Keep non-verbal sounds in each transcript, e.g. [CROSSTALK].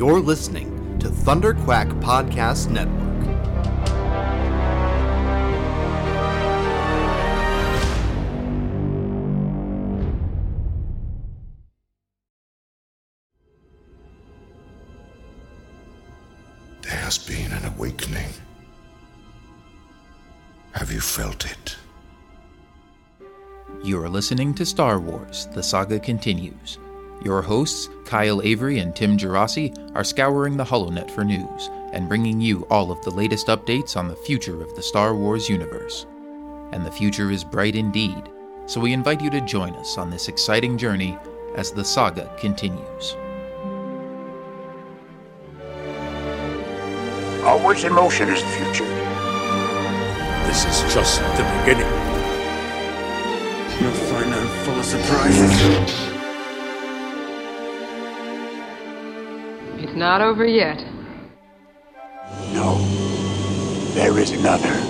You're listening to Thunderquack Podcast Network. There has been an awakening. Have you felt it? You are listening to Star Wars The Saga Continues. Your hosts, Kyle Avery and Tim Gerasi, are scouring the HoloNet for news and bringing you all of the latest updates on the future of the Star Wars universe. And the future is bright indeed, so we invite you to join us on this exciting journey as the saga continues. Always in motion is the future. This is just the beginning. You'll find I'm full of surprises. It's not over yet. No, there is another.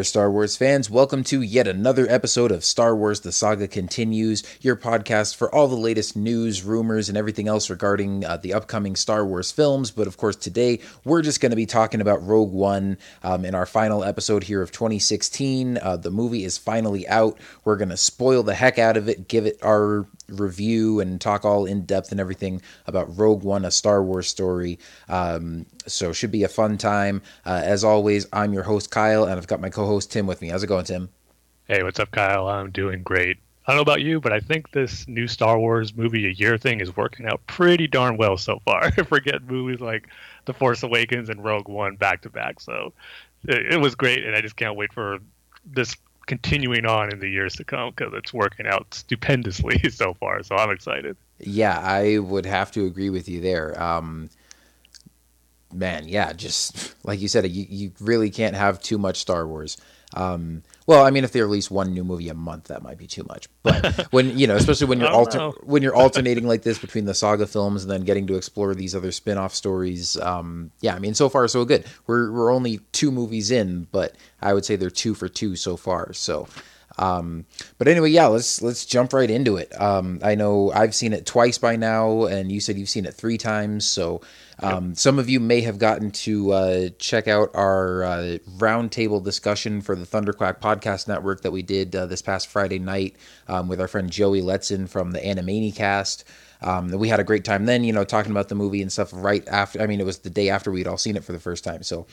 There, Star Wars fans. Welcome to yet another episode of Star Wars The Saga Continues, your podcast for all the latest news, rumors, and everything else regarding uh, the upcoming Star Wars films. But of course, today we're just going to be talking about Rogue One um, in our final episode here of 2016. Uh, the movie is finally out. We're going to spoil the heck out of it, give it our review and talk all in depth and everything about Rogue One, a Star Wars story. Um, so should be a fun time. Uh, as always, I'm your host Kyle, and I've got my co-host Tim with me. How's it going, Tim? Hey, what's up, Kyle? I'm doing great. I don't know about you, but I think this new Star Wars movie a year thing is working out pretty darn well so far. [LAUGHS] Forget movies like The Force Awakens and Rogue One back to back. So it, it was great, and I just can't wait for this continuing on in the years to come because it's working out stupendously [LAUGHS] so far. So I'm excited. Yeah, I would have to agree with you there. Um, man, yeah, just like you said, you, you really can't have too much Star Wars. Um, well, I mean, if they release one new movie a month, that might be too much. But [LAUGHS] when you know, especially when you're alter- when you're alternating like this between the saga films and then getting to explore these other spin-off stories, um, yeah, I mean, so far so good. We're we're only two movies in, but I would say they're two for two so far. So. Um, but anyway, yeah, let's let's jump right into it. Um, I know I've seen it twice by now, and you said you've seen it three times. So um, some of you may have gotten to uh, check out our uh, roundtable discussion for the Thunderquack Podcast Network that we did uh, this past Friday night um, with our friend Joey Letson from the Animani Cast. Um, we had a great time then, you know, talking about the movie and stuff right after. I mean, it was the day after we'd all seen it for the first time. So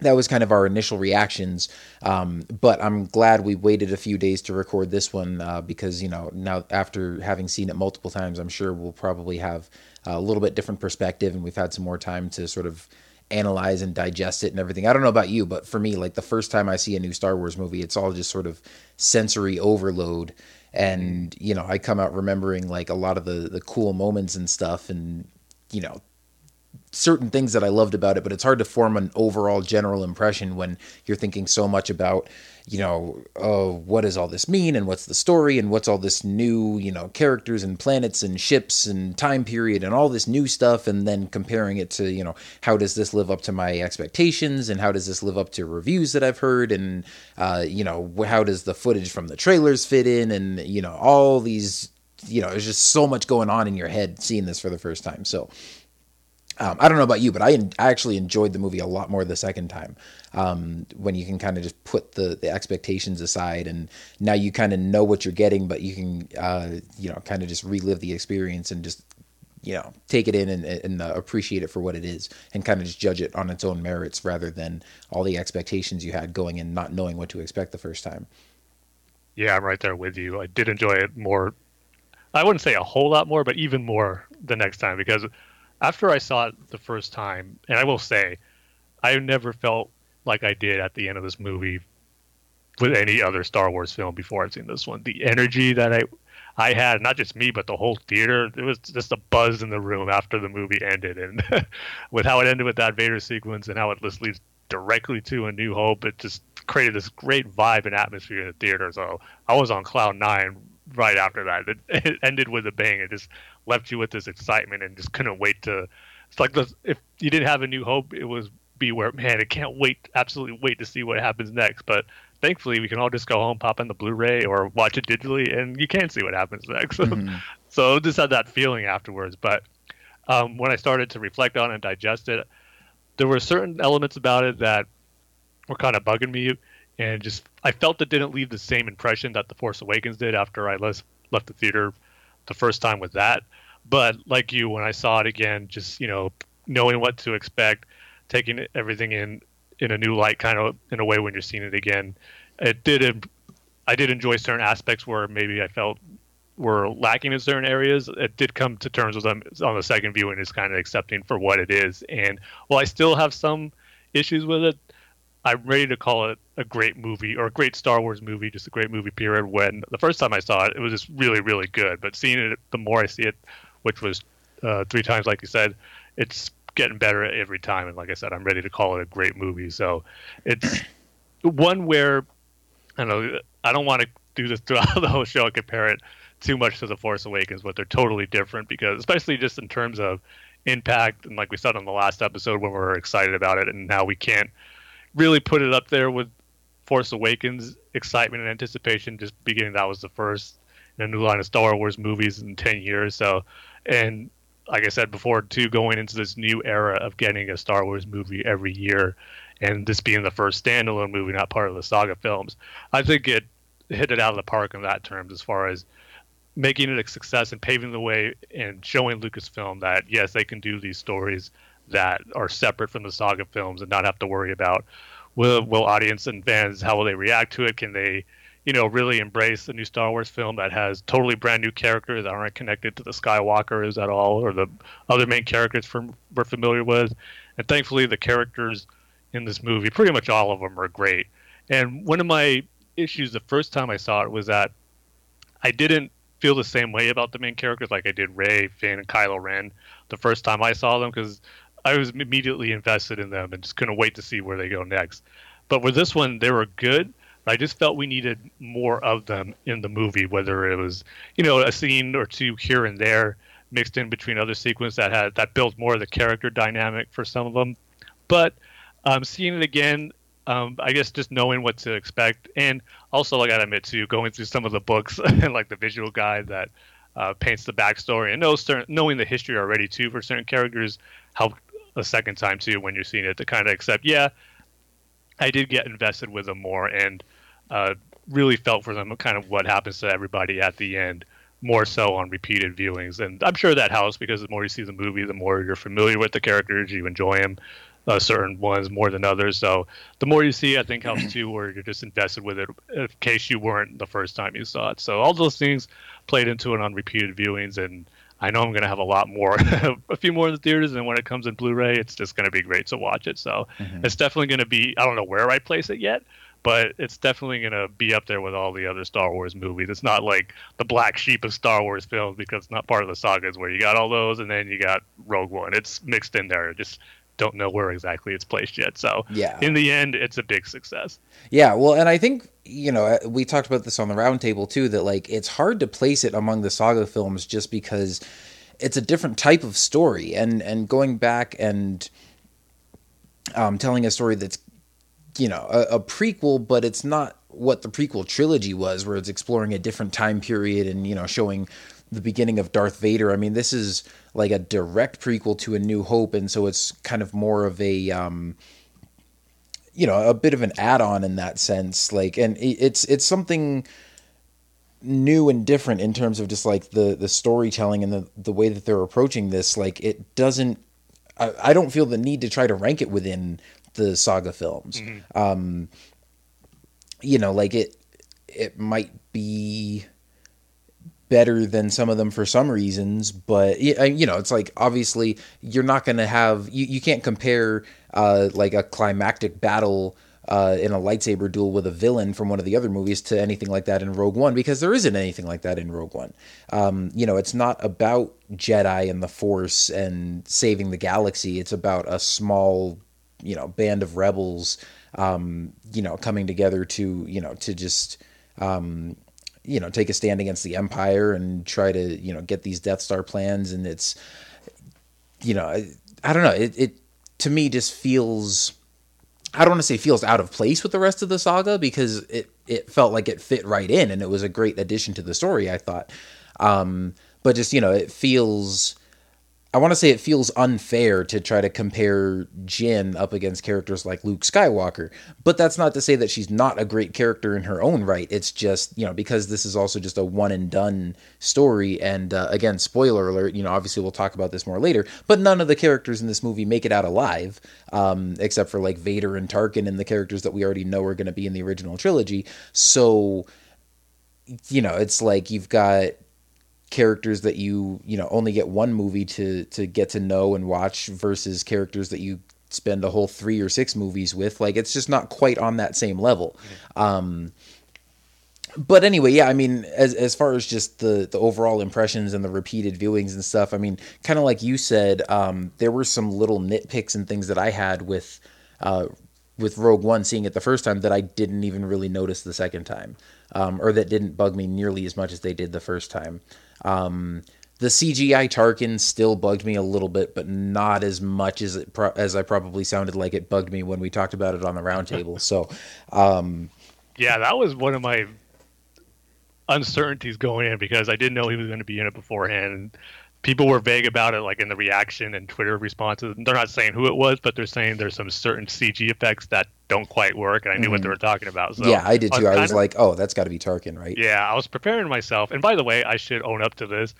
that was kind of our initial reactions. Um, but I'm glad we waited a few days to record this one uh, because, you know, now after having seen it multiple times, I'm sure we'll probably have a little bit different perspective and we've had some more time to sort of analyze and digest it and everything. I don't know about you, but for me, like the first time I see a new Star Wars movie, it's all just sort of sensory overload. And, you know, I come out remembering like a lot of the, the cool moments and stuff and, you know, certain things that I loved about it, but it's hard to form an overall general impression when you're thinking so much about, you know, oh, what does all this mean and what's the story and what's all this new, you know, characters and planets and ships and time period and all this new stuff, and then comparing it to, you know, how does this live up to my expectations and how does this live up to reviews that I've heard and, uh, you know, how does the footage from the trailers fit in and, you know, all these, you know, there's just so much going on in your head seeing this for the first time. So, um, I don't know about you, but I, I actually enjoyed the movie a lot more the second time um, when you can kind of just put the, the expectations aside and now you kind of know what you're getting, but you can uh, you know kind of just relive the experience and just you know take it in and, and uh, appreciate it for what it is and kind of just judge it on its own merits rather than all the expectations you had going in not knowing what to expect the first time. Yeah, I'm right there with you. I did enjoy it more. I wouldn't say a whole lot more, but even more the next time because after I saw it the first time, and I will say, I never felt like I did at the end of this movie with any other Star Wars film before I've seen this one. The energy that I I had, not just me, but the whole theater, it was just a buzz in the room after the movie ended. And [LAUGHS] with how it ended with that Vader sequence and how it leads directly to A New Hope, it just created this great vibe and atmosphere in the theater. So I was on cloud nine right after that. It, [LAUGHS] it ended with a bang. It just left you with this excitement and just couldn't wait to. It's like the, if you didn't have a New Hope, it was be where man, I can't wait, absolutely wait to see what happens next. But thankfully, we can all just go home, pop in the Blu-ray or watch it digitally, and you can see what happens next. [LAUGHS] Mm-hmm. so just had that feeling afterwards. But um, when I started to reflect on and digest it, there were certain elements about it that were kind of bugging me, and just I felt it didn't leave the same impression that The Force Awakens did after I left left the theater the first time with that. But like you, when I saw it again, just you know knowing what to expect, taking everything in in a new light, kind of in a way when you're seeing it again, it did. I did enjoy certain aspects where maybe I felt were lacking in certain areas. It did come to terms with them on the second viewing, is kind of accepting for what it is. And while I still have some issues with it, I'm ready to call it a great movie or a great Star Wars movie, just a great movie. Period. When the first time I saw it, it was just really, really good. But seeing it, the more I see it, which was uh, three times, like you said, it's getting better every time. And like I said, I'm ready to call it a great movie. So it's [CLEARS THROAT] one where I don't know. I don't want to do this [LAUGHS] throughout the whole show and compare it too much to the Force Awakens, but they're totally different because, especially just in terms of impact, and like we said on the last episode when we were excited about it, and now we can't really put it up there with Force Awakens excitement and anticipation. Just beginning that was the first in a new line of Star Wars movies in ten years. So, and like I said before, too, going into this new era of getting a Star Wars movie every year, and this being the first standalone movie, not part of the saga films, I think it hit it out of the park in that terms as far as making it a success and paving the way and showing Lucasfilm that yes, they can do these stories that are separate from the saga films and not have to worry about will will audience and fans how will they react to it? Can they, you know, really embrace the new Star Wars film that has totally brand new characters that aren't connected to the Skywalkers at all or the other main characters from we're familiar with? And thankfully, the characters in this movie, pretty much all of them, are great. And one of my issues the first time I saw it was that I didn't feel the same way about the main characters like I did Rey, Finn, and Kylo Ren the first time I saw them because I was immediately invested in them and just couldn't wait to see where they go next. But with this one, they were good. I just felt we needed more of them in the movie, whether it was you know a scene or two here and there mixed in between other sequences that had that built more of the character dynamic for some of them. But um, seeing it again, um, I guess just knowing what to expect, and also I gotta admit too, going through some of the books [LAUGHS] and like the visual guide that uh, paints the backstory, and know certain, knowing the history already too for certain characters helped a second time too when you're seeing it to kind of accept, yeah, I did get invested with them more and uh, really felt for them kind of what happens to everybody at the end more so on repeated viewings. And I'm sure that helps because the more you see the movie, the more you're familiar with the characters, you enjoy them, uh, certain ones more than others. So the more you see, I think helps too, where you're just invested with it in case you weren't the first time you saw it. So all those things played into it on repeated viewings. And I know I'm going to have a lot more, [LAUGHS] a few more in the theaters. And when it comes in Blu-ray, it's just going to be great to watch it. So mm-hmm. it's definitely going to be. I don't know where I place it yet, but it's definitely going to be up there with all the other Star Wars movies. It's not like the black sheep of Star Wars films because it's not part of the sagas where you got all those and then you got Rogue One. It's mixed in there. Just don't know where exactly it's placed yet. So yeah, in the end, it's a big success. Yeah, well, and I think you know we talked about this on the roundtable too. That like it's hard to place it among the saga films just because it's a different type of story, and and going back and um, telling a story that's you know a, a prequel, but it's not what the prequel trilogy was, where it's exploring a different time period and you know showing the beginning of Darth Vader. I mean, this is like a direct prequel to A New Hope, and so it's kind of more of a um, you know a bit of an add-on in that sense. Like, and it's it's something new and different in terms of just like the the storytelling and the the way that they're approaching this. Like, it doesn't. I, I don't feel the need to try to rank it within the saga films. Mm-hmm. Um, you know, like it it might be better than some of them for some reasons, but you know, it's like obviously you're not going to have you, you can't compare uh, like a climactic battle uh, in a lightsaber duel with a villain from one of the other movies to anything like that in Rogue One because there isn't anything like that in Rogue One. Um, you know, it's not about Jedi and the Force and saving the galaxy. It's about a small, you know, band of rebels, um, you know, coming together to you know to just um, you know take a stand against the Empire and try to you know get these Death Star plans, and it's you know I, I don't know it it to me just feels. I don't want to say feels out of place with the rest of the saga because it it felt like it fit right in and it was a great addition to the story. I thought, um, but just you know, it feels. I want to say it feels unfair to try to compare Jyn up against characters like Luke Skywalker, but that's not to say that she's not a great character in her own right. It's just, you know, because this is also just a one and done story. And uh, again, spoiler alert, you know, obviously we'll talk about this more later, but none of the characters in this movie make it out alive, um, except for like Vader and Tarkin and the characters that we already know are going to be in the original trilogy. So, you know, it's like you've got characters that you you know only get one movie to to get to know and watch versus characters that you spend a whole three or six movies with like it's just not quite on that same level um but anyway yeah i mean as as far as just the the overall impressions and the repeated viewings and stuff i mean kind of like you said um there were some little nitpicks and things that i had with uh with Rogue One seeing it the first time that I didn't even really notice the second time, um, or that didn't bug me nearly as much as they did the first time. Um, the CGI Tarkin still bugged me a little bit, but not as much as it pro- as I probably sounded like it bugged me when we talked about it on the roundtable. so, um, yeah, that was one of my uncertainties going in because I didn't know he was going to be in it beforehand. People were vague about it, like in the reaction and Twitter responses. They're not saying who it was, but they're saying there's some certain CG effects that don't quite work, and I knew what they were talking about. So yeah, I did too. I was kind of- like, oh, that's got to be Tarkin, right? yeah, I was preparing myself. And by the way, I should own up to this.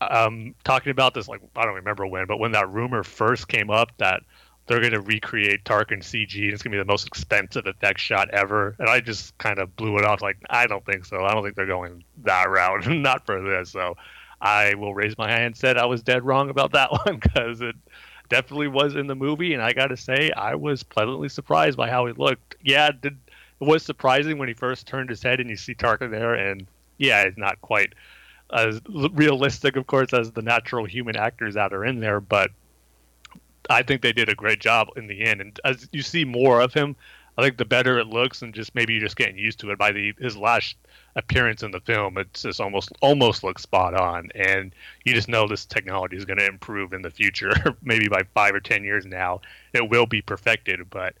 Um, talking about this, like I don't remember when, but when that rumor first came up that they're going to recreate Tarkin CG, and it's going to be the most expensive effect shot ever, and I just kind of blew it off. Like I don't think so. I don't think they're going that route. [LAUGHS] Not for this. So I will raise my hand and said I was dead wrong about that [LAUGHS] one because it definitely was in the movie, and I got to say I was pleasantly surprised by how he looked. Yeah, it, did, it was surprising when he first turned his head and you see Tarkin there, and yeah, it's not quite as realistic, of course, as the natural human actors that are in there, but I think they did a great job in the end. And as you see more of him, I think the better it looks, and just maybe you're just getting used to it. By the his last appearance in the film, it's just almost almost looks spot on, and you just know this technology is going to improve in the future. [LAUGHS] maybe by five or ten years now, it will be perfected. But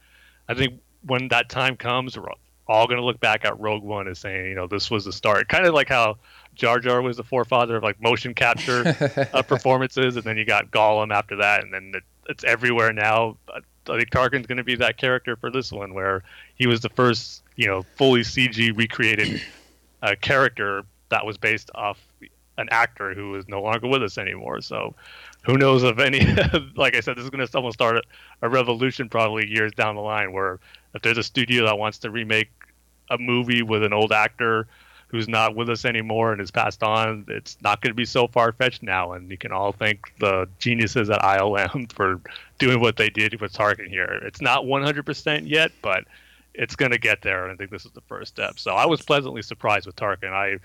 I think when that time comes, we're all going to look back at Rogue One as saying, you know, this was the start. Kind of like how Jar Jar was the forefather of like motion capture [LAUGHS] uh, performances, and then you got Gollum after that, and then it, it's everywhere now. I I think Tarkin's going to be that character for this one, where he was the first, you know, fully CG recreated uh, character that was based off an actor who is no longer with us anymore. So, who knows of any? [LAUGHS] like I said, this is going to almost start a, a revolution probably years down the line, where if there's a studio that wants to remake a movie with an old actor who's not with us anymore and has passed on, it's not going to be so far fetched now. And you can all thank the geniuses at ILM [LAUGHS] for doing what they did with Tarkin here. It's not 100% yet, but it's going to get there. And I think this is the first step. So I was pleasantly surprised with Tarkin. I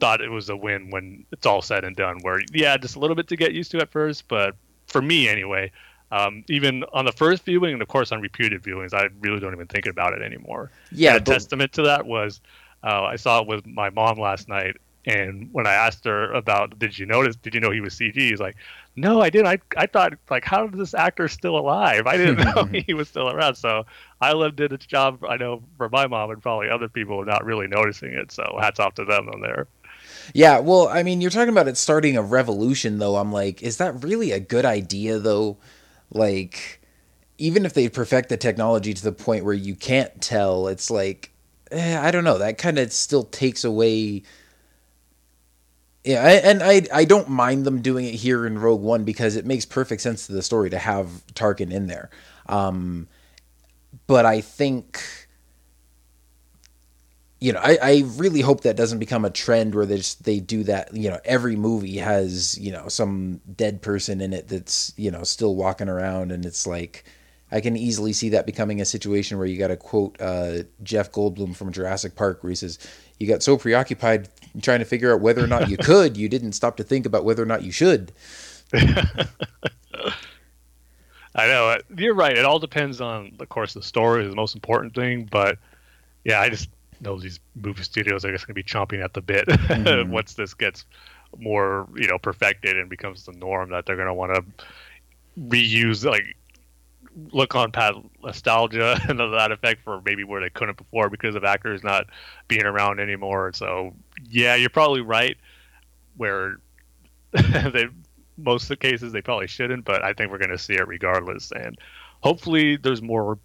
thought it was a win when it's all said and done. Where, yeah, just a little bit to get used to at first, but for me anyway, um, even on the first viewing and of course on repeated viewings, I really don't even think about it anymore. Yeah, And a but- testament to that was uh, I saw it with my mom last night, and when I asked her about, did you notice? Did you know he was CG? He's like, no, I didn't. I I thought like, how is this actor still alive? I didn't [LAUGHS] know [LAUGHS] he was still around. So I love did its job. I know for my mom and probably other people not really noticing it. So hats off to them on there. Yeah, well, I mean, you're talking about it starting a revolution, though. I'm like, is that really a good idea, though? Like, even if they perfect the technology to the point where you can't tell, it's like, eh, I don't know. That kind of still takes away. Yeah, I, and I I don't mind them doing it here in Rogue One because it makes perfect sense to the story to have Tarkin in there. Um, but I think you know, I, I really hope that doesn't become a trend where they just they do that. You know, every movie has you know some dead person in it that's you know still walking around, and it's like I can easily see that becoming a situation where you got to quote uh, Jeff Goldblum from Jurassic Park, where he says, "You got so preoccupied trying to figure out whether or not you [LAUGHS] could, you didn't stop to think about whether or not you should." [LAUGHS] I know you're right. It all depends on, of course, the story is the most important thing. But yeah, I just know these movie studios are just going to be chomping at the bit [LAUGHS] Mhm. once this gets more you know perfected and becomes the norm that they're going to want to reuse like look on past nostalgia [LAUGHS] and that effect for maybe where they couldn't before because of actors not being around anymore. So yeah, you're probably right. Where [LAUGHS] they most of the cases they probably shouldn't, but I think we're going to see it regardless. And hopefully, there's more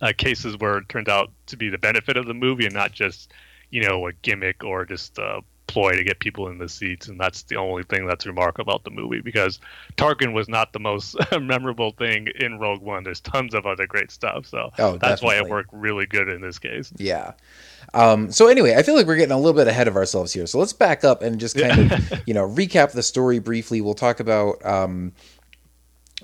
uh, cases where it turns out to be the benefit of the movie and not just you know a gimmick or just a ploy to get people in the seats. And that's the only thing that's remarkable about the movie because Tarkin was not the most [LAUGHS] memorable thing in Rogue One. There's tons of other great stuff, so Oh, that's why it worked really good in this case. Yeah. Um, so anyway, I feel like we're getting a little bit ahead of ourselves here. So let's back up and just kind of, [LAUGHS] you know, recap the story briefly. We'll talk about, um,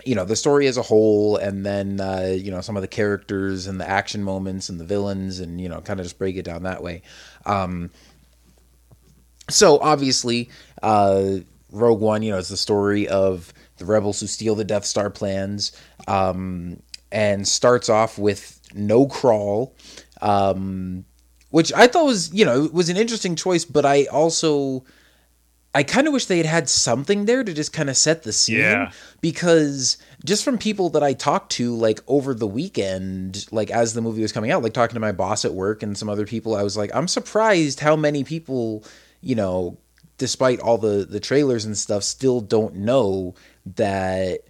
you know, the story as a whole, and then uh, you know some of the characters and the action moments and the villains, and you know, kind of just break it down that way. Um, so obviously, uh, Rogue One, you know, is the story of the rebels who steal the Death Star plans, um, and starts off with no crawl, um, which I thought was, you know, was an interesting choice. But I also, I kind of wish they had had something there to just kind of set the scene, Yeah. because just from people that I talked to, like over the weekend, like as the movie was coming out, like talking to my boss at work and some other people, I was like, I'm surprised how many people, you know, despite all the the trailers and stuff, still don't know that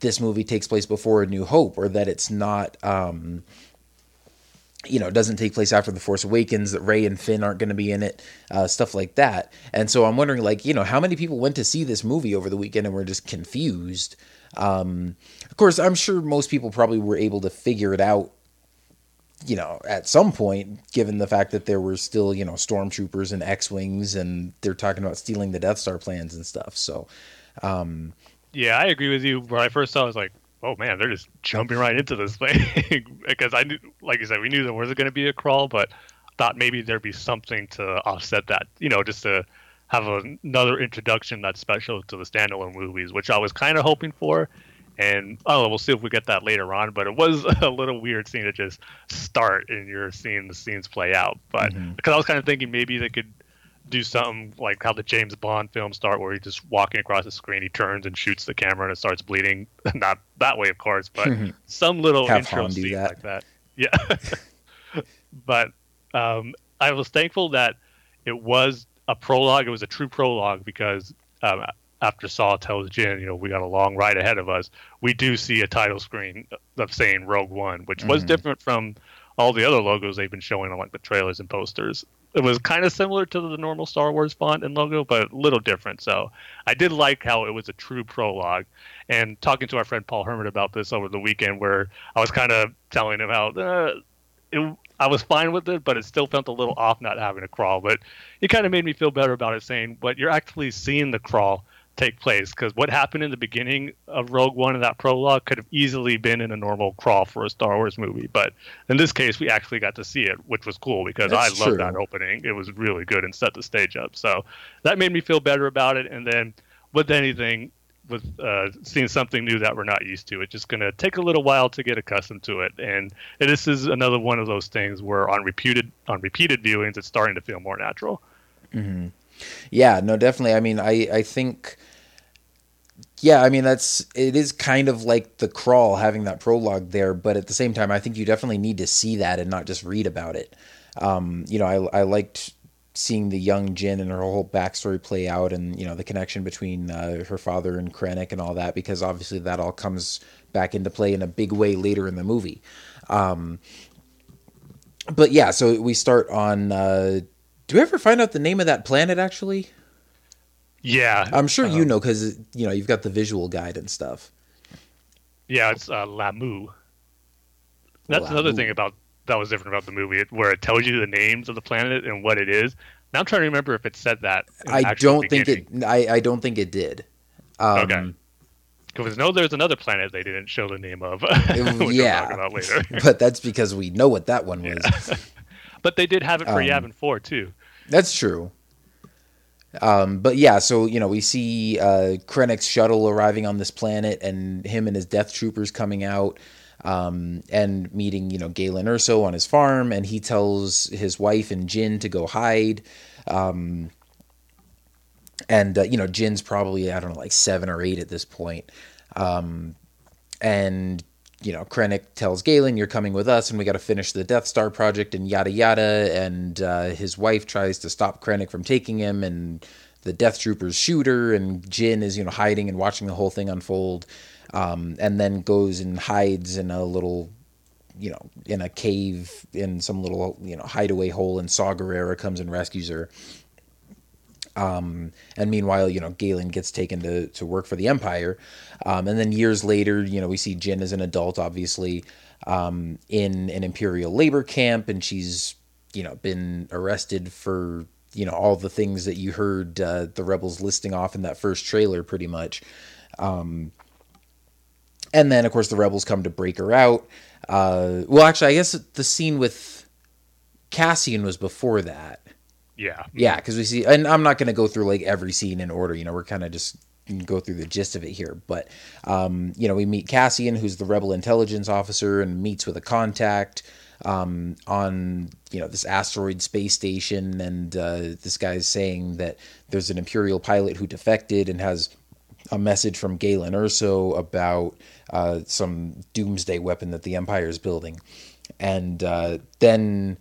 this movie takes place before A New Hope, or that it's not. um you know, doesn't take place after the Force Awakens. That Rey and Finn aren't going to be in it, uh, stuff like that. And so I'm wondering, like, you know, how many people went to see this movie over the weekend and were just confused. Um, of course, I'm sure most people probably were able to figure it out, you know, at some point, given the fact that there were still, you know, stormtroopers and X-wings, and they're talking about stealing the Death Star plans and stuff. So, um, Yeah, I agree with you. When I first saw, it, I was like, "Oh man, they're just jumping right into this thing." [LAUGHS] because I knew, like you said, we knew there was going to be a crawl, but thought maybe there'd be something to offset that. You know, just to have another introduction that's special to the standalone movies, which I was kind of hoping for. And oh, we'll see if we get that later on. But it was [LAUGHS] a little weird seeing it just start and you're seeing the scenes play out. But because I was kind of thinking maybe they could do something like how the James Bond films start, where he's just walking across the screen, he turns and shoots the camera, and it starts bleeding. [LAUGHS] Not that way, of course, but [LAUGHS] some little Have intro scene that. like that. Yeah, but um, I was thankful that it was a prologue. It was a true prologue because um, after Saw tells Jyn, you know, we got a long ride ahead of us. We do see a title screen of saying Rogue One, which was different from all the other logos they've been showing on like the trailers and posters. It was kind of similar to the normal Star Wars font and logo, but a little different. So I did like how it was a true prologue. And talking to our friend Paul Herman about this over the weekend, where I was kind of telling him how uh, it, I was fine with it, but it still felt a little off not having a crawl. But it kind of made me feel better about it, saying, "But you're actually seeing the crawl take place because what happened in the beginning of Rogue One and that prologue could have easily been in a normal crawl for a Star Wars movie. But in this case, we actually got to see it, which was cool because That's I love true. that opening. It was really good and set the stage up. So that made me feel better about it. And then with anything, with uh, seeing something new that we're not used to, it's just going to take a little while to get accustomed to it. And this is another one of those things where on repeated on repeated viewings, it's starting to feel more natural. Yeah, no, definitely. I mean, I I think yeah, I mean that's it is kind of like the crawl having that prologue there, but at the same time, I think you definitely need to see that and not just read about it. Um, you know, I I liked seeing the young Jyn and her whole backstory play out, and you know the connection between uh, her father and Krennic and all that, because obviously that all comes back into play in a big way later in the movie. Um, but yeah, so we start on. Uh, do we ever find out the name of that planet actually? Yeah, I'm sure you um, know because you know you've got the visual guide and stuff. Yeah, it's uh, Lah'mu. That's another thing about that was different about the movie, it- where it tells you the names of the planet and what it is. Now I'm trying to remember if it said that. I don't think it. I, I don't think it did. Um, Okay. Because no, there's another planet they didn't show the name of. [LAUGHS] yeah, talk about later. [LAUGHS] but that's because we know what that one was. [LAUGHS] but they did have it for Um, Yavin Four too. That's true. Um, but yeah, so you know, we see uh, Krennic's shuttle arriving on this planet, and him and his Death Troopers coming out. um, and meeting you know Galen Erso on his farm, and he tells his wife and Jyn to go hide. Um, and uh, you know Jyn's probably I don't know like seven or eight at this point, um, and you know Krennic tells Galen you're coming with us and we got to finish the Death Star project and yada yada, and uh, his wife tries to stop Krennic from taking him and the Death Troopers shoot her and Jyn is you know hiding and watching the whole thing unfold, um, and then goes and hides in a little you know, in a cave in some little, you know, hideaway hole, and Saw Gerrera comes and rescues her. Um, and meanwhile, you know, Galen gets taken to, to work for the Empire. Um, and then years later, you know, we see Jyn as an adult, obviously, um, in an Imperial labor camp, and she's, you know, been arrested for, you know, all the things that you heard uh, the rebels listing off in that first trailer, pretty much. Um, and then, of course, the rebels come to break her out. Uh, well, actually, I guess the scene with Cassian was before that. Yeah. Yeah, because we see, and I'm not going to go through like every scene in order. You know, we're kind of just go through the gist of it here. But, um, you know, we meet Cassian, who's the rebel intelligence officer, and meets with a contact um, on, you know, this asteroid space station. And uh, this guy's saying that there's an Imperial pilot who defected and has a message from Galen Erso about uh, some doomsday weapon that the Empire is building. And uh, then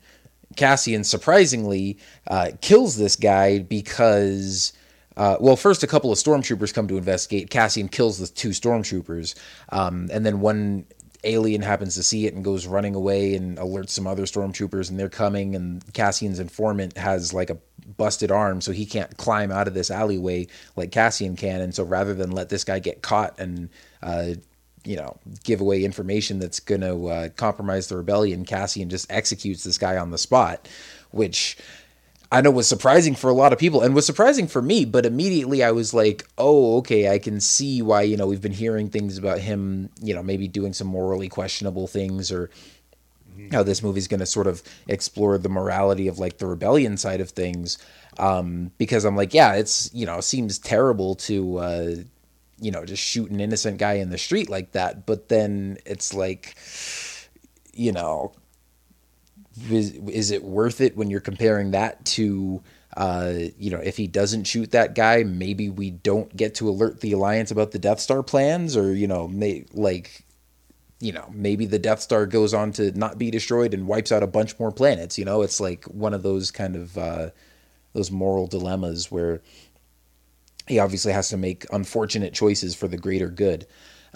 Cassian surprisingly uh, kills this guy because. Uh, well, first a couple of stormtroopers come to investigate. Cassian kills the two stormtroopers, um, and then one alien happens to see it and goes running away and alerts some other stormtroopers, and they're coming. And Cassian's informant has like a busted arm, so he can't climb out of this alleyway like Cassian can. And so rather than let this guy get caught and uh, you know, give away information that's going to uh, compromise the rebellion, Cassian just executes this guy on the spot, which I know was surprising for a lot of people and was surprising for me, but immediately I was like, oh, okay, I can see why, you know, we've been hearing things about him, you know, maybe doing some morally questionable things or how this movie's going to sort of explore the morality of like the rebellion side of things. Um, because I'm like, yeah, it's, you know, seems terrible to, uh, you know, just shoot an innocent guy in the street like that. But then it's like, you know, is, is it worth it when you're comparing that to, uh, you know, if he doesn't shoot that guy, maybe we don't get to alert the Alliance about the Death Star plans, or you know, may like, you know, maybe the Death Star goes on to not be destroyed and wipes out a bunch more planets. You know, it's like one of those kind of uh, those moral dilemmas where he obviously has to make unfortunate choices for the greater good.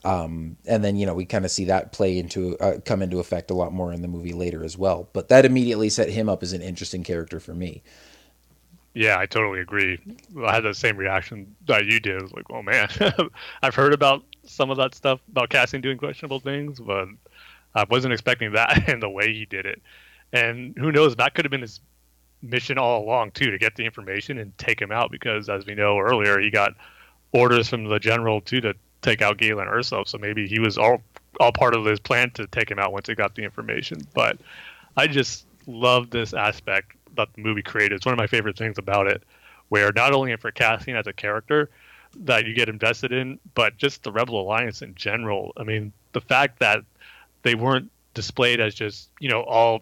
Um, and then you know we kind of see that play into uh, come into effect a lot more in the movie later as well. But that immediately set him up as an interesting character for me. Yeah, I totally agree. I had the same reaction that you did. I was like, oh man, [LAUGHS] I've heard about some of that stuff about Cassian doing questionable things, but I wasn't expecting that [LAUGHS] and the way he did it. And who knows, that could have been his mission all along too, to get the information and take him out. Because as we know earlier, he got orders from the general too to take out Galen Erso. So maybe he was all all part of his plan to take him out once he got the information. But I just love this aspect that the movie created. It's one of my favorite things about it, where not only for Cassian as a character that you get invested in, but just the Rebel Alliance in general. I mean, the fact that they weren't displayed as just you know all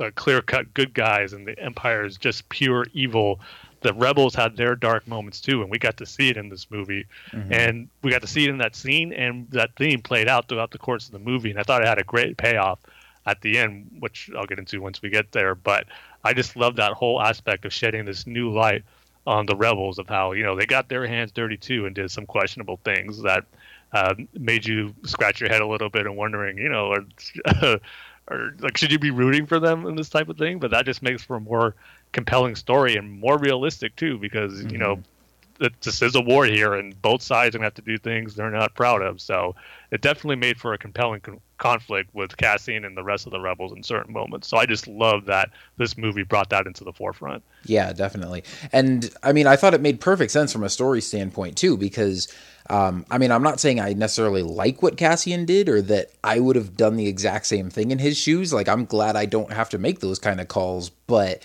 uh, clear cut good guys and the Empire is just pure evil. The rebels had their dark moments too, and we got to see it in this movie, mm-hmm. and we got to see it in that scene, and that theme played out throughout the course of the movie, and I thought it had a great payoff at the end, which I'll get into once we get there. But I just love that whole aspect of shedding this new light on the rebels of how you know they got their hands dirty too and did some questionable things that uh, made you scratch your head a little bit and wondering, you know, [LAUGHS] or, or like should you be rooting for them in this type of thing? But that just makes for a more compelling story and more realistic too, because mm-hmm. you know this is a war here, and both sides are gonna have to do things they're not proud of. So it definitely made for a compelling con- conflict with Cassian and the rest of the rebels in certain moments. So I just love that this movie brought that into the forefront. Yeah, definitely. And I mean, I thought it made perfect sense from a story standpoint too, because. Um, I mean, I'm not saying I necessarily like what Cassian did or that I would have done the exact same thing in his shoes. Like, I'm glad I don't have to make those kind of calls, but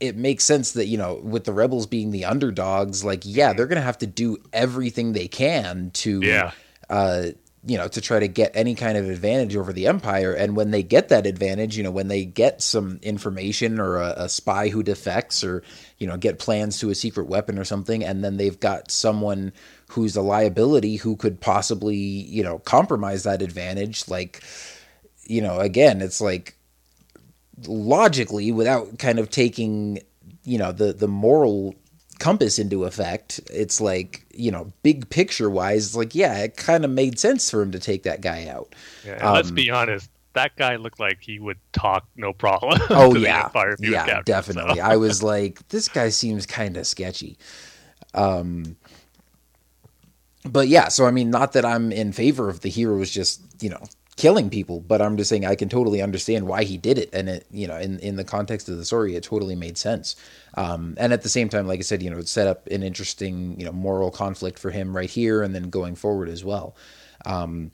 it makes sense that you know with the rebels being the underdogs like yeah they're gonna have to do everything they can to yeah. uh you know, to try to get any kind of advantage over the Empire. And when they get that advantage, you know, when they get some information or a, a, spy who defects or, you know, get plans to a secret weapon or something, and then they've got someone who's a liability who could possibly, you know, compromise that advantage, like, you know, again, it's like logically without kind of taking, you know, the the moral compass into effect, it's like, you know, big picture wise, it's like, yeah, it kind of made sense for him to take that guy out. Yeah, um, let's be honest, that guy looked like he would talk no problem. [LAUGHS] Oh yeah, yeah, captured, definitely. So. I was like, this guy seems kind of sketchy. Um, but yeah, so I mean, not that I'm in favor of the heroes just you know killing people, but I'm just saying I can totally understand why he did it, and it you know in in the context of the story, it totally made sense. Um, and at the same time, like I said, you know, it set up an interesting you know moral conflict for him right here, and then going forward as well. Um,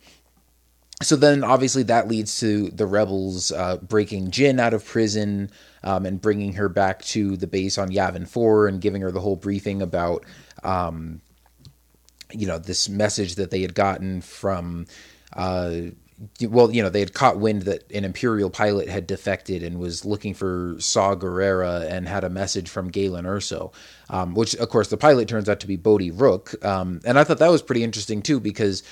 so then obviously that leads to the rebels uh, breaking Jyn out of prison um, and bringing her back to the base on Yavin 4 and giving her the whole briefing about, um, you know, this message that they had gotten from uh, well, you know, they had caught wind that an Imperial pilot had defected and was looking for Saw Gerrera and had a message from Galen Erso, um, which, of course, the pilot turns out to be Bodhi Rook. Um, and I thought that was pretty interesting, too, because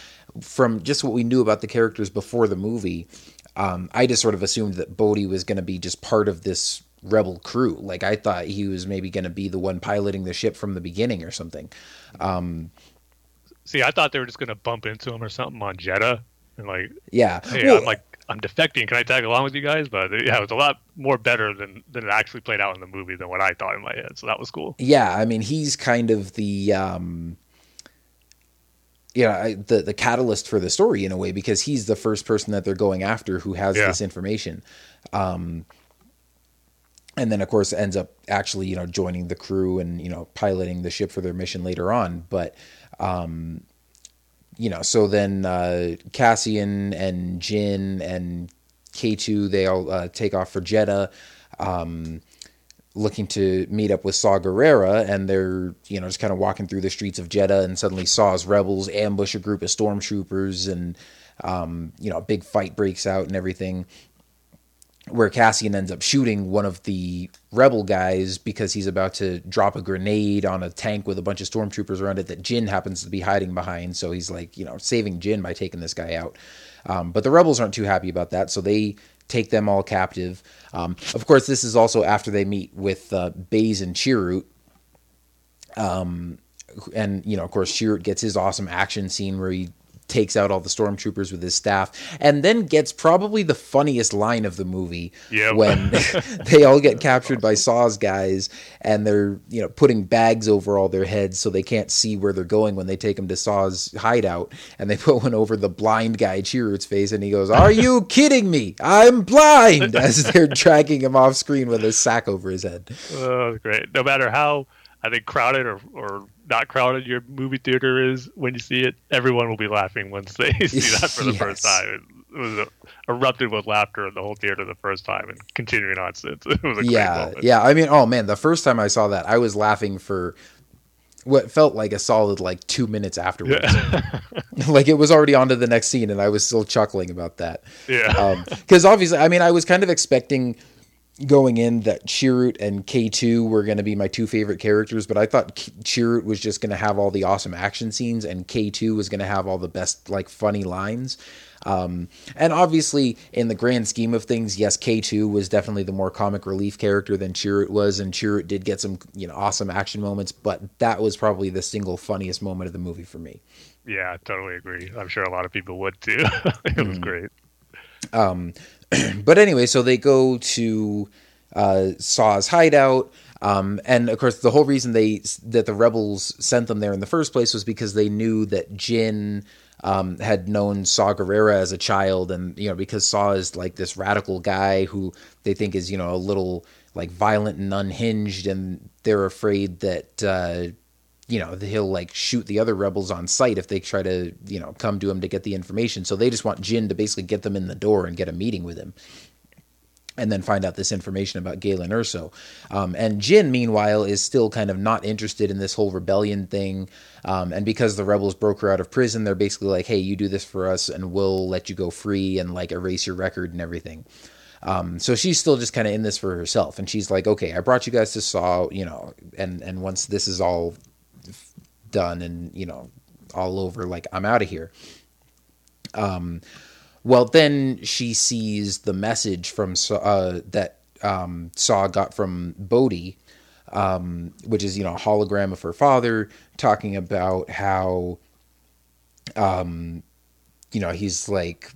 from just what we knew about the characters before the movie, um, I just sort of assumed that Bodhi was going to be just part of this rebel crew. Like, I thought he was maybe going to be the one piloting the ship from the beginning or something. Um, See, I thought they were just going to bump into him or something on Jedha and like yeah. hey well, i'm like i'm defecting. Can i tag along with you guys? But yeah it was a lot more better than than it actually played out in the movie than what i thought in my head. So that was cool. Yeah i mean he's kind of the um you know the the catalyst for the story in a way because he's the first person that they're going after who has yeah. this information. Um and then of course ends up actually you know joining the crew and you know piloting the ship for their mission later on. But um you know, so then uh, Cassian and Jyn and K2, they all uh, take off for Jedha, um, looking to meet up with Saw Gerrera, and they're, you know, just kind of walking through the streets of Jedha, and suddenly Saw's rebels ambush a group of stormtroopers, and, um, you know, a big fight breaks out and everything where Cassian ends up shooting one of the rebel guys because he's about to drop a grenade on a tank with a bunch of stormtroopers around it that Jyn happens to be hiding behind. So he's like, you know, saving Jyn by taking this guy out. Um, but the rebels aren't too happy about that, so they take them all captive. Um, of course, this is also after they meet with uh, Baze and Chirrut. Um, and you know, of course, Chirrut gets his awesome action scene where he takes out all the stormtroopers with his staff, and then gets probably the funniest line of the movie yep. when [LAUGHS] [LAUGHS] they all get captured by Saw's guys, and they're you know putting bags over all their heads so they can't see where they're going when they take them to Saw's hideout, and they [LAUGHS] put one over the blind guy Chirrut's face, and he goes, "Are you kidding me? I'm blind!" As they're dragging him off screen with a sack over his head. Oh, great! No matter how I think crowded or, or not crowded your movie theater is when you see it, everyone will be laughing once they [LAUGHS] see that for the yes. first time. It, was a, erupted with laughter in the whole theater the first time and continuing on since. [LAUGHS] It was a yeah, yeah. I mean, oh man, the first time I saw that, I was laughing for what felt like a solid like two minutes afterwards. Yeah. [LAUGHS] like it was already on to the next scene, and I was still chuckling about that. Yeah, because um, obviously, I mean, I was kind of expecting going in that Chirrut and K2 were going to be my two favorite characters, but I thought Chirrut was just going to have all the awesome action scenes and K2 was going to have all the best, like, funny lines. Um, and obviously, in the grand scheme of things, yes, K2 was definitely the more comic relief character than Chirrut was, and Chirrut did get some, you know, awesome action moments, but that was probably the single funniest moment of the movie for me. Yeah, I totally agree. I'm sure a lot of people would too. [LAUGHS] it was mm. great. Um, [CLEARS THROAT] but anyway, so they go to uh, Saw's hideout. Um, and of course, the whole reason they that the rebels sent them there in the first place was because they knew that Jyn um, had known Saw Gerrera as a child, and you know because Saw is like this radical guy who they think is you know a little like violent and unhinged, and they're afraid that uh, you know he'll like shoot the other rebels on sight if they try to you know come to him to get the information so they just want Jyn to basically get them in the door and get a meeting with him and then find out this information about Galen Erso. Um, and Jyn, meanwhile, is still kind of not interested in this whole rebellion thing. Um, and because the rebels broke her out of prison, they're basically like, hey, you do this for us and we'll let you go free and like erase your record and everything. Um, so she's still just kind of in this for herself. And she's like, okay, I brought you guys to Saw, you know, and, and once this is all done and, you know, all over, like, I'm out of here. Um, well, then she sees the message from uh, that um, Saw got from Bodhi, um, which is you know a hologram of her father talking about how, um, you know, he's like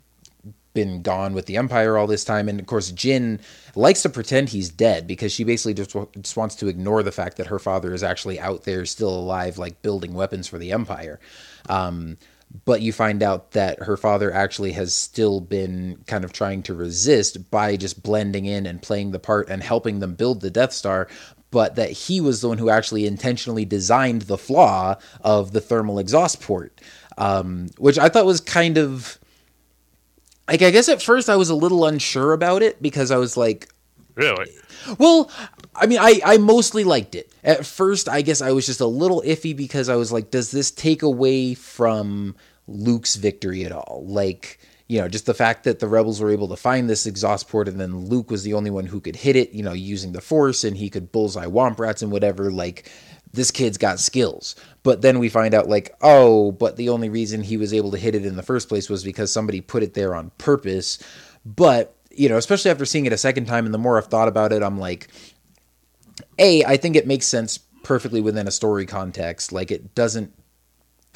been gone with the Empire all this time, and of course Jyn likes to pretend he's dead because she basically just, just wants to ignore the fact that her father is actually out there, still alive, like building weapons for the Empire. Um, but you find out that her father actually has still been kind of trying to resist by just blending in and playing the part and helping them build the Death Star, but that he was the one who actually intentionally designed the flaw of the thermal exhaust port, um, which I thought was kind of like I guess at first I was a little unsure about it because I was like, Really? well, I mean, I, I mostly liked it. At first, I guess I was just a little iffy because I was like, does this take away from Luke's victory at all? Like, you know, just the fact that the rebels were able to find this exhaust port and then Luke was the only one who could hit it, you know, using the force and he could bullseye womp rats and whatever. Like, this kid's got skills. But then we find out, like, oh, but the only reason he was able to hit it in the first place was because somebody put it there on purpose. But you know, especially after seeing it a second time, and the more I've thought about it, I'm like, a, I think it makes sense perfectly within a story context. Like it doesn't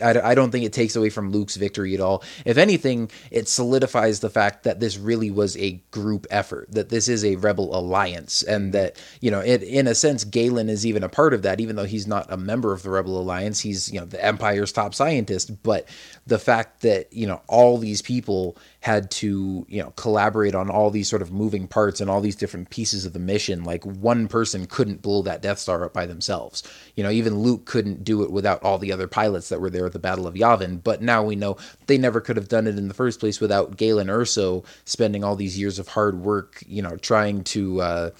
I, I don't think it takes away from Luke's victory at all. If anything, it solidifies the fact that this really was a group effort, that this is a rebel alliance, and mm-hmm. that, you know, it, in a sense, Galen is even a part of that, even though he's not a member of the rebel alliance. He's, you know, the Empire's top scientist. But the fact that, you know, all these people had to, you know, collaborate on all these sort of moving parts and all these different pieces of the mission, like one person couldn't blow that Death Star up by themselves. You know, even Luke couldn't do it without all the other pilots that were there at the Battle of Yavin, but now we know they never could have done it in the first place without Galen Erso spending all these years of hard work, you know, trying to, uh,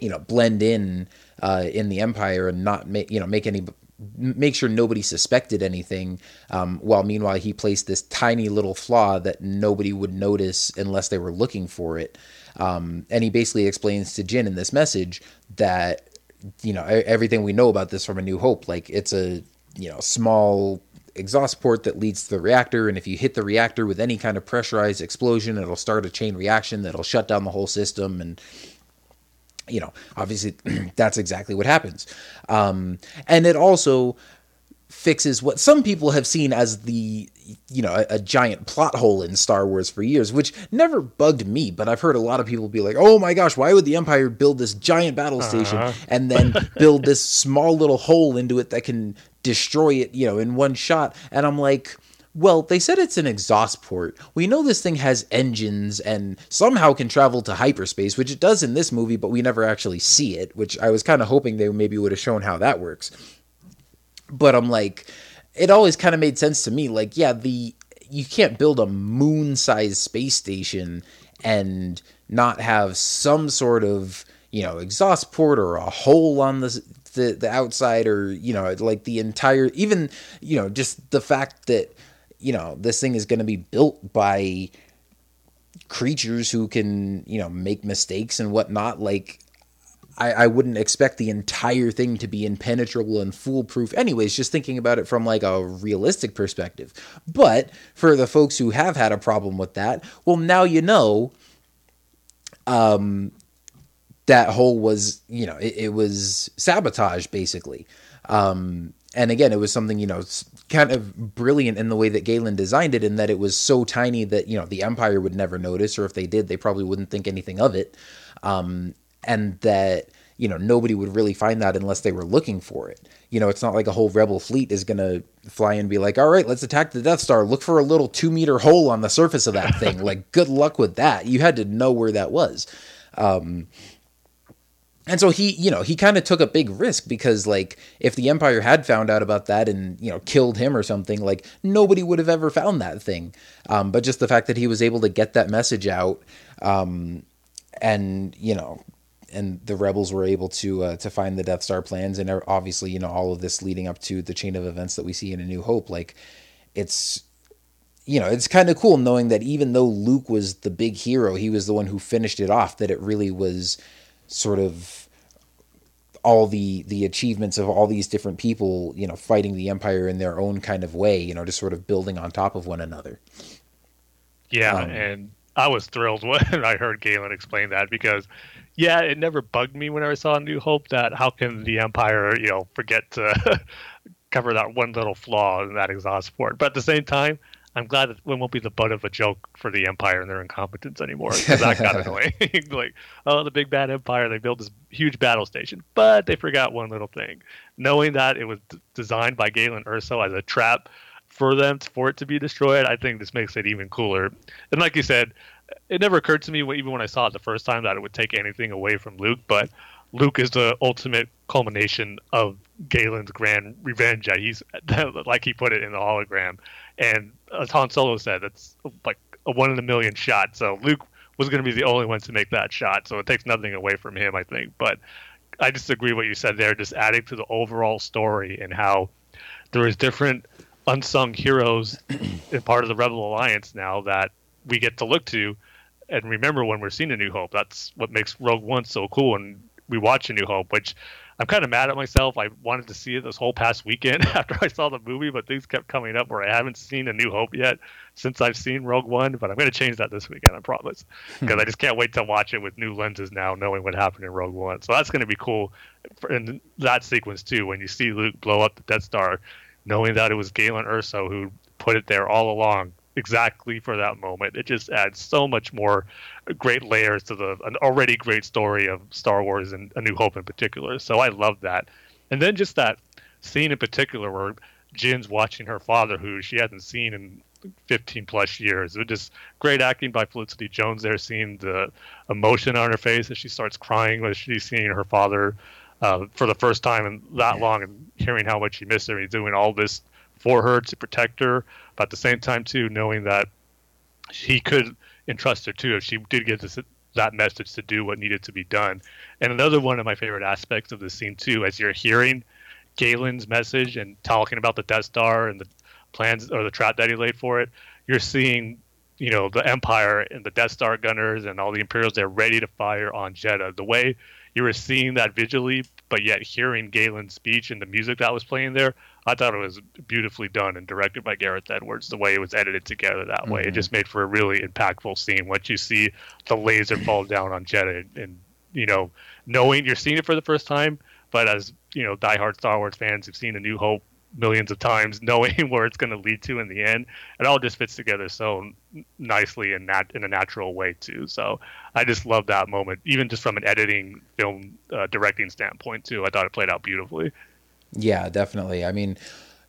you know, blend in uh, in the Empire and not make, you know, make any make sure nobody suspected anything um, while meanwhile he placed this tiny little flaw that nobody would notice unless they were looking for it. Um, and he basically explains to Jyn in this message that you know everything we know about this from a new hope like it's a you know small exhaust port that leads to the reactor and if you hit the reactor with any kind of pressurized explosion it'll start a chain reaction that'll shut down the whole system and you know obviously [CLEARS THROAT] that's exactly what happens um, and it also fixes what some people have seen as the you know a, a, giant plot hole in Star Wars for years, which never bugged me. But I've heard a lot of people be like, "Oh my gosh, why would the Empire build this giant battle station uh-huh. and then build this small little hole into it that can destroy it, you know, in one shot. And I'm like, well, they said it's an exhaust port. We know this thing has engines and somehow can travel to hyperspace, which it does in this movie, but we never actually see it, which I was kind of hoping they maybe would have shown how that works. But I'm like, it always kind of made sense to me. Like, yeah, the you can't build a moon-sized space station and not have some sort of you know exhaust port or a hole on the the the outside or you know like the entire even you know just the fact that you know this thing is going to be built by creatures who can you know make mistakes and whatnot like I, I wouldn't expect the entire thing to be impenetrable and foolproof. Anyways just thinking about it from like a realistic perspective. But for the folks who have had a problem with that well now you know um that hole was you know it, it was sabotage basically. Um, and again it was something you know kind of brilliant in the way that Galen designed it in that it was so tiny that you know the empire would never notice or if they did they probably wouldn't think anything of it. Um, and that you know nobody would really find that unless they were looking for it. You know it's not like a whole rebel fleet is going to fly and be like all right let's attack the death star. Look for a little two meter hole on the surface of that thing. [LAUGHS] Like good luck with that. You had to know where that was. Um, and so he you know he kind of took a big risk because like if the empire had found out about that and you know killed him or something like nobody would have ever found that thing um, but just the fact that he was able to get that message out um, and you know, and the rebels were able to uh, to find the Death Star plans, and obviously, you know, all of this leading up to the chain of events that we see in A New Hope, like it's you know, it's kind of cool knowing that even though Luke was the big hero, he was the one who finished it off. That it really was sort of all the the achievements of all these different people, you know, fighting the Empire in their own kind of way. You know, just sort of building on top of one another. Yeah, um, and I was thrilled [LAUGHS] when I heard Galen explain that because, yeah, it never bugged me whenever I saw New Hope that how can the Empire, you know, forget to [LAUGHS] cover that one little flaw in that exhaust port. But at the same time, I'm glad that it won't be the butt of a joke for the Empire and their incompetence anymore because [LAUGHS] that got annoying. [LAUGHS] like, oh, the big bad Empire, they built this huge battle station, but they forgot one little thing. Knowing that it was d- designed by Galen Erso as a trap for them for it to be destroyed, I think this makes it even cooler. And like you said, it never occurred to me even when I saw it the first time that it would take anything away from Luke, but Luke is the ultimate culmination of Galen's grand revenge. He's [LAUGHS] like he put it in the hologram, and as Han Solo said, that's like a one in a million shot. So Luke was going to be the only one to make that shot. So it takes nothing away from him, I think. But I disagree with what you said there. Just adding to the overall story and how there is different unsung heroes [CLEARS THROAT] in part of the Rebel Alliance now that we get to look to and remember when we're seeing A New Hope. That's what makes Rogue One so cool. And we watch A New Hope, which I'm kind of mad at myself. I wanted to see it this whole past weekend [LAUGHS] after I saw the movie, but things kept coming up where I haven't seen A New Hope yet since I've seen Rogue One. But I'm going to change that this weekend, I promise, hmm. because I just can't wait to watch it with new lenses now, knowing what happened in Rogue One. So that's going to be cool in that sequence too, when you see Luke blow up the Death Star, knowing that it was Galen Erso who put it there all along exactly for that moment. It just adds so much more great layers to the an already great story of Star Wars and A New Hope in particular. So I love that. And then just that scene in particular where Jyn's watching her father, who she hasn't seen in 15 plus years. It was just great acting by Felicity Jones there, seeing the emotion on her face as she starts crying when she's seeing her father uh, for the first time in that long and hearing how much she missed her. He's doing all this for her to protect her, but at the same time too knowing that he could entrust her too if she did get this, that message to do what needed to be done. And another one of my favorite aspects of the scene too, as you're hearing Galen's message and talking about the Death Star and the plans or the trap that he laid for it, you're seeing you know the Empire and the Death Star gunners and all the Imperials they're ready to fire on Jedha. The way you were seeing that visually, but yet hearing Galen's speech and the music that was playing there, I thought it was beautifully done and directed by Gareth Edwards. The way it was edited together that way, mm-hmm. it just made for a really impactful scene. Once you see the laser fall down on Jedha, and, and you know, knowing you're seeing it for the first time, but as you know, diehard Star Wars fans who've seen A New Hope millions of times, [LAUGHS] knowing where it's going to lead to in the end, it all just fits together so nicely and nat- in a natural way too. So I just love that moment, even just from an editing, film uh, directing standpoint too. I thought it played out beautifully. Yeah, definitely. I mean,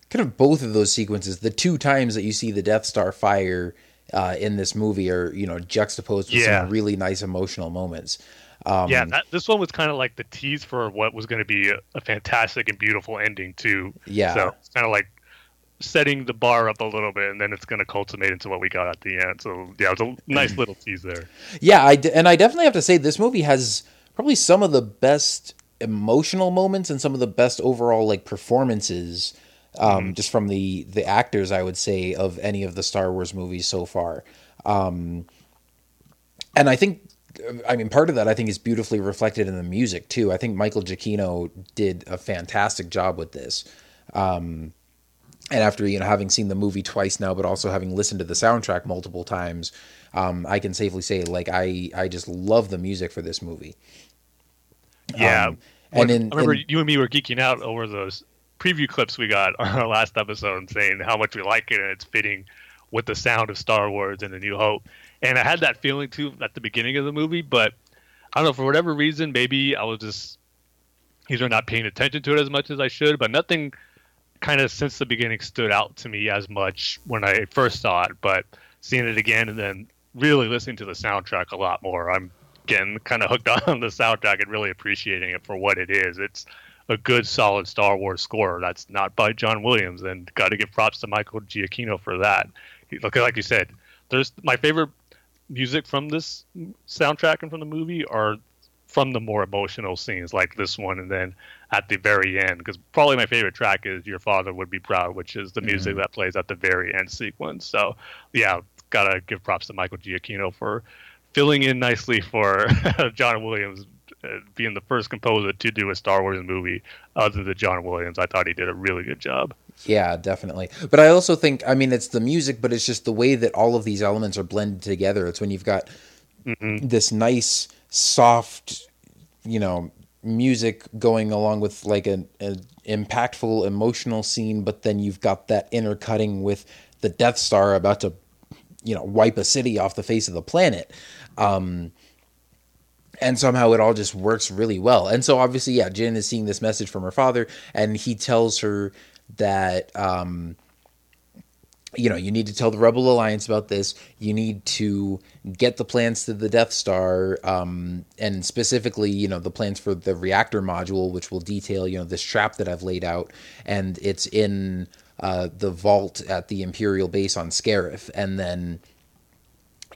kind of both of those sequences, the two times that you see the Death Star fire uh, in this movie are, you know, juxtaposed with yeah. some really nice emotional moments. Um, yeah, that, this one was kind of like the tease for what was going to be a, a, fantastic and beautiful ending too. Yeah, so it's kind of like setting the bar up a little bit, and then it's going to culminate into what we got at the end. So yeah, it was a nice little tease there. Yeah, I d- and I definitely have to say this movie has probably some of the best emotional moments and some of the best overall like performances um, mm. just from the the actors I would say of any of the Star Wars movies so far. Um, and I think I mean part of that I think is beautifully reflected in the music too. I think Michael Giacchino did a fantastic job with this. Um, and after you know having seen the movie twice now but also having listened to the soundtrack multiple times um, i can safely say like i i just love the music for this movie yeah. Um, and in, I remember in, you and me were geeking out over those preview clips we got [LAUGHS] on our last episode saying how much we like it and it's fitting with the sound of Star Wars and the New Hope. And I had that feeling too at the beginning of the movie, but I don't know, for whatever reason, maybe I was just either not paying attention to it as much as I should, but nothing kind of since the beginning stood out to me as much when I first saw it. But seeing it again and then really listening to the soundtrack a lot more, I'm getting kind of hooked [LAUGHS] on the soundtrack and really appreciating it for what it is. It's a good, solid Star Wars score. That's not by John Williams, and got to give props to Michael Giacchino for that. Like you said, there's my favorite music from this soundtrack and from the movie are from the more emotional scenes like this one and then at the very end because probably my favorite track is your father would be proud which is the music Mm-hmm. that plays at the very end sequence. So yeah gotta give props to michael giacchino for filling in nicely for [LAUGHS] john williams uh, being the first composer to do a star wars movie other than john williams. I thought he did a really good job Yeah, definitely. But I also think, I mean, it's the music, but it's just the way that all of these elements are blended together. It's when you've got this nice, soft, you know, music going along with like an, an impactful, emotional scene, but then you've got that intercutting with the Death Star about to, you know, wipe a city off the face of the planet. Um, and somehow it all just works really well. And so obviously, yeah, Jyn is seeing this message from her father, and he tells her that um, you know you need to tell the Rebel Alliance about this. You need to get the plans to the Death Star, um, and specifically, you know, the plans for the reactor module, which will detail you know this trap that I've laid out, and it's in uh, the vault at the Imperial base on Scarif, and then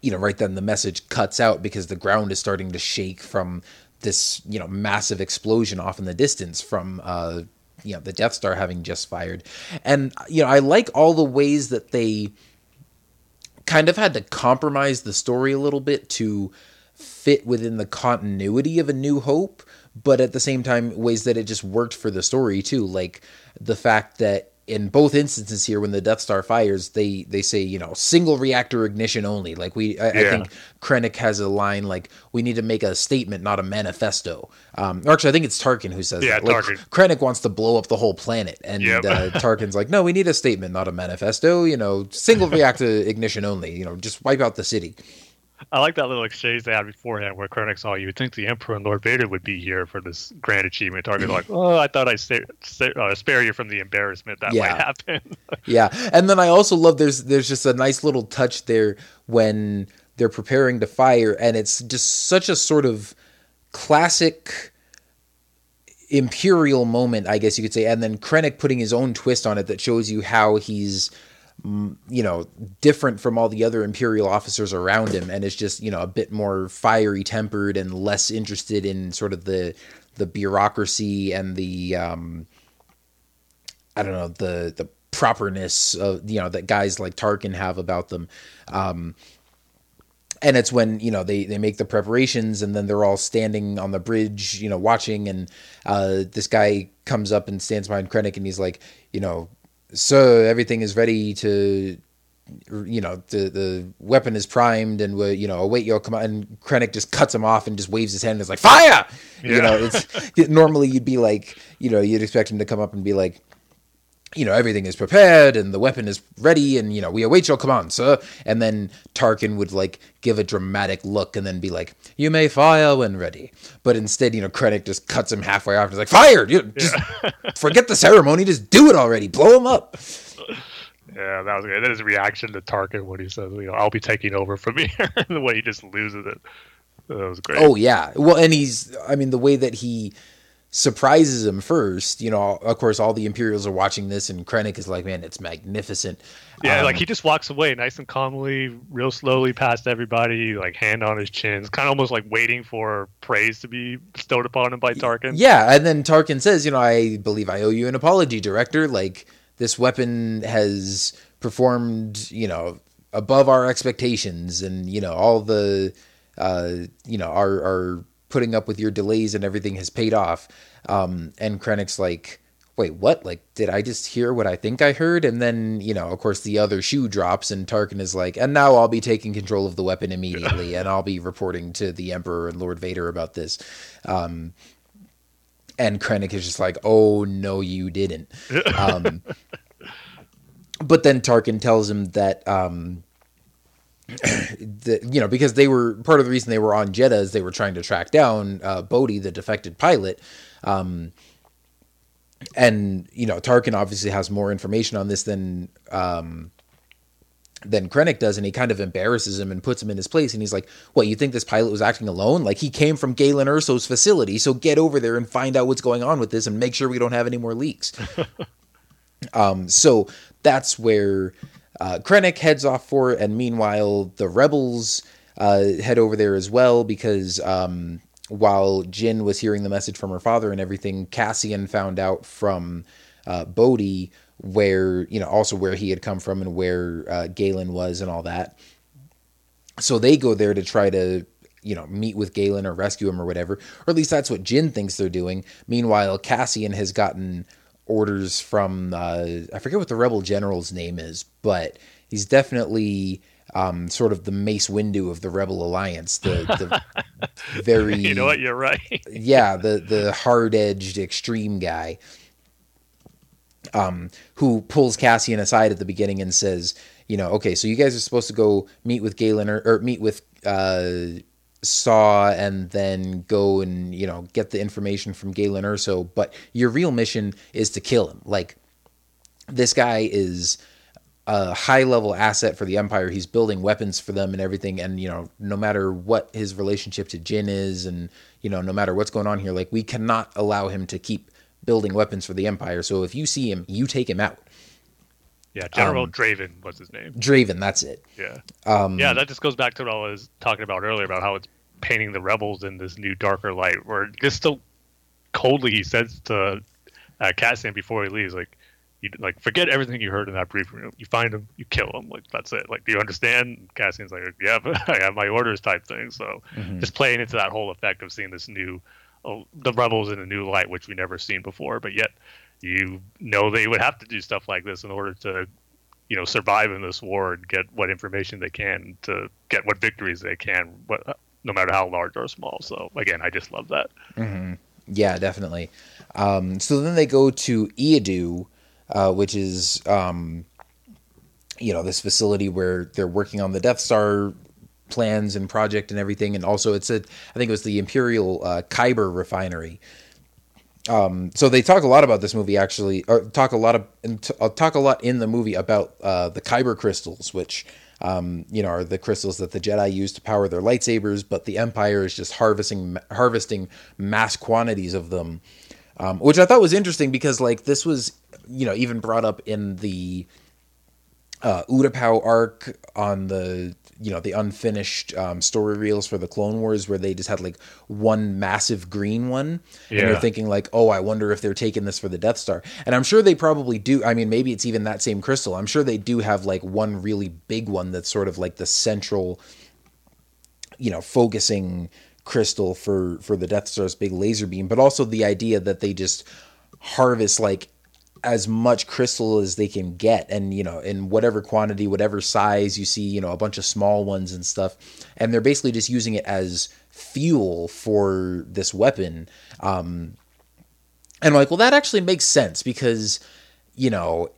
you know, right then the message cuts out because the ground is starting to shake from this, you know, massive explosion off in the distance from, uh, you know, the Death Star having just fired. And, you know, I like all the ways that they kind of had to compromise the story a little bit to fit within the continuity of A New Hope, but at the same time, ways that it just worked for the story too. Like the fact that in both instances here, when the Death Star fires, they they say you know single reactor ignition only. Like we, I, I think Krennic has a line like we need to make a statement, not a manifesto. Um, or actually, I think it's Tarkin who says Yeah, that. Like, Tarkin. Krennic wants to blow up the whole planet, and Yep. uh, [LAUGHS] Tarkin's like, no, we need a statement, not a manifesto. You know, single reactor [LAUGHS] ignition only. You know, just wipe out the city. I like that little exchange they had beforehand where Krennic saw you would think the Emperor and Lord Vader would be here for this grand achievement. Tarkin's like, [LAUGHS] oh, I thought I'd uh, spare you from the embarrassment that Yeah. might happen. [LAUGHS] Yeah, and then I also love there's there's just a nice little touch there when they're preparing to fire, and it's just such a sort of classic imperial moment, I guess you could say, and then Krennic putting his own twist on it that shows you how he's you know different from all the other imperial officers around him and it's just you know a bit more fiery tempered and less interested in sort of the the bureaucracy and the um I don't know the the properness of you know that guys like Tarkin have about them. Um, and it's when you know they they make the preparations and then they're all standing on the bridge, you know, watching, and uh, this guy comes up and stands behind Krennic and he's like, you know, sir, everything is ready to. You know the the weapon is primed and we you know await your command. And Krennic just cuts him off and just waves his hand and is like fire. You know it's normally you'd be like you know you'd expect him to come up and be like you know everything is prepared and the weapon is ready and you know we await your command sir. And then tarkin would like give a dramatic look and then be like you may fire when ready. But instead you know krennic just cuts him halfway off and is like fired! You just forget the ceremony just do it already. Blow him up. Yeah, that was good. Then his reaction to Tarkin when he says, you know, I'll be taking over from [LAUGHS] here, the way he just loses it. That was great. oh yeah. Well and he's i mean the way that he surprises him first you know of course all the imperials are watching this and krennic is like man it's magnificent Yeah, Um, like he just walks away nice and calmly, real slowly past everybody, like hand on his chin. It's kind of almost like waiting for praise to be bestowed upon him by Tarkin. Yeah, and then Tarkin says, you know, I believe I owe you an apology, director. Like this weapon has performed, you know, above our expectations, and you know, all the, uh, you know, our our putting up with your delays and everything has paid off. Um, and Krennic's like, wait, what? Like, did I just hear what I think I heard? And then, you know, of course, the other shoe drops, and Tarkin is like, and now I'll be taking control of the weapon immediately, and I'll be reporting to the Emperor and Lord Vader about this. Um, and Krennic is just like, "Oh no, you didn't." [LAUGHS] Um, but then Tarkin tells him that, um, that you know, because they were part of the reason they were on Jedha is they were trying to track down uh, Bodhi, the defected pilot. Um, and you know, Tarkin obviously has more information on this than um, than Krennic does, and he kind of embarrasses him and puts him in his place. And he's like, "What? You think this pilot was acting alone? Like he came from Galen Erso's facility, so get over there and find out what's going on with this, and make sure we don't have any more leaks." [LAUGHS] um, so that's where uh, Krennic heads off for, it, and meanwhile, the rebels uh, head over there as well because um, while Jyn was hearing the message from her father and everything, Cassian found out from uh, Bodhi where you know also where he had come from and where uh, Galen was and all that. So they go there to try to you know meet with Galen or rescue him or whatever, or at least that's what Jyn thinks they're doing. Meanwhile, Cassian has gotten orders from uh, I forget what the rebel general's name is, but he's definitely um, sort of the Mace Windu of the Rebel Alliance. The, the [LAUGHS] very you know what? You're right. [LAUGHS] yeah, the the hard edged extreme guy. Um, who pulls Cassian aside at the beginning and says, you know, okay, so you guys are supposed to go meet with Galen or, or meet with uh, Saw and then go and you know get the information from Galen Erso, but your real mission is to kill him. Like this guy is a high level asset for the Empire. He's building weapons for them and everything. And you know, no matter what his relationship to Jyn is, and you know, no matter what's going on here, like we cannot allow him to keep building weapons for the Empire. So if you see him, you take him out. Yeah, General um, Draven was his name. Draven, that's it. Yeah. Um, yeah, that just goes back to what I was talking about earlier about how it's painting the rebels in this new darker light, where just so coldly he says to uh, Cassian before he leaves, like, you like forget everything you heard in that briefing room. You find him, you kill him. Like that's it. Like, do you understand? Cassian's like, yeah, [LAUGHS] but I have my orders type thing. So mm-hmm. just playing into that whole effect of seeing this new, oh, the rebels in a new light, which we never seen before, but yet you know they would have to do stuff like this in order to you know survive in this war and get what information they can to get what victories they can what, no matter how large or small. So again i just love that. Mm-hmm. yeah definitely. Um, so then they go to Eadu, uh, which is um, you know this facility where they're working on the death star plans and project and everything. And also it's a i think it was the imperial uh, kyber refinery um, so they talk a lot about this movie actually, talk a lot of uh, talk a lot in the movie about uh, the Kyber crystals, which um, you know are the crystals that the Jedi use to power their lightsabers, but the Empire is just harvesting harvesting mass quantities of them, um, which I thought was interesting because like this was you know even brought up in the uh, Utapau arc on the you know the unfinished um, story reels for the Clone Wars where they just had like one massive green one, yeah. and you're thinking like, oh, I wonder if they're taking this for the Death Star, and I'm sure they probably do. I mean, maybe it's even that same crystal. I'm sure they do have like one really big one that's sort of like the central, you know, focusing crystal for for the Death Star's big laser beam, but also the idea that they just harvest like as much crystal as they can get. And you know in whatever quantity whatever size you see you know a bunch of small ones and stuff. And they're basically just using it as fuel for this weapon. Um and I'm like well that actually makes sense because you know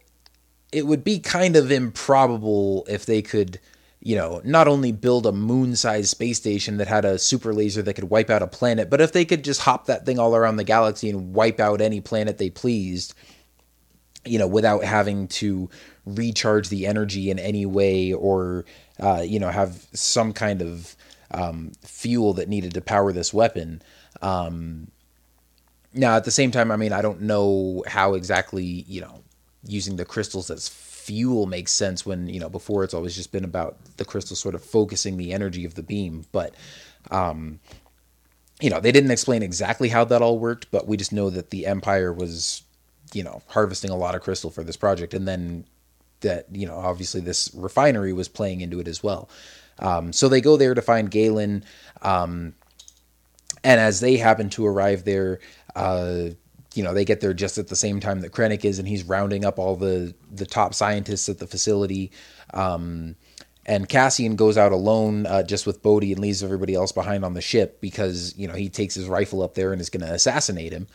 it would be kind of improbable if they could you know, not only build a moon sized space station that had a super laser that could wipe out a planet, but if they could just hop that thing all around the galaxy and wipe out any planet they pleased, you know, without having to recharge the energy in any way or, uh, you know, have some kind of um, fuel that needed to power this weapon. Um, now, at the same time, I mean, I don't know how exactly, you know, using the crystals as fuel makes sense when, you know, before it's always just been about the crystal sort of focusing the energy of the beam. But, um, you know, they didn't explain exactly how that all worked, but we just know that the Empire was you know harvesting a lot of crystal for this project, and then that you know obviously this refinery was playing into it as well. Um, so they go there to find Galen, um, and as they happen to arrive there, uh, you know they get there just at the same time that Krennic is, and he's rounding up all the the top scientists at the facility. Um, and Cassian goes out alone uh, just with Bodhi and leaves everybody else behind on the ship because you know he takes his rifle up there and is going to assassinate him.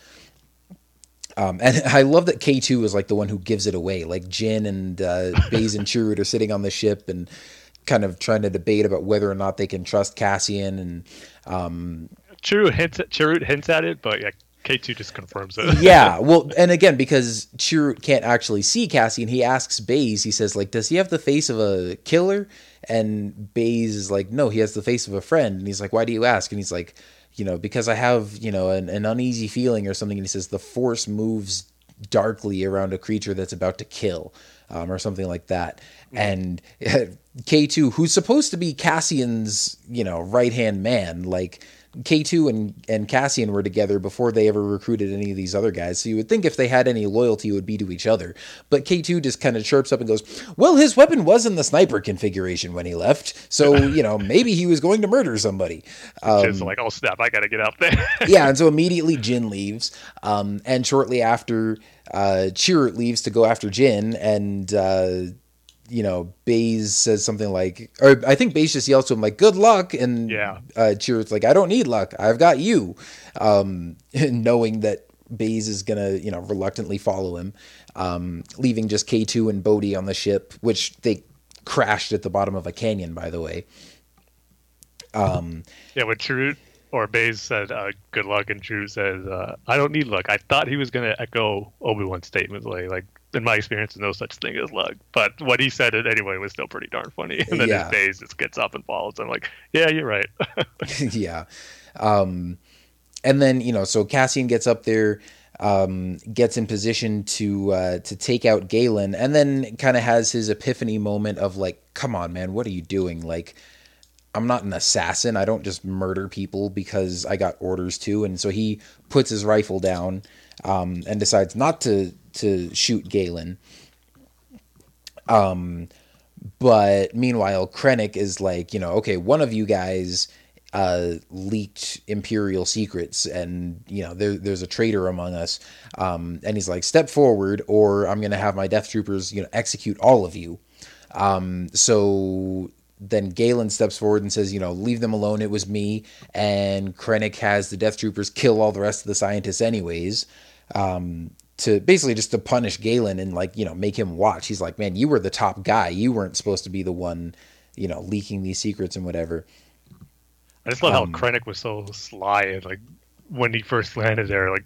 Um, and [LAUGHS] I love that K2 is like the one who gives it away. Like Jyn and uh, Baze and Chirrut are sitting on the ship and kind of trying to debate about whether or not they can trust Cassian. And um, Chirrut hints at, Chirrut hints at it, but yeah, K2 just confirms it. [LAUGHS] yeah, well, and again, because Chirrut can't actually see Cassian, he asks Baze, he says, like, does he have the face of a killer? And Baze is like, no, he has the face of a friend. And he's like, why do you ask? And he's like, you know, because I have, you know, an, an uneasy feeling or something. And he says the force moves darkly around a creature that's about to kill, um, or something like that. And [LAUGHS] K2, who's supposed to be Cassian's, you know, right hand man, like K2 and, and Cassian were together before they ever recruited any of these other guys. So you would think if they had any loyalty, it would be to each other. But K2 just kind of chirps up and goes, Well, his weapon was in the sniper configuration when he left. So, [LAUGHS] you know, maybe he was going to murder somebody. Um, Just like, oh snap, I gotta get out there. [LAUGHS] yeah, and so immediately Jyn leaves. Um, and shortly after, uh, Chirrut leaves to go after Jyn. And, uh, you know, Baze says something like, or I think Baze just yells to him like, "Good luck," and Yeah. uh, Chirrut's like, "I don't need luck. I've got you," um, [LAUGHS] knowing that Baze is gonna, you know, reluctantly follow him, um, leaving just K two and Bodhi on the ship, which they crashed at the bottom of a canyon, by the way. Um, Yeah, when Chirrut or Baze said uh, good luck, and Chirrut says, uh, I don't need luck. I thought he was going to echo Obi Wan's statements, like, like, in my experience, no such thing as luck. But what he said it anyway was still pretty darn funny. [LAUGHS] And then Yeah. his Baze just gets up and falls. I'm like, yeah, you're right. [LAUGHS] [LAUGHS] yeah. Um, and then you know, so Cassian gets up there, um, gets in position to uh, to take out Galen, and then kind of has his epiphany moment of like, "Come on, man, what are you doing? Like, I'm not an assassin. I don't just murder people because I got orders to." And so he puts his rifle down um, and decides not to to shoot Galen. Um, but meanwhile, Krennic is like, you know, okay, one of you guys uh, leaked Imperial secrets, and you know, there, there's a traitor among us. Um, and he's like, step forward, or I'm going to have my Death Troopers, you know, execute all of you. Um, so then Galen steps forward and says, you know, leave them alone. It was me. And Krennic has the Death Troopers kill all the rest of the scientists, anyways. Um, to basically just to punish Galen and like you know make him watch. He's like, man, you were the top guy. You weren't supposed to be the one, you know, leaking these secrets and whatever. I just love Um, how Krennic was so sly and like when he first landed there, like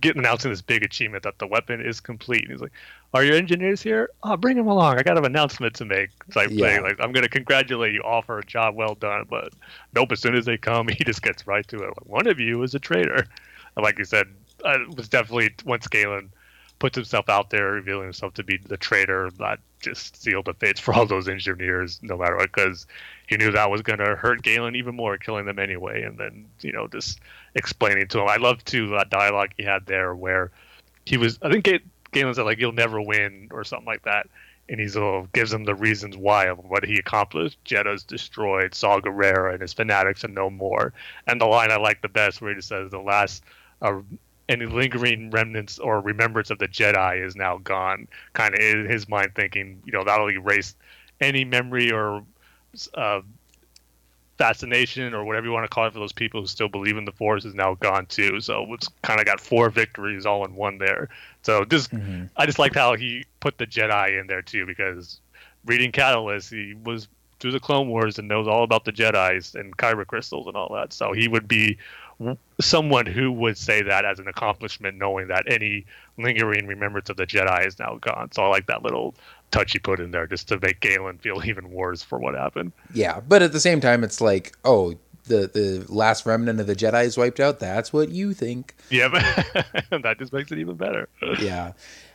getting announcing this big achievement that the weapon is complete. And he's like, "Are your engineers here? Oh, bring them along. I got an announcement to make." Type Yeah. thing. Like, I'm going to congratulate you all for a job well done. But nope, as soon as they come, [LAUGHS] he just gets right to it. Like, One of you is a traitor. And like you said, uh, was definitely once Galen puts himself out there, revealing himself to be the traitor, that just sealed the fates for all those engineers, no matter what, because he knew that was going to hurt Galen even more, killing them anyway. And then, you know, just explaining to him. I love too that dialogue he had there where he was, I think Ga- Galen said, like, you'll never win or something like that. And uh, gives him the reasons why of what he accomplished. Jedha's destroyed, Saw Gerrera and his fanatics and no more. And the line I like the best where he just says, the last uh, any lingering remnants or remembrance of the Jedi is now gone. Kind of in his mind thinking, you know, that'll erase any memory or uh, fascination or whatever you want to call it for those people who still believe in the Force is now gone too. So it's kind of got four victories all in one there. So just, I just liked how he put the Jedi in there too because reading Catalyst, he was through the Clone Wars and knows all about the Jedi's and Kyber crystals and all that. So he would be someone who would say that as an accomplishment, knowing that any lingering remembrance of the Jedi is now gone. So I like that little touch he put in there just to make Galen feel [LAUGHS] even worse for what happened. Yeah, but at the same time, it's like, oh, the the last remnant of the Jedi is wiped out. That's what you think. Yeah, but [LAUGHS] that just makes it even better. [LAUGHS] yeah.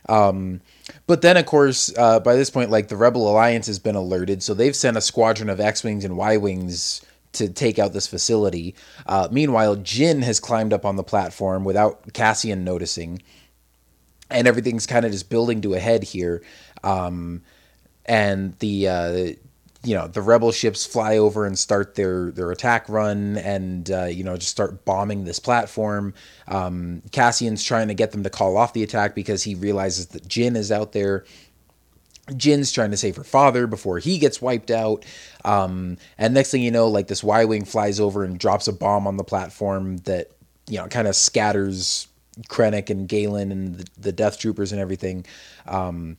Um, but then, of course, uh, by this point, like the Rebel Alliance has been alerted, so they've sent a squadron of X-wings and Y-wings to take out this facility. Uh, meanwhile, Jyn has climbed up on the platform without Cassian noticing, and everything's kind of just building to a head here. Um, and the uh, you know the rebel ships fly over and start their their attack run and uh, you know just start bombing this platform um, cassian's trying to get them to call off the attack because he realizes that Jyn is out there Jyn's trying to save her father before he gets wiped out. Um, and next thing you know, like this Y Wing flies over and drops a bomb on the platform that, you know, kind of scatters Krennic and Galen and the, the Death Troopers and everything. Um,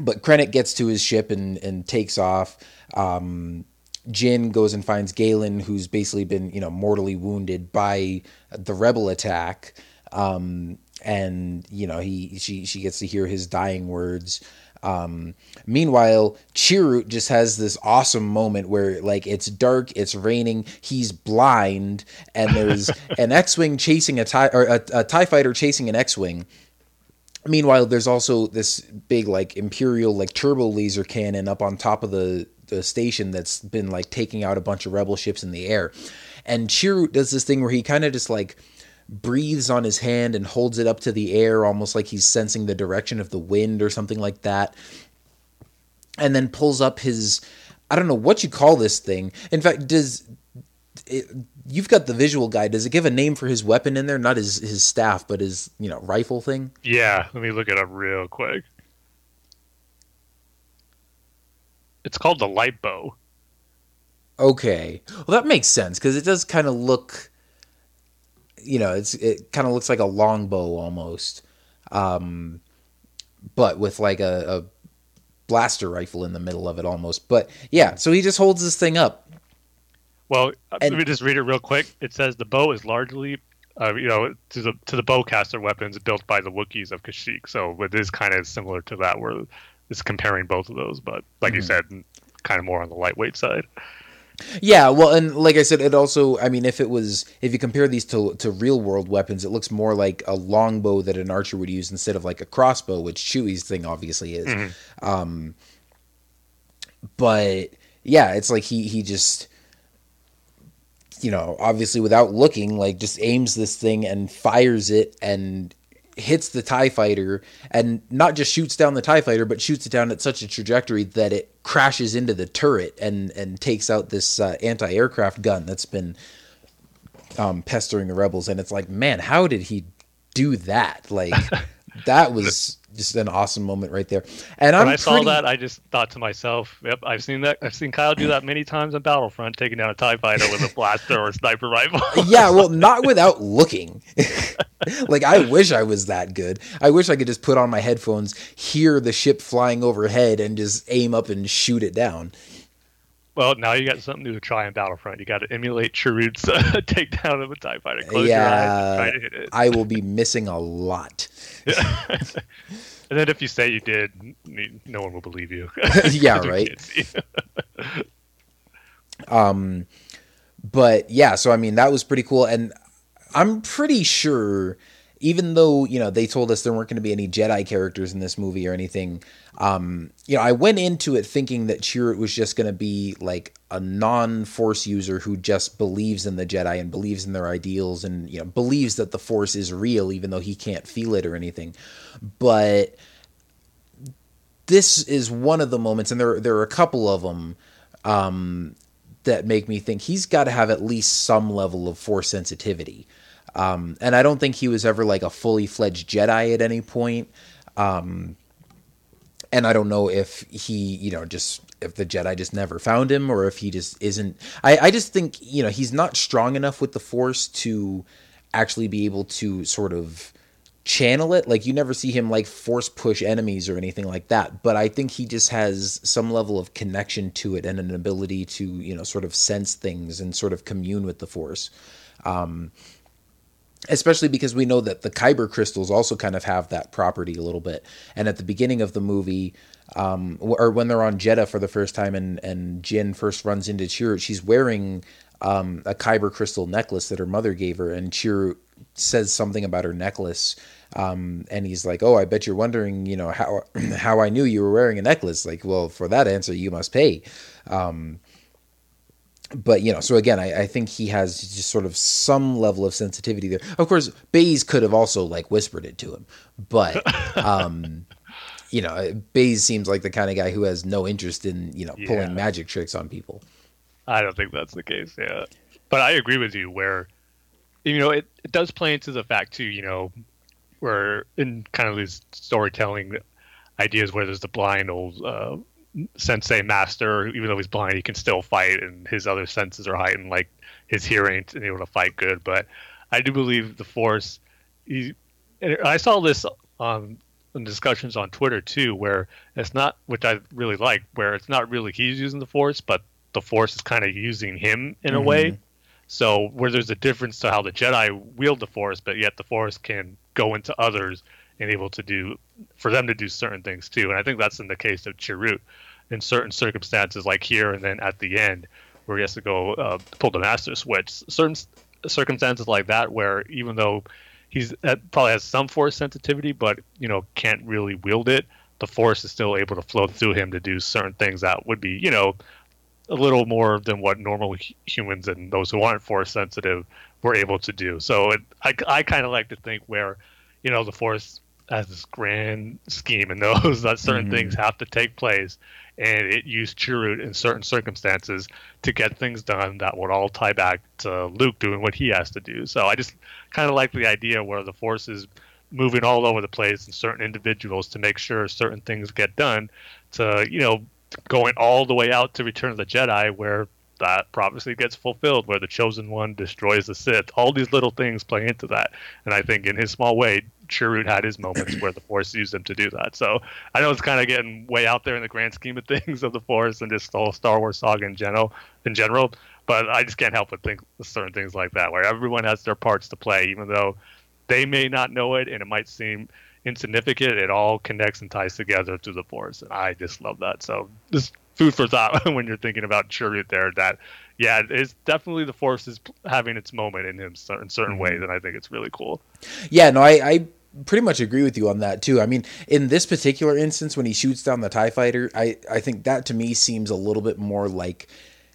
but Krennic gets to his ship and, and takes off. Um, Jyn goes and finds Galen, who's basically been, you know, mortally wounded by the rebel attack. Um, and you know, he she she gets to hear his dying words. Um, meanwhile, Chirrut just has this awesome moment where like it's dark, it's raining, he's blind, and there's [LAUGHS] an X-wing chasing a tie or a, a Tie fighter chasing an X-wing meanwhile, there's also this big like Imperial like turbo laser cannon up on top of the the station that's been like taking out a bunch of rebel ships in the air. And Chirrut does this thing where he kind of just like breathes on his hand and holds it up to the air almost like he's sensing the direction of the wind or something like that. And then pulls up his I don't know what you call this thing. In fact, does it, you've got the visual guy? Does it give a name for his weapon in there? Not his his staff, but his you know rifle thing. Yeah, let me look it up real quick. It's called the light bow. Okay, well that makes sense because it does kind of look, you know, it's it kind of looks like a longbow almost, um, but with like a, a blaster rifle in the middle of it almost. But yeah, so he just holds this thing up. Well, uh, And- let me just read it real quick. It says the bow is largely, uh, you know, to the to the bowcaster weapons built by the Wookiees of Kashyyyk. So it is kind of similar to that, where it's comparing both of those, but like you said, kind of more on the lightweight side. Yeah, well, and like I said, it also, I mean, if it was, if you compare these to to real world weapons, it looks more like a longbow that an archer would use instead of like a crossbow, which Chewie's thing obviously is. Um, but yeah, it's like he he just, you know, obviously without looking, like just aims this thing and fires it and hits the tie fighter and not just shoots down the tie fighter but shoots it down at such a trajectory that it crashes into the turret and and takes out this uh, anti-aircraft gun that's been um, pestering the rebels. And it's like man how did he do that? Like [LAUGHS] that was just an awesome moment right there and When I'm i saw pretty- that, I just thought to myself, "Yep, I've seen that. I've seen Kyle do that many times on Battlefront, taking down a Tie Fighter with a [LAUGHS] blaster or a sniper rifle." yeah, well, [LAUGHS] not without looking. [LAUGHS] like I wish I was that good. I wish I could just put on my headphones, hear the ship flying overhead, and just aim up and shoot it down. Well, now you got something new to try on Battlefront. You got to emulate Chirrut's uh, [LAUGHS] takedown of a Tie Fighter. Close your eyes, and try yeah, to hit it. I will be missing a lot. [LAUGHS] And then if you say you did, no one will believe you. [LAUGHS] yeah, right. Um, but yeah, so I mean that was pretty cool, and I'm pretty sure, even though you know they told us there weren't going to be any Jedi characters in this movie or anything, um, you know I went into it thinking that Chirrut was just going to be like a non-Force user who just believes in the Jedi and believes in their ideals and you know believes that the Force is real, even though he can't feel it or anything, but this is one of the moments, and there there are a couple of them um, that make me think he's got to have at least some level of force sensitivity. Um, and I don't think he was ever like a fully fledged Jedi at any point. Um, and I don't know if he, you know, just if the Jedi just never found him or if he just isn't. I, I just think, you know, he's not strong enough with the Force to actually be able to sort of channel it. Like you never see him like force push enemies or anything like that. But I think he just has some level of connection to it and an ability to, you know, sort of sense things and sort of commune with the Force. Um, especially because we know that the kyber crystals also kind of have that property a little bit. And at the beginning of the movie um, or when they're on Jedha for the first time and and Jyn first runs into Chirrut she's wearing um, a kyber crystal necklace that her mother gave her. And Chirrut says something about her necklace um, and he's like oh I bet you're wondering you know how [CLEARS THROAT] how I knew you were wearing a necklace. Like well for that answer you must pay. Um, but you know, so again, I, I think he has just sort of some level of sensitivity there. Of course, Baze could have also like whispered it to him, but [LAUGHS] um, you know, Baze seems like the kind of guy who has no interest in you know Yeah. pulling magic tricks on people. I don't think that's the case. Yeah, but I agree with you. Where you know it, it does play into the fact too. You know, where in kind of these storytelling ideas where there's the blind old uh, sensei master, even though he's blind, he can still fight, and his other senses are heightened, like his hearing, and able to fight good. But I do believe the Force. He, and I saw this on in discussions on Twitter too, where it's not, which I really like, where it's not really he's using the Force, but the Force is kind of using him in a mm-hmm. way. So where there's a difference to how the Jedi wield the Force, but yet the Force can go into others and able to do for them to do certain things too. And I think that's in the case of Chirrut in certain circumstances, like here and then at the end, where he has to go uh, pull the Master Switch. Certain circumstances like that, where even though he's uh, probably has some force sensitivity, but you know can't really wield it. The force is still able to flow through him to do certain things that would be you know a little more than what normal humans and those who aren't force sensitive were able to do. So it, I, I kind of like to think where, you know, the force has this grand scheme and knows [LAUGHS] that certain mm-hmm. things have to take place, and it used Chirrut in certain circumstances to get things done that would all tie back to Luke doing what he has to do. So I just kind of like the idea where the force is moving all over the place and certain individuals to make sure certain things get done to you know going all the way out to Return of the Jedi, where that prophecy gets fulfilled, where the chosen one destroys the Sith. All these little things play into that, and I think in his small way, Chirrut had his moments where the Force used him to do that. So I know it's kind of getting way out there in the grand scheme of [LAUGHS] things of the Force and just the whole Star Wars saga in general. In general, but I just can't help but think certain things like that, where everyone has their parts to play, even though they may not know it, and it might seem insignificant. It all connects and ties together through the force, and I just love that. So just food for thought [LAUGHS] when you're thinking about Chirrut there. That yeah, it's definitely the force is having its moment in him in certain mm-hmm. ways, and I think it's really cool. Yeah, no, I, I pretty much agree with you on that too. I mean, in this particular instance, when he shoots down the Tie Fighter, I I think that to me seems a little bit more like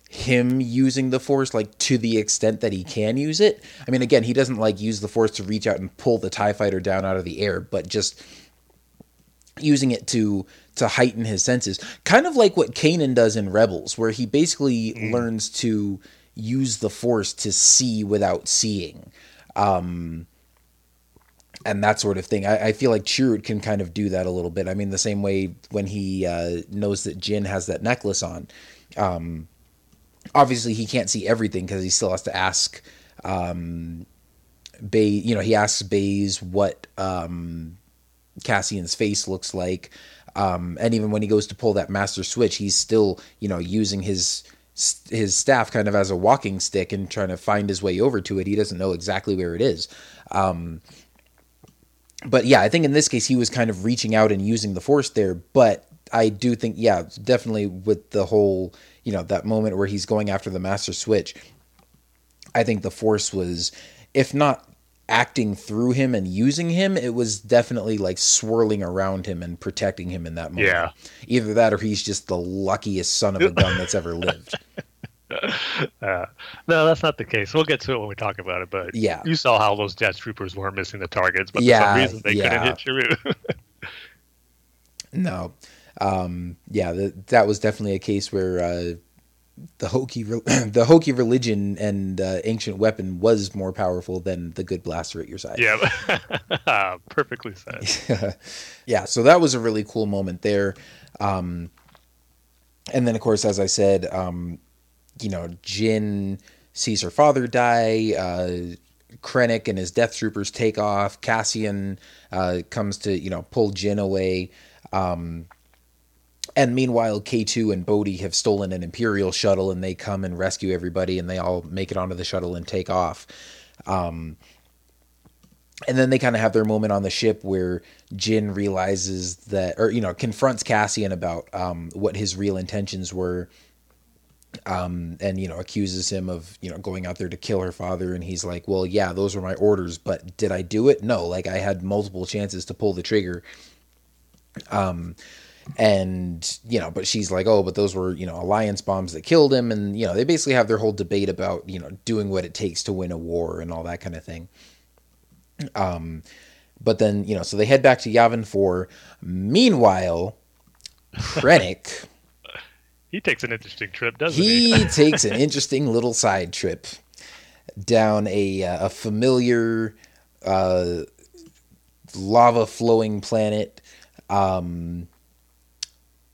him using the force like to the extent that he can use it. I mean, again, he doesn't like use the force to reach out and pull the Tie Fighter down out of the air, but just using it to to heighten his senses, kind of like what Kanan does in Rebels, where he basically mm. learns to use the force to see without seeing. Um, and that sort of thing. I, I, feel like Chirrut can kind of do that a little bit. I mean, the same way when he uh, knows that Jyn has that necklace on. Um, obviously he can't see everything because he still has to ask um, Bay. You know, he asks Baze what um, Cassian's face looks like, um, and even when he goes to pull that master switch, he's still you know using his his staff kind of as a walking stick and trying to find his way over to it. He doesn't know exactly where it is. Um, but yeah, I think in this case he was kind of reaching out and using the force there. But I do think, yeah, definitely with the whole you know that moment where he's going after the master switch i think the force was if not acting through him and using him it was definitely like swirling around him and protecting him in that moment yeah either that or he's just the luckiest son of a gun that's ever [LAUGHS] lived uh, no, that's not the case. We'll get to it when we talk about it. But yeah, you saw how those jet troopers weren't missing the targets, but yeah, for some reason they yeah. couldn't hit Chirrut. [LAUGHS] no, um, yeah, that that was definitely a case where uh, the Hokie [CLEARS THROAT] the Hokie religion and uh, ancient weapon was more powerful than the good blaster at your side. Yeah, [LAUGHS] perfectly said. [LAUGHS] yeah, so that was a really cool moment there. Um, and then, of course, as I said, um, you know, Jyn sees her father die. Uh, Krennic and his Death Troopers take off. Cassian uh, comes to you know pull Jyn away. Um, and meanwhile, K2 and Bodhi have stolen an Imperial shuttle and they come and rescue everybody and they all make it onto the shuttle and take off. Um, and then they kind of have their moment on the ship where Jyn realizes that, or, you know, confronts Cassian about um, what his real intentions were. Um, and, you know, accuses him of, you know, going out there to kill her father. And he's like, well, yeah, those were my orders, but did I do it? No, like I had multiple chances to pull the trigger. Um, and you know but she's like oh but those were you know alliance bombs that killed him. And you know they basically have their whole debate about you know doing what it takes to win a war and all that kind of thing. Um but then you know so they head back to yavin 4 meanwhile krennic [LAUGHS] he takes an interesting trip doesn't he he? [LAUGHS] takes an interesting little side trip down a uh, a familiar uh lava flowing planet. Um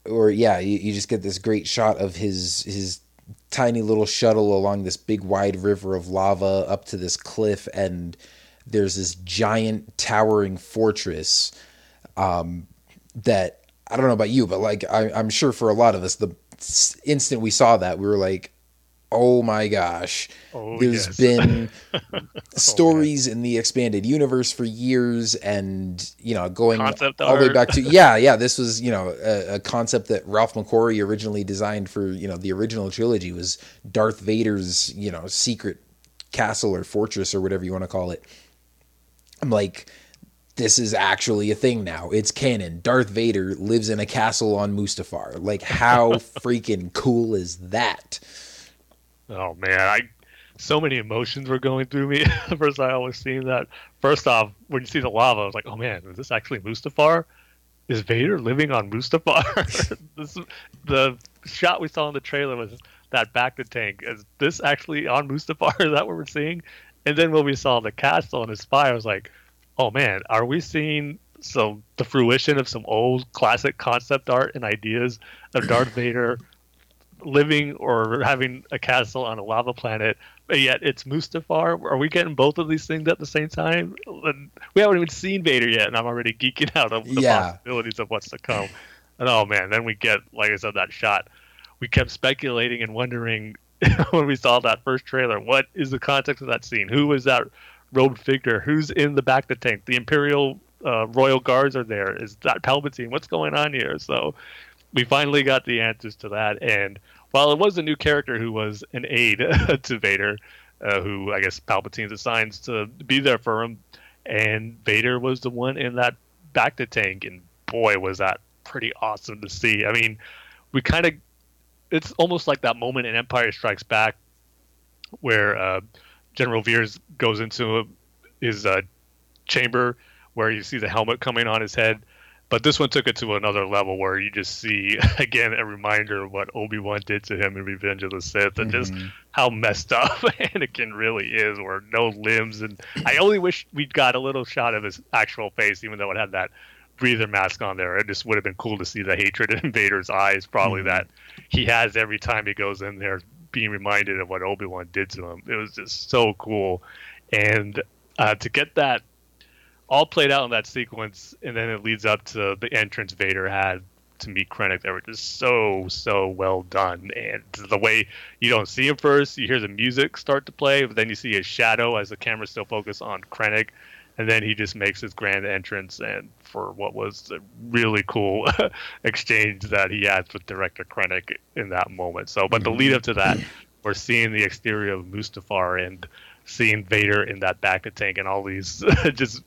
or yeah, you, you just get this great shot of his his tiny little shuttle along this big wide river of lava up to this cliff and there's this giant towering fortress um, that I don't know about you, but like I, am sure for a lot of us, the instant we saw that, we were like, oh my gosh, oh, there's yes. been [LAUGHS] oh, stories oh, in the expanded universe for years, and you know, going concept all the way back to [LAUGHS] yeah, yeah. This was you know a, a, concept that Ralph McQuarrie originally designed for you know the original trilogy was Darth Vader's you know secret castle or fortress or whatever you want to call it. I'm like, this is actually a thing now. It's canon. Darth Vader lives in a castle on Mustafar. Like, how [LAUGHS] freaking cool is that? Oh man, I so many emotions were going through me [LAUGHS] first I was seeing that. First off, when you see the lava, I was like, "Oh man, is this actually Mustafar? Is Vader living on Mustafar?" [LAUGHS] this, the shot we saw in the trailer was that bacta tank. Is this actually on Mustafar? [LAUGHS] Is that what we're seeing? And then when we saw the castle and his spy, I was like, "Oh man, are we seeing some the fruition of some old classic concept art and ideas of Darth Vader?" Living or having a castle on a lava planet, but yet it's Mustafar. Are we getting both of these things at the same time? We haven't even seen Vader yet, and I'm already geeking out of the Yeah. possibilities of what's to come. And oh man, then we get, like I said, that shot. We kept speculating and wondering [LAUGHS] when we saw that first trailer, what is the context of that scene? Who is that robed figure? Who's in the back of the tank? The Imperial uh, Royal Guards are there. Is that Palpatine? What's going on here? So we finally got the answers to that. And while it was a new character who was an aide [LAUGHS] to Vader, uh, who I guess Palpatine's assigns to be there for him, and Vader was the one in that bacta tank, and boy, was that pretty awesome to see. I mean, we kind of, it's almost like that moment in Empire Strikes Back where uh, General Veers goes into his uh, chamber where you see the helmet coming on his head. But this one took it to another level where you just see [LAUGHS] again a reminder of what Obi Wan did to him in Revenge of the Sith, and just how messed up [LAUGHS] Anakin really is, where no limbs. And I only wish we'd got a little shot of his actual face, even though it had that breather mask on there. It just would have been cool to see the hatred in [LAUGHS] Vader's eyes, probably that he has every time he goes in there, being reminded of what Obi Wan did to him. It was just so cool, and uh, to get that all played out in that sequence, and then it leads up to the entrance Vader had to meet Krennic. They were just so so well done, and the way you don't see him first, you hear the music start to play, but then you see his shadow as the camera still focused on Krennic, and then he just makes his grand entrance, and for what was a really cool [LAUGHS] exchange that he had with director Krennic in that moment. So, but the mm-hmm. lead up to that, we're seeing the exterior of Mustafar and seeing Vader in that bacta tank and all these [LAUGHS] just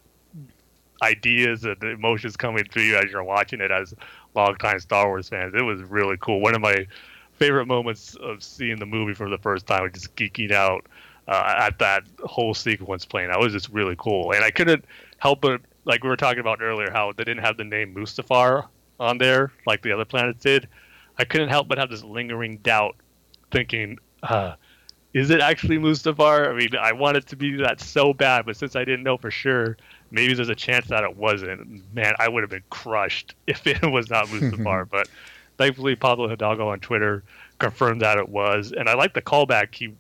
ideas and emotions coming through you as you're watching it as longtime Star Wars fans. It was really cool. One of my favorite moments of seeing the movie for the first time, was just geeking out uh, at that whole sequence playing. That was just really cool, and I couldn't help but like we were talking about earlier, how they didn't have the name Mustafar on there like the other planets did. I couldn't help but have this lingering doubt, thinking, uh, is it actually Mustafar? I mean, I wanted to be that so bad, but since I didn't know for sure, maybe there's a chance that it wasn't. Man, I would have been crushed [LAUGHS] if it was not Mustafar. [LAUGHS] but thankfully, Pablo Hidalgo on Twitter confirmed that it was, and I like the callback. He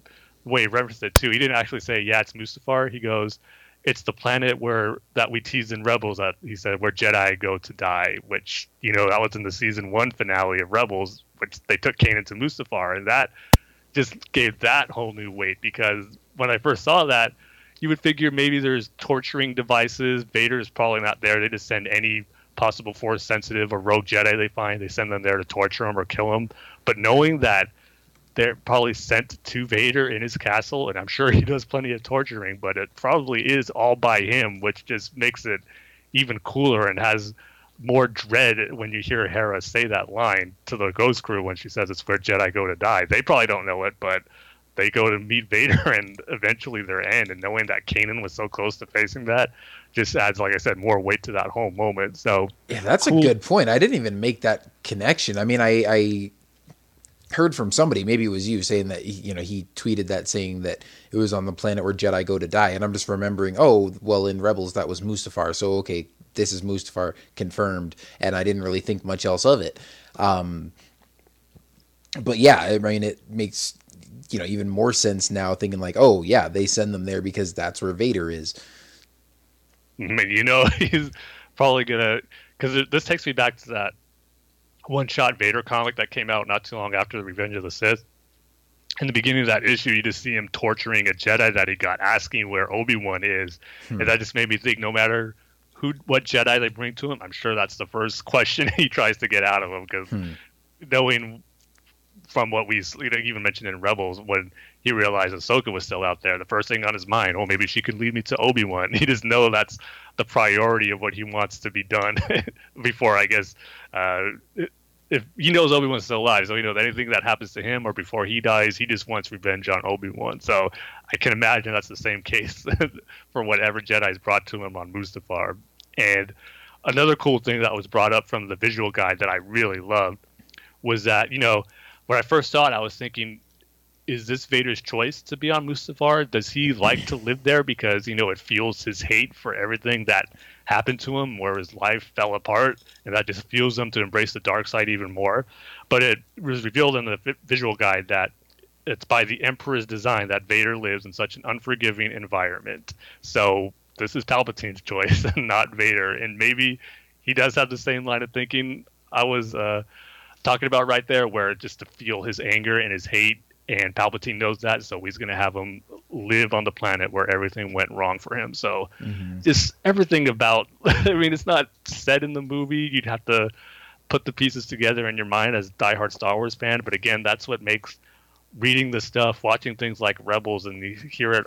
way he referenced it too. He didn't actually say, "Yeah, it's Mustafar." He goes, "It's the planet where that we teased in Rebels." That he said where Jedi go to die, which you know that was in the season one finale of Rebels, which they took Kanan to Mustafar, and that just gave that whole new weight because when I first saw that, you would figure maybe there's torturing devices. Vader is probably not there. They just send any possible force sensitive or rogue Jedi they find, they send them there to torture him or kill him. But knowing that they're probably sent to Vader in his castle, and I'm sure [LAUGHS] he does plenty of torturing, but it probably is all by him, which just makes it even cooler and has more dread when you hear Hera say that line to the Ghost Crew when she says it's where Jedi go to die. They probably don't know it, but they go to meet Vader [LAUGHS] and eventually their end. And knowing that Kanan was so close to facing that just adds, like I said, more weight to that whole moment. So Yeah, that's Cool. a good point. I didn't even make that connection. I mean, I, I heard from somebody, maybe it was you, saying that he- you know he tweeted that saying that it was on the planet where Jedi go to die, and I'm just remembering. Oh, well, in Rebels that was Mustafar, so okay, this is Mustafar confirmed, and I didn't really think much else of it. Um, but yeah, I mean, it makes you know even more sense now, thinking like, oh yeah, they send them there because that's where Vader is. I [LAUGHS] mean, you know, [LAUGHS] he's probably gonna because this takes me back to that one-shot Vader comic that came out not too long after the Revenge of the Sith. In the beginning of that issue, you just see him torturing a Jedi that he got, asking where Obi Wan is, hmm. and that just made me think: no matter who, what Jedi they bring to him, I'm sure that's the first [LAUGHS] question he tries to get out of him because hmm. knowing from what we you know, even mentioned in Rebels when he realized Ahsoka was still out there. The first thing on his mind, oh, maybe she could lead me to Obi Wan. [LAUGHS] He just know that's the priority of what he wants to be done [LAUGHS] before, I guess. Uh, if he knows Obi Wan's still alive, so you know anything that happens to him or before he dies, he just wants revenge on Obi Wan. So I can imagine that's the same [LAUGHS] case for whatever Jedi's brought to him on Mustafar. And another cool thing that was brought up from the visual guide that I really loved was that you know when I first saw it, I was thinking, is this Vader's choice to be on Mustafar? Does he like to live there because you know it fuels his hate for everything that happened to him, where his life fell apart, and that just fuels him to embrace the dark side even more? But it was revealed in the visual guide that it's by the Emperor's design that Vader lives in such an unforgiving environment. So this is Palpatine's [LAUGHS] choice and [LAUGHS] not Vader, and maybe he does have the same line of thinking I was uh, talking about right there, where just to feel his anger and his hate and Palpatine knows that, so he's going to have him live on the planet where everything went wrong for him. So, mm-hmm. just everything about. [LAUGHS] I mean, it's not said in the movie. You'd have to put the pieces together in your mind as a diehard Star Wars fan. But again, that's what makes reading the stuff, watching things like Rebels, and you hear it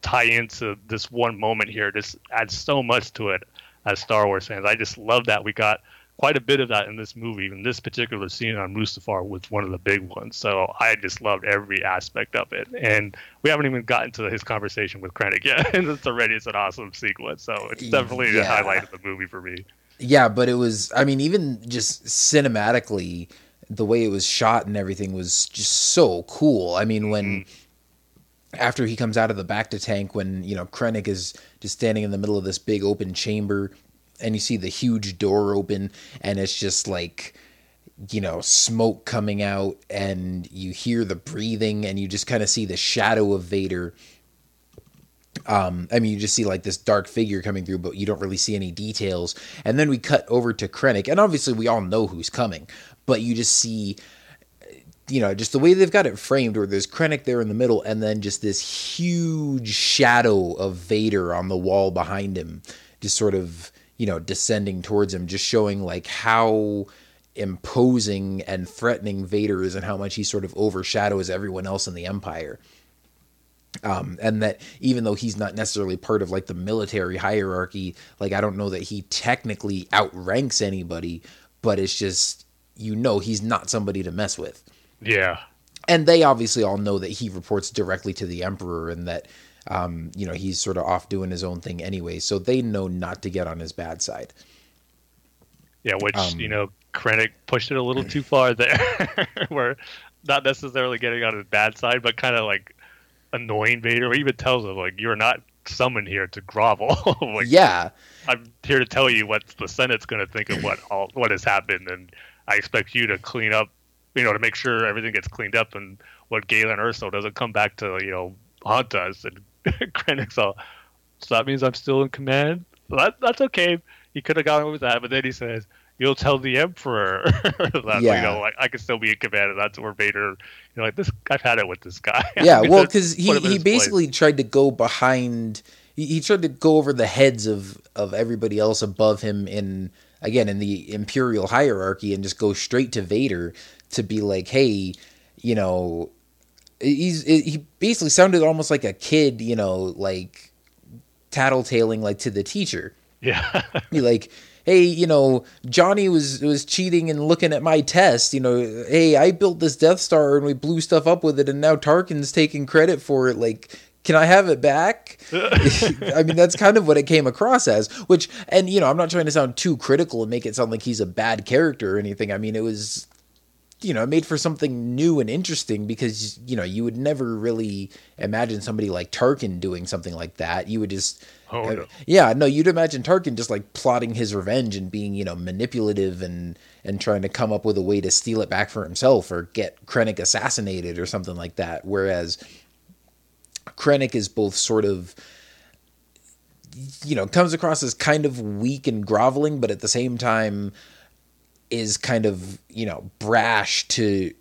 tie into this one moment here. Just adds so much to it as Star Wars fans. I just love that we got quite a bit of that in this movie. And this particular scene on Mustafar was one of the big ones. So I just loved every aspect of it. And we haven't even gotten to his conversation with Krennic yet, and [LAUGHS] it's already it's an awesome sequence. So it's definitely yeah. the highlight of the movie for me. Yeah, but it was. I mean, even just cinematically, the way it was shot and everything was just so cool. I mean, when. Mm-hmm after he comes out of the bacta tank when you know Krennic is just standing in the middle of this big open chamber and you see the huge door open and it's just like you know smoke coming out and you hear the breathing and you just kind of see the shadow of Vader um, I mean, you just see like this dark figure coming through, but you don't really see any details. And then we cut over to Krennic, and obviously we all know who's coming, but you just see, you know, just the way they've got it framed, where there's Krennic there in the middle, and then just this huge shadow of Vader on the wall behind him, just sort of you know, descending towards him, just showing like how imposing and threatening Vader is and how much he sort of overshadows everyone else in the Empire. Um, and that even though he's not necessarily part of like the military hierarchy, like I don't know that he technically outranks anybody, but it's just you know he's not somebody to mess with. Yeah. And they obviously all know that he reports directly to the Emperor and that um, you know, he's sort of off doing his own thing anyway. So they know not to get on his bad side. Yeah, which um, you know, Krennic pushed it a little too far there, [LAUGHS] where not necessarily getting on his bad side, but kind of like annoying Vader. He even tells him like, "You're not summoned here to grovel." [LAUGHS] like, yeah, I'm here to tell you what the Senate's going to think of what all what has happened, and I expect you to clean up, you know, to make sure everything gets cleaned up and what Galen Erso doesn't come back to, you know, haunt us and [LAUGHS] Krennic's so that means I'm still in command? that, that's okay. He could have gone with that, but then he says, you'll tell the emperor [LAUGHS] that yeah. you know like I can still be in command and that's where Vader you know like this I've had it with this guy [LAUGHS] yeah well because he, he basically place. tried to go behind he, he, tried to go over the heads of of everybody else above him in again in the imperial hierarchy and just go straight to Vader to be like hey you know he's he basically sounded almost like a kid, you know, like tattletaling like to the teacher. Yeah. [LAUGHS] he like, hey, you know, Johnny was was cheating and looking at my test. You know, hey, I built this Death Star and we blew stuff up with it, and now Tarkin's taking credit for it. Like, can I have it back? [LAUGHS] [LAUGHS] I mean, that's kind of what it came across as. Which, and you know, I'm not trying to sound too critical and make it sound like he's a bad character or anything. I mean, it was you know, made for something new and interesting because you know you would never really imagine somebody like Tarkin doing something like that. You would just, oh, no. yeah, no, you'd imagine Tarkin just like plotting his revenge and being you know manipulative and and trying to come up with a way to steal it back for himself or get Krennic assassinated or something like that. Whereas Krennic is both sort of you know comes across as kind of weak and groveling, but at the same time is kind of you know brash to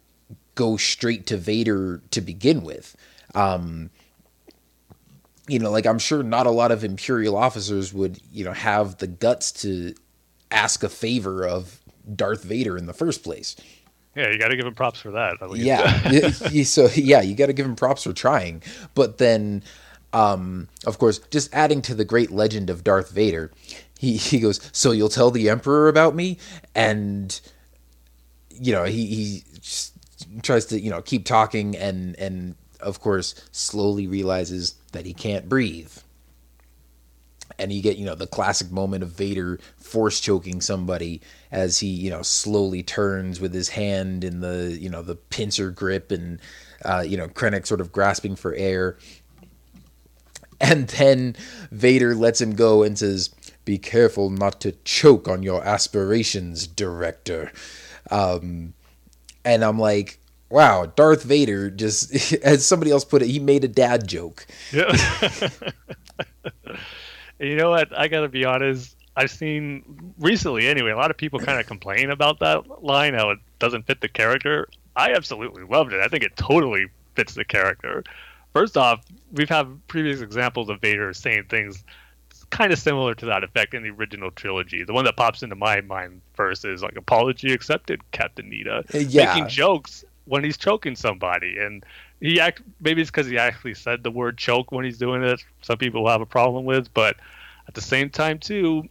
go straight to Vader to begin with. Um, you know, like I'm sure not a lot of Imperial officers would you know have the guts to ask a favor of Darth Vader in the first place. Yeah, you got to give him props for that. Yeah. [LAUGHS] So yeah, you got to give him props for trying. But then, um, of course, just adding to the great legend of Darth Vader, he he goes, "So you'll tell the Emperor about me?" And you know, he he tries to you know keep talking, and and of course, slowly realizes that he can't breathe. And you get, you know, the classic moment of Vader force choking somebody as he, you know, slowly turns with his hand in the, you know, the pincer grip and, uh, you know, Krennic sort of grasping for air. And then Vader lets him go and says, Be careful not to choke on your aspirations, director. Um, and I'm like, wow, Darth Vader just, [LAUGHS] as somebody else put it, he made a dad joke. Yeah. [LAUGHS] you know what? I got to be honest. I've seen recently, anyway, a lot of people kind of complain about that line, how it doesn't fit the character. I absolutely loved it. I think it totally fits the character. First off, we've had previous examples of Vader saying things kind of similar to that effect in the original trilogy. The one that pops into my mind first is like apology accepted, Captain Needa. Yeah. Making jokes when he's choking somebody. And he act maybe it's because he actually said the word choke when he's doing it. Some people have a problem with, but at the same time too,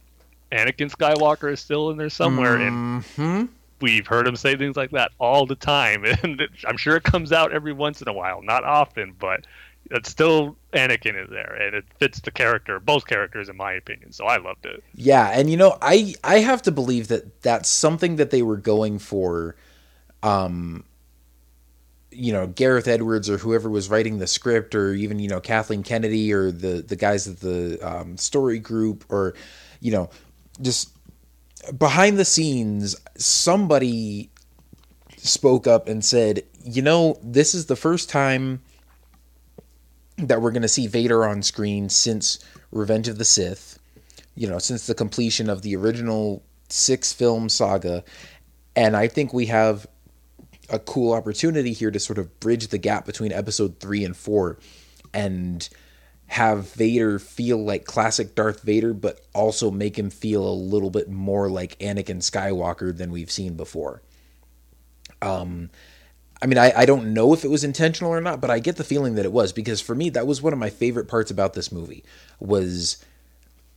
Anakin Skywalker is still in there somewhere and Mm-hmm. we've heard him say things like that all the time [LAUGHS] and it, i'm sure it comes out every once in a while not often but it's still anakin is there and it fits the character both characters in my opinion so i loved it Yeah, and you know, I I have to believe that that's something that they were going for. Um, you know, Gareth Edwards or whoever was writing the script, or even you know Kathleen Kennedy or the the guys at the um, story group, or you know, just behind the scenes, somebody spoke up and said, you know, this is the first time that we're going to see Vader on screen since Revenge of the Sith you know, since the completion of the original six film saga. And I think we have a cool opportunity here to sort of bridge the gap between episode three and four and have Vader feel like classic Darth Vader, but also make him feel a little bit more like Anakin Skywalker than we've seen before. Um, I mean, I, I don't know if it was intentional or not, but I get the feeling that it was because for me, that was one of my favorite parts about this movie was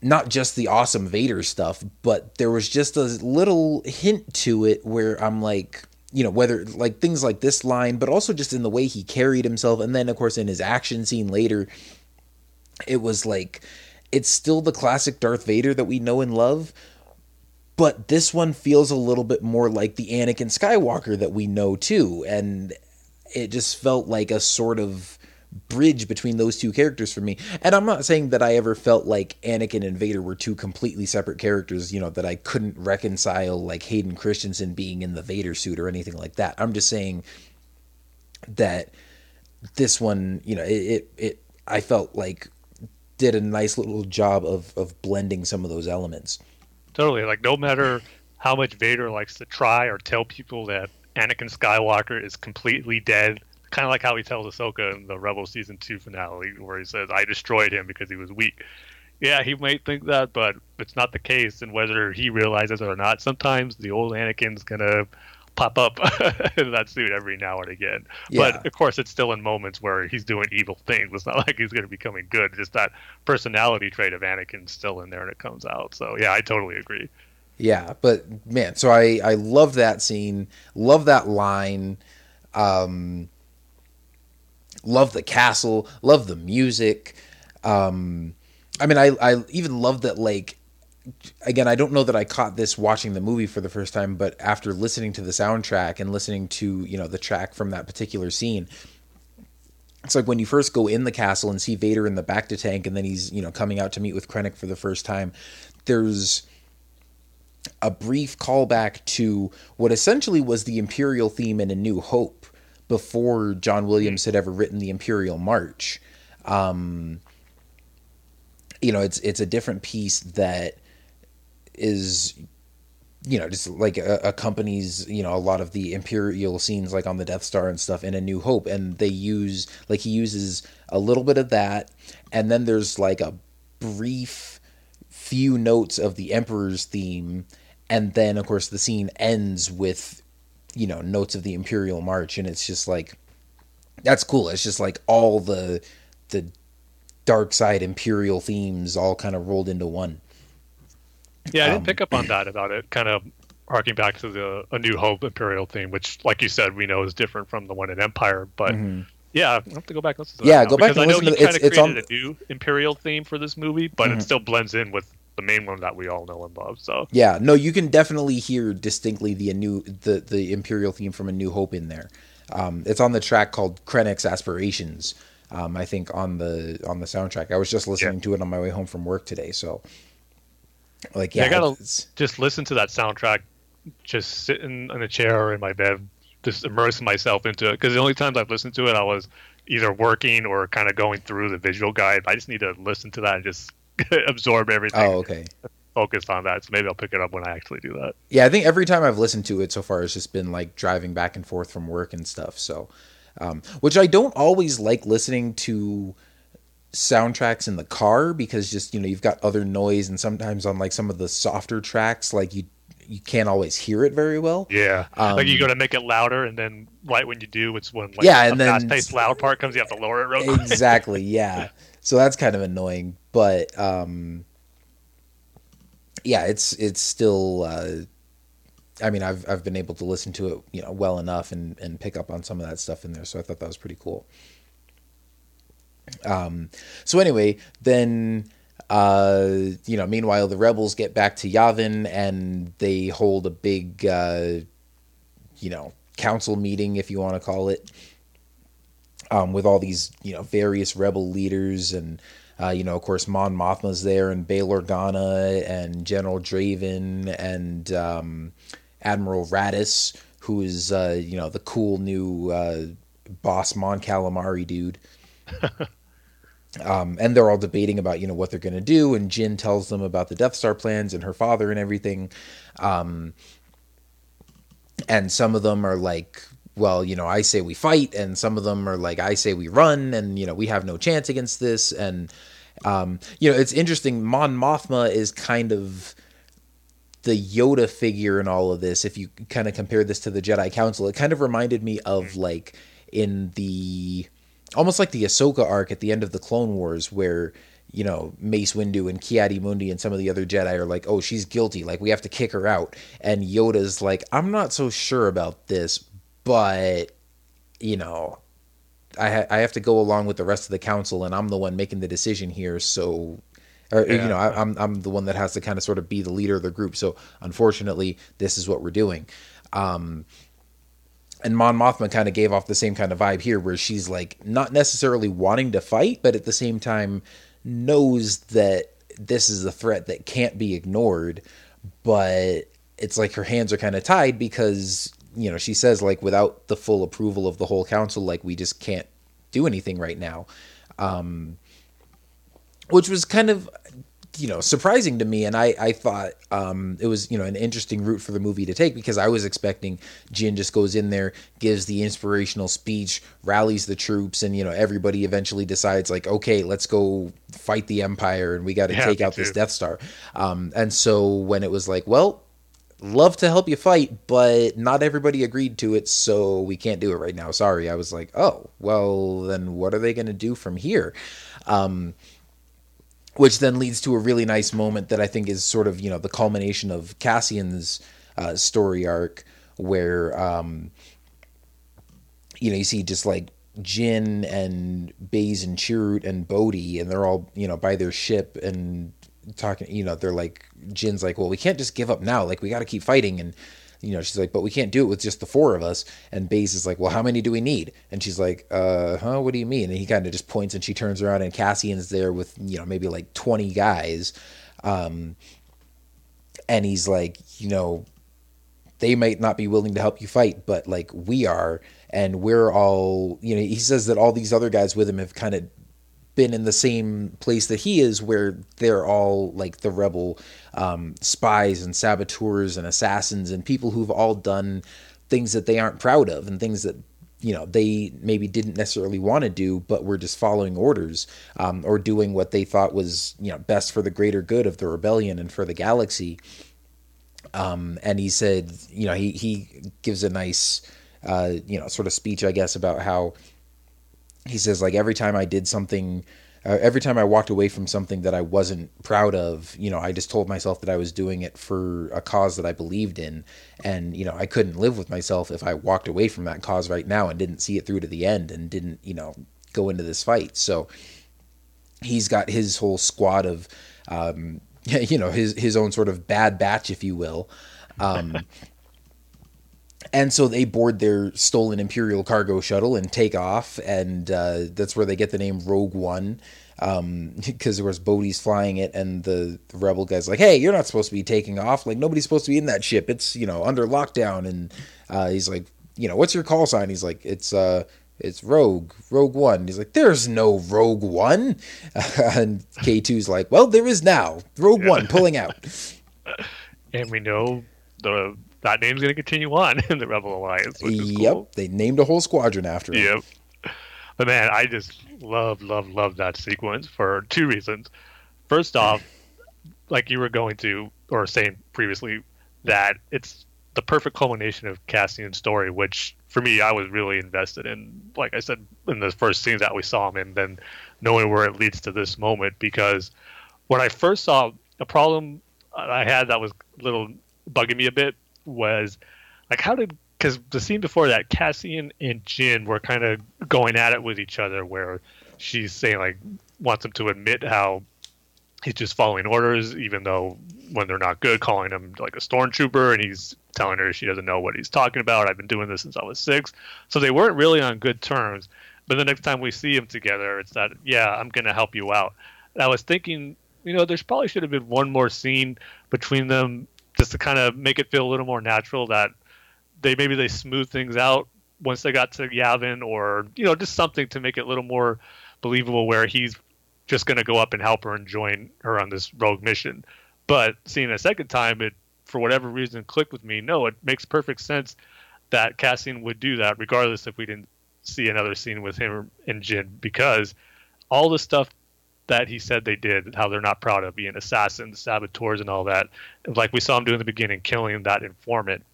not just the awesome Vader stuff, but there was just a little hint to it where I'm like, you know, whether like things like this line, but also just in the way he carried himself. And then, of course, in his action scene later, it was like, it's still the classic Darth Vader that we know and love, but this one feels a little bit more like the Anakin Skywalker that we know too. And it just felt like a sort of bridge between those two characters for me. And I'm not saying that I ever felt like Anakin and Vader were two completely separate characters, you know, that I couldn't reconcile like Hayden Christensen being in the Vader suit or anything like that. I'm just saying that this one, you know, it it, it I felt like did a nice little job of of blending some of those elements. Totally. Like no matter how much vader likes to try or tell people that anakin skywalker is completely dead kind of like how he tells ahsoka in the rebel season 2 finale where he says i destroyed him because he was weak. Yeah he might think that but it's not the case and whether he realizes it or not sometimes the old anakin's gonna pop up [LAUGHS] in that suit every now and again. Yeah. but of course it's still in moments where he's doing evil things. It's not like he's going to be coming good. Just that personality trait of anakin's still in there and it comes out. So yeah i totally agree. Yeah, but man, so I I love that scene, love that line, um, love the castle, love the music. Um, I mean, I I even love that like again, I don't know that I caught this watching the movie for the first time, but after listening to the soundtrack and listening to you know the track from that particular scene. It's like when you first go in the castle and see Vader in the bacta tank, and then he's you know coming out to meet with Krennic for the first time. There's a brief callback to what essentially was the Imperial theme in A New Hope before John Williams had ever written the Imperial March. Um, you know, it's it's a different piece that is you know just like accompanies you know a lot of the imperial scenes like on the death star and stuff in a new hope and they use like he uses a little bit of that and then there's like a brief few notes of the emperor's theme and then of course the scene ends with you know notes of the Imperial March, and it's just like that's cool. It's just like all the the dark side Imperial themes all kind of rolled into one. Yeah, I didn't Um, pick up on that about it. Kind of harking back to the A New Hope Imperial theme, which, like you said, we know is different from the one in Empire. But yeah, I have to go back and listen to that. Mm-hmm. Yeah, go back and I know listen to kind of It's- created on- a new Imperial theme for this movie, but Mhm. it still blends in with the main one that we all know and love. So Yeah, no, you can definitely hear distinctly the new the the Imperial theme from A New Hope in there. Um, it's on the track called Krennic's Aspirations. Um, I think on the on the soundtrack. I was just listening to it on my way home from work today. So, like, yeah, I gotta it's- just listen to that soundtrack, just sitting in a chair or in my bed, just immersing myself into it. Because the only times I've listened to it, I was either working or kind of going through the visual guide. I just need to listen to that and just [LAUGHS] absorb everything. oh, okay. Focused on that, so maybe I'll pick it up when I actually do that. Yeah, I think every time I've listened to it so far, it's just been like driving back and forth from work and stuff. So, um, which I don't always like listening to soundtracks in the car because just you know you've got other noise and sometimes on like some of the softer tracks like you you can't always hear it very well. Yeah, like you Um, go to make it louder, and then right when you do, it's when like Yeah, the and then- fast-paced loud part comes, you have to lower it real quick. exactly yeah so that's kind of annoying but um yeah it's it's still uh i mean i've i've been able to listen to it you know well enough and and pick up on some of that stuff in there so i thought that was pretty cool um so anyway then uh you know meanwhile the rebels get back to yavin and they hold a big uh you know council meeting if you want to call it um, with all these you know various rebel leaders and uh, you know of course Mon Mothma's there and Bail Organa and General Draven and um, Admiral Raddus who is uh, you know the cool new uh, boss Mon Calamari dude. [LAUGHS] Um, and they're all debating about you know what they're going to do, and Jyn tells them about the Death Star plans and her father and everything. Um, and some of them are like well you know i say we fight and some of them are like i say we run and you know we have no chance against this and um you know it's interesting mon mothma is kind of the yoda figure in all of this if you kind of compare this to the jedi council it kind of reminded me of like in the almost like the ahsoka arc at the end of the clone wars where you know, Mace Windu and Ki-Adi-Mundi and some of the other Jedi are like, oh, she's guilty. Like, we have to kick her out. And Yoda's like, I'm not so sure about this, but, you know, I, ha- I have to go along with the rest of the council, and I'm the one making the decision here. So, or, you know, I, I'm, I'm the one that has to kind of sort of be the leader of the group. So, unfortunately, this is what we're doing. Um, and Mon Mothma kind of gave off the same kind of vibe here, where she's like not necessarily wanting to fight, but at the same time knows that this is a threat that can't be ignored. But it's like her hands are kind of tied because you know she says like without the full approval of the whole council, like we just can't do anything right now. Um, which was kind of you know surprising to me and i i thought um it was you know an interesting route for the movie to take because i was expecting jyn just goes in there gives the inspirational speech rallies the troops and you know everybody eventually decides like okay let's go fight the empire and we got to Yeah, take out this death star um and so when it was like well love to help you fight, but not everybody agreed to it, so we can't do it right now. Sorry. I was like, oh, well, then what are they going to do from here? Um, which then leads to a really nice moment that I think is sort of, you know, the culmination of Cassian's uh, story arc, where, um, you know, you see just like Jyn and Baze and Chirrut and Bodhi, and they're all, you know, by their ship and talking, you know, they're like, Jyn's like, well, we can't just give up now. Like, we got to keep fighting. And, you know, she's like, but we can't do it with just the four of us. And Baze is like, well, how many do we need? And she's like, uh, huh, what do you mean? And he kind of just points and she turns around and Cassian's there with, you know, maybe like 20 guys. Um, and he's like, you know, they might not be willing to help you fight, but like we are, and we're all, you know, he says that all these other guys with him have kind of been in the same place that he is, where they're all like the rebel um, spies and saboteurs and assassins and people who've all done things that they aren't proud of and things that you know they maybe didn't necessarily want to do but were just following orders um, or doing what they thought was you know best for the greater good of the rebellion and for the galaxy. Um, and he said, you know, he he gives a nice, uh, you know, sort of speech, I guess, about how he says like every time I did something uh, every time I walked away from something that I wasn't proud of, you know, I just told myself that I was doing it for a cause that I believed in. And, you know, I couldn't live with myself if I walked away from that cause right now and didn't see it through to the end and didn't, you know, go into this fight. So he's got his whole squad of, um, [LAUGHS] you know, his, his own sort of bad batch, if you will. Um, [LAUGHS] and so they board their stolen Imperial cargo shuttle and take off, and uh, that's where they get the name Rogue One, because um, [LAUGHS] there was Bodhi's flying it, and the, the, rebel guy's like, "Hey, you're not supposed to be taking off. Like nobody's supposed to be in that ship. It's you know under lockdown." And uh, he's like, "You know, what's your call sign?" He's like, "It's uh." It's Rogue, Rogue One. He's like, there's no Rogue One. [LAUGHS] and K2's like, well, there is now. Rogue yeah. One pulling out. [LAUGHS] And we know the that name's going to continue on [LAUGHS] in the Rebel Alliance. yep, cool. they named a whole squadron after him. Yep. But man, I just love, love, love that sequence for two reasons. First off, like you were going to or saying previously, that it's the perfect culmination of Cassian's story, which for me I was really invested in. Like I said in the first scenes that we saw him in, then knowing where it leads to this moment. Because when I first saw a problem I had that was a little bugging me a bit was like how did because the scene before that Cassian and Jyn were kind of going at it with each other where she's saying like wants him to admit how he's just following orders even though when they're not good calling him like a stormtrooper and he's telling her she doesn't know what he's talking about i've been doing this since i was six. So they weren't really on good terms but the next time we see them together it's that yeah i'm gonna help you out. And i was thinking you know there's probably should have been one more scene between them just to kind of make it feel a little more natural that they maybe they smooth things out once they got to Yavin or you know just something to make it a little more believable where he's just going to go up and help her and join her on this rogue mission. But seeing a second time, it for whatever reason clicked with me. No, it makes perfect sense that Cassian would do that, regardless if we didn't see another scene with him and Jyn, because all the stuff that he said they did, how they're not proud of being assassins, saboteurs, and all that. Like we saw him do in the beginning, killing that informant.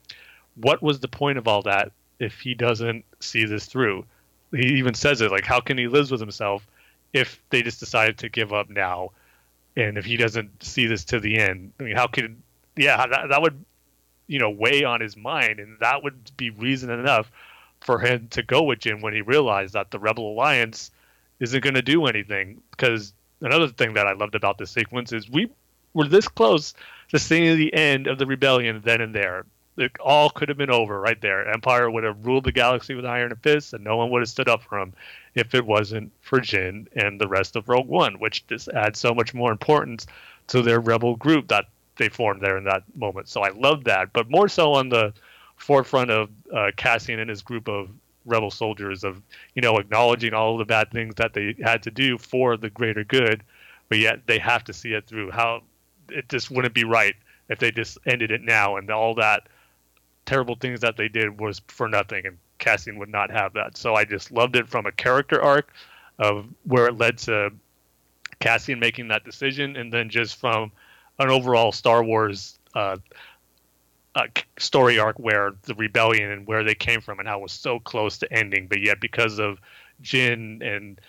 What was the point of all that if he doesn't see this through? He even says it like, how can he live with himself if they just decided to give up now? And if he doesn't see this to the end, I mean, how could, yeah, that, that would, you know, weigh on his mind. And that would be reason enough for him to go with Jyn when he realized that the Rebel Alliance isn't going to do anything because another thing that I loved about this sequence is we were this close to seeing the end of the rebellion then and there. It all could have been over right there. Empire would have ruled the galaxy with iron and fist, and no one would have stood up for him if it wasn't for Jyn and the rest of Rogue One, which just adds so much more importance to their rebel group that they formed there in that moment. So I love that, but more so on the forefront of uh, Cassian and his group of rebel soldiers of you know acknowledging all the bad things that they had to do for the greater good but yet they have to see it through. How it just wouldn't be right if they just ended it now and all that terrible things that they did was for nothing and Cassian would not have that. So I just loved it from a character arc of where it led to Cassian making that decision and then just from an overall Star Wars uh, story arc where the rebellion and where they came from and how it was so close to ending, but yet because of Jyn and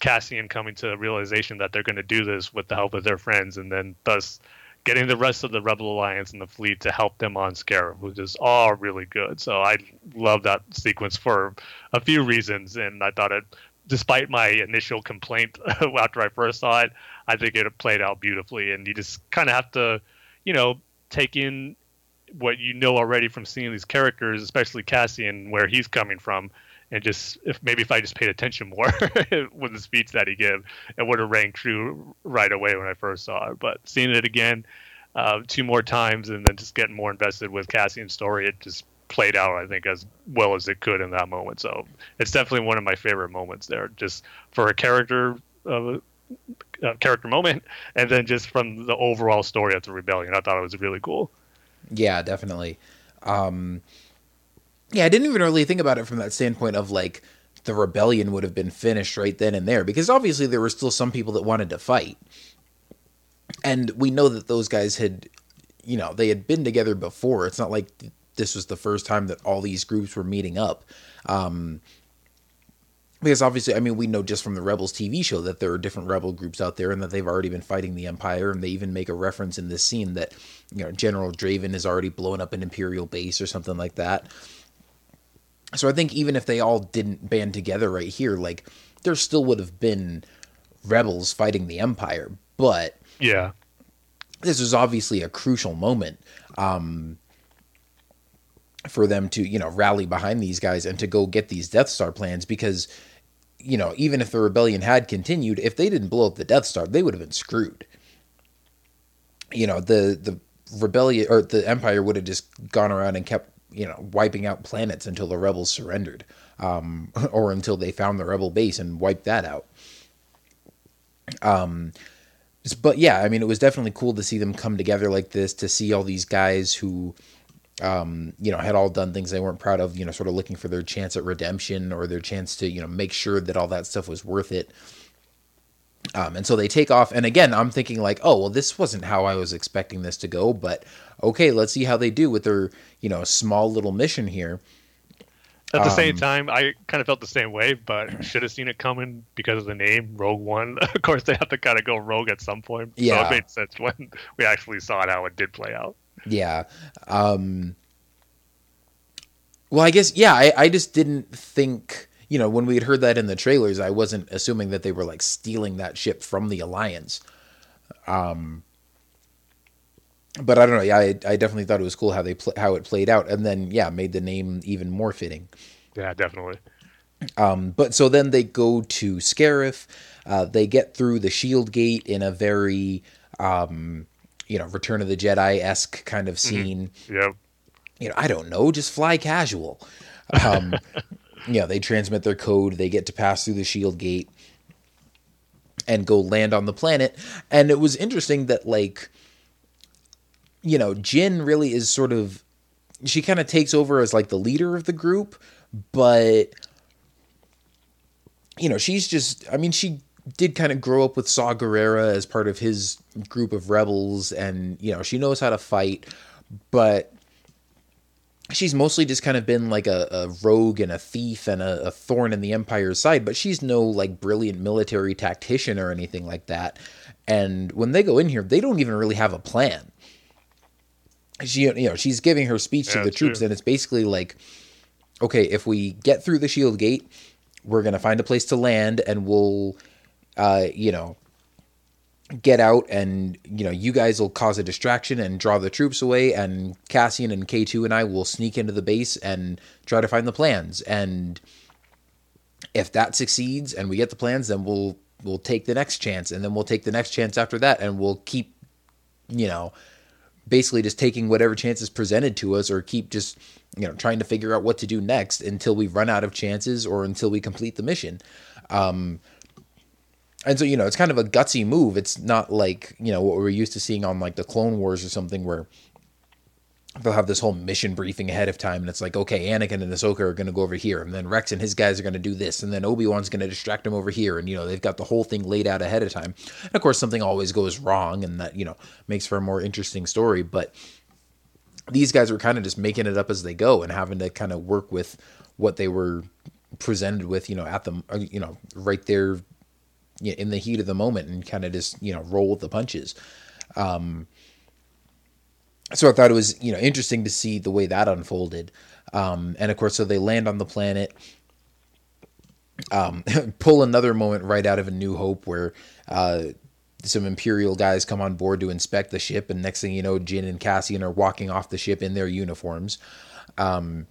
Cassian coming to the realization that they're going to do this with the help of their friends, and then thus getting the rest of the Rebel Alliance and the fleet to help them on Scarif, which is all really good. So I love that sequence for a few reasons, and I thought it, despite my initial complaint [LAUGHS] after I first saw it, I think it played out beautifully, and you just kind of have to, you know, take in what you know already from seeing these characters, especially Cassian, where he's coming from, and just if maybe if I just paid attention more [LAUGHS] with the speech that he gave, it would have rang true right away when I first saw it. But seeing it again uh, two more times and then just getting more invested with Cassian's story, it just played out I think as well as it could in that moment. So it's definitely one of my favorite moments there, just for a character. Uh, uh, character moment, and then just from the overall story of the rebellion, I thought it was really cool. Yeah, definitely. Um, yeah, I didn't even really think about it from that standpoint of like the rebellion would have been finished right then and there because obviously there were still some people that wanted to fight. And we know that those guys had you know they had been together before. It's not like this was the first time that all these groups were meeting up. Um, because obviously, I mean, we know just from the Rebels TV show that there are different rebel groups out there, and that they've already been fighting the Empire, and they even make a reference in this scene that you know General Draven has already blown up an Imperial base or something like that. So I think even if they all didn't band together right here, like there still would have been rebels fighting the Empire, but Yeah. this was obviously a crucial moment um, for them to you know rally behind these guys and to go get these Death Star plans because you know even if the rebellion had continued, if they didn't blow up the Death Star, they would have been screwed. You know the the rebellion or the Empire would have just gone around and kept you know wiping out planets until the rebels surrendered, um, [LAUGHS] or until they found the rebel base and wiped that out. Um, but yeah, I mean, it was definitely cool to see them come together like this, to see all these guys who, um, you know, had all done things they weren't proud of, you know, sort of looking for their chance at redemption or their chance to, you know, make sure that all that stuff was worth it. Um, and so they take off. And again, I'm thinking like, oh, well, this wasn't how I was expecting this to go, but okay, let's see how they do with their, you know, small little mission here. At the same Um, time, I kind of felt the same way, but [CLEARS THROAT] should have seen it coming because of the name Rogue One. [LAUGHS] of course, they have to kind of go rogue at some point. So Yeah. it made sense when we actually saw it how it did play out. Yeah. Um, well, I guess, yeah, I, I just didn't think, you know, when we had heard that in the trailers, I wasn't assuming that they were like stealing that ship from the Alliance. Um, but I don't know. Yeah, I, I definitely thought it was cool how they pl- how it played out, and then yeah, made the name even more fitting. Yeah, definitely. Um, but so then they go to Scarif. Uh, they get through the Shield Gate in a very, um, you know, Return of the Jedi esque kind of scene Yep. you know, I don't know, just fly casual. Um, [LAUGHS] you know, they transmit their code, they get to pass through the shield gate and go land on the planet. And it was interesting that, like, you know, Jyn really is sort of, she kind of takes over as like the leader of the group, but, you know, she's just, I mean, she did kind of grow up with Saw Gerrera as part of his group of rebels, and, you know, she knows how to fight, but she's mostly just kind of been like a, a rogue and a thief and a, a thorn in the empire's side but she's no like brilliant military tactician or anything like that and when they go in here they don't even really have a plan she you know she's giving her speech to the troops true. and it's basically like okay if we get through the shield gate we're going to find a place to land and we'll uh you know get out and you know you guys will cause a distraction and draw the troops away and Cassian and K2 and I will sneak into the base and try to find the plans. And if that succeeds and we get the plans then we'll we'll take the next chance and then we'll take the next chance after that and we'll keep you know basically just taking whatever chances presented to us or keep just you know trying to figure out what to do next until we run out of chances or until we complete the mission. Um and so you know it's kind of a gutsy move. It's not like you know what we're used to seeing on like the clone wars or something where they'll have this whole mission briefing ahead of time and it's like okay anakin and ahsoka are going to go over here and then rex and his guys are going to do this and then obi-wan's going to distract him over here and you know they've got the whole thing laid out ahead of time. And of course something always goes wrong and that you know makes for a more interesting story but these guys were kind of just making it up as they go and having to kind of work with what they were presented with you know at the uh, you know right there you know, in the heat of the moment and kind of just you know roll with the punches. Um, so I thought it was you know interesting to see the way that unfolded, um, and of course, so they land on the planet. Um, [LAUGHS] pull another moment right out of A New Hope where uh, some Imperial guys come on board to inspect the ship, and next thing you know, Jyn and Cassian are walking off the ship in their uniforms. Um,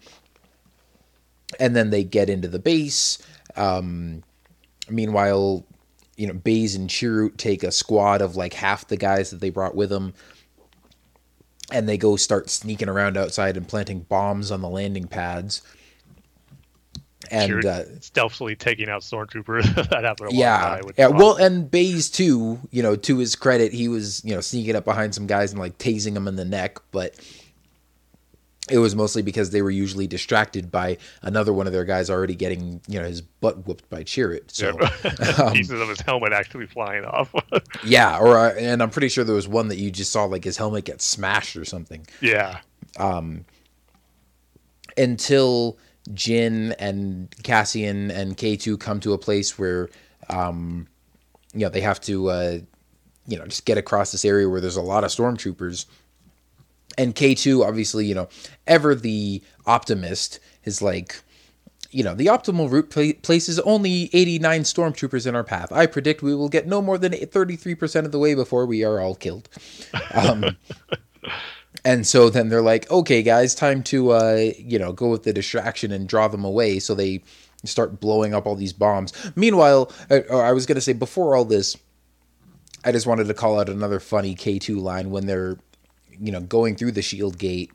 and then they get into the base. Um, meanwhile, you know, Baze and Chirrut take a squad of like half the guys that they brought with them, and they go start sneaking around outside and planting bombs on the landing pads. And uh, stealthily taking out stormtroopers. [LAUGHS] that happened yeah, yeah. Well, and Baze too. You know, to his credit, he was you know sneaking up behind some guys and like tasing them in the neck. But it was mostly because they were usually distracted by another one of their guys already getting you know his butt whooped by Chirrut. So [LAUGHS] um, pieces of his helmet actually flying off. [LAUGHS] yeah, or uh, and I'm pretty sure there was one that you just saw like his helmet get smashed or something. yeah. until Jyn and Cassian and K2 come to a place where, um, you know, they have to, uh, you know, just get across this area where there's a lot of stormtroopers. And K2, obviously, you know, ever the optimist, is like, you know, the optimal route pla- places only 89 stormtroopers in our path. I predict we will get no more than 33% of the way before we are all killed. Um, [LAUGHS] and so then they're like, okay, guys, time to, uh, you know, go with the distraction and draw them away. So they start blowing up all these bombs. Meanwhile, uh, uh, I was going to say, before all this, I just wanted to call out another funny K2 line when they're, you know, going through the shield gate.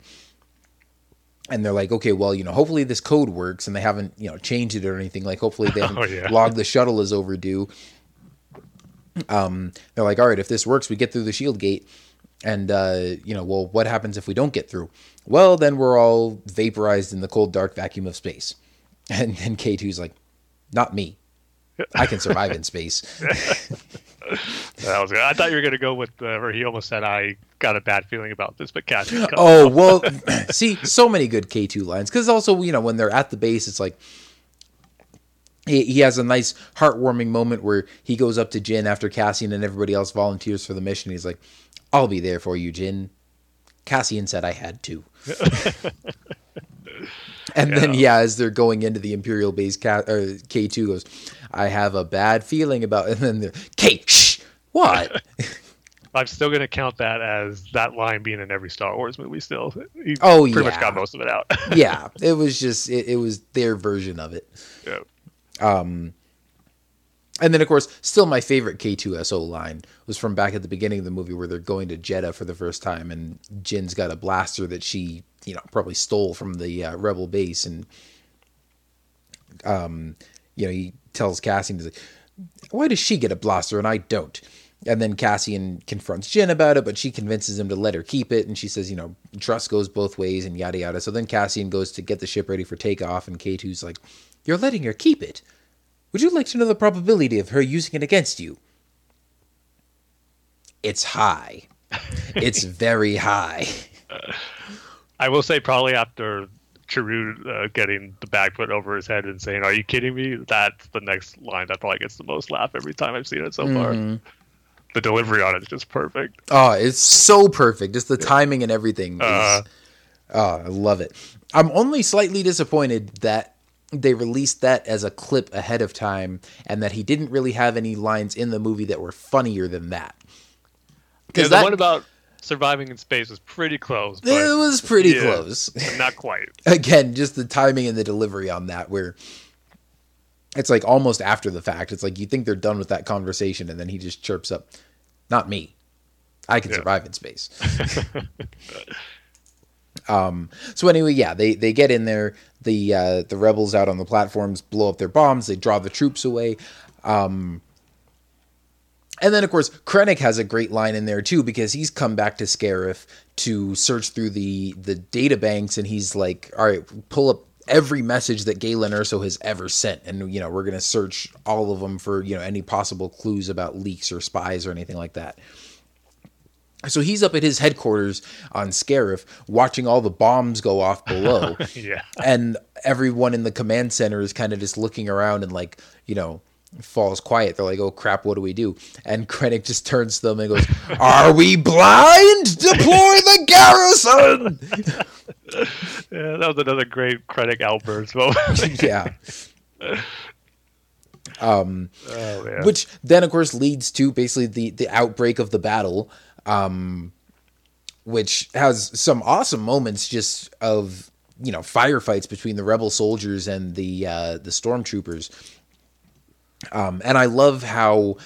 And they're like, okay, well, you know, hopefully this code works, and they haven't, you know, changed it or anything. Like, hopefully they [LAUGHS] haven't Oh, yeah. logged the shuttle as overdue. Um, they're like, all right, if this works, we get through the shield gate. And, uh, you know, well, what happens if we don't get through? Well, then we're all vaporized in the cold, dark vacuum of space. [LAUGHS] And then K2's like, not me. I can survive in space. [LAUGHS] That was good. I thought you were going to go with uh, where he almost said, I got a bad feeling about this, but Cassian comes Oh, well, [LAUGHS] see, so many good K2 lines. Because also, you know, when they're at the base, it's like, he, he has a nice heartwarming moment where he goes up to Jyn after Cassian and everybody else volunteers for the mission. He's like, I'll be there for you, Jyn. Cassian said I had to. [LAUGHS] and then, yeah, as they're going into the Imperial base, K, K2 goes, I have a bad feeling about [LAUGHS] And then they're, K, shh, what? [LAUGHS] I'm still going to count that as that line being in every Star Wars movie still. He Oh, pretty yeah. much got most of it out. [LAUGHS] yeah, it was just, it, it was their version of it. yeah. Um, And then, of course, still my favorite K2SO line was from back at the beginning of the movie where they're going to Jedha for the first time, and Jyn's got a blaster that she, you know, probably stole from the uh, Rebel base, and um, you know, he tells Cassian, he's like, "Why does she get a blaster and I don't?" And then Cassian confronts Jyn about it, but she convinces him to let her keep it, and she says, "You know, trust goes both ways," and yada yada. So then Cassian goes to get the ship ready for takeoff, and K2's like, "You're letting her keep it." Would you like to know the probability of her using it against you? It's high. [LAUGHS] It's very high. I will say, probably after Chirrut uh, getting the back put over his head and saying, Are you kidding me? That's the next line that probably gets the most laugh every time I've seen it so far. The delivery on it is just perfect. Oh, it's so perfect. Just the timing and everything. Is, Uh. oh, I love it. I'm only slightly disappointed that they released that as a clip ahead of time and that he didn't really have any lines in the movie that were funnier than that. Yeah, Because the that one about surviving in space was pretty close. It was pretty yeah, close. Not quite. [LAUGHS] again, just the timing and the delivery on that, where it's like almost after the fact. It's like you think they're done with that conversation, and then he just chirps up, "Not me. I can Yeah. survive in space." [LAUGHS] [LAUGHS] um. So anyway, yeah, they they get in there. The uh, the rebels out on the platforms blow up their bombs. They draw the troops away. Um, and then, of course, Krennic has a great line in there too because he's come back to Scarif to search through the the data banks, and he's like, "All right, pull up every message that Galen Erso has ever sent, and you know we're gonna search all of them for you know any possible clues about leaks or spies or anything like that." So he's up at his headquarters on Scarif, watching all the bombs go off below. [LAUGHS] Yeah. and everyone in the command center is kind of just looking around and like you know falls quiet. They're like oh crap what do we do? And krennic just turns to them and goes [LAUGHS] are we blind? Deploy the garrison! [LAUGHS] Yeah, that was another great Krennic outburst moment. yeah. Um oh, which then of course leads to basically the the outbreak of the battle um which has some awesome moments just of you know firefights between the rebel soldiers and the uh the stormtroopers. Um and i love how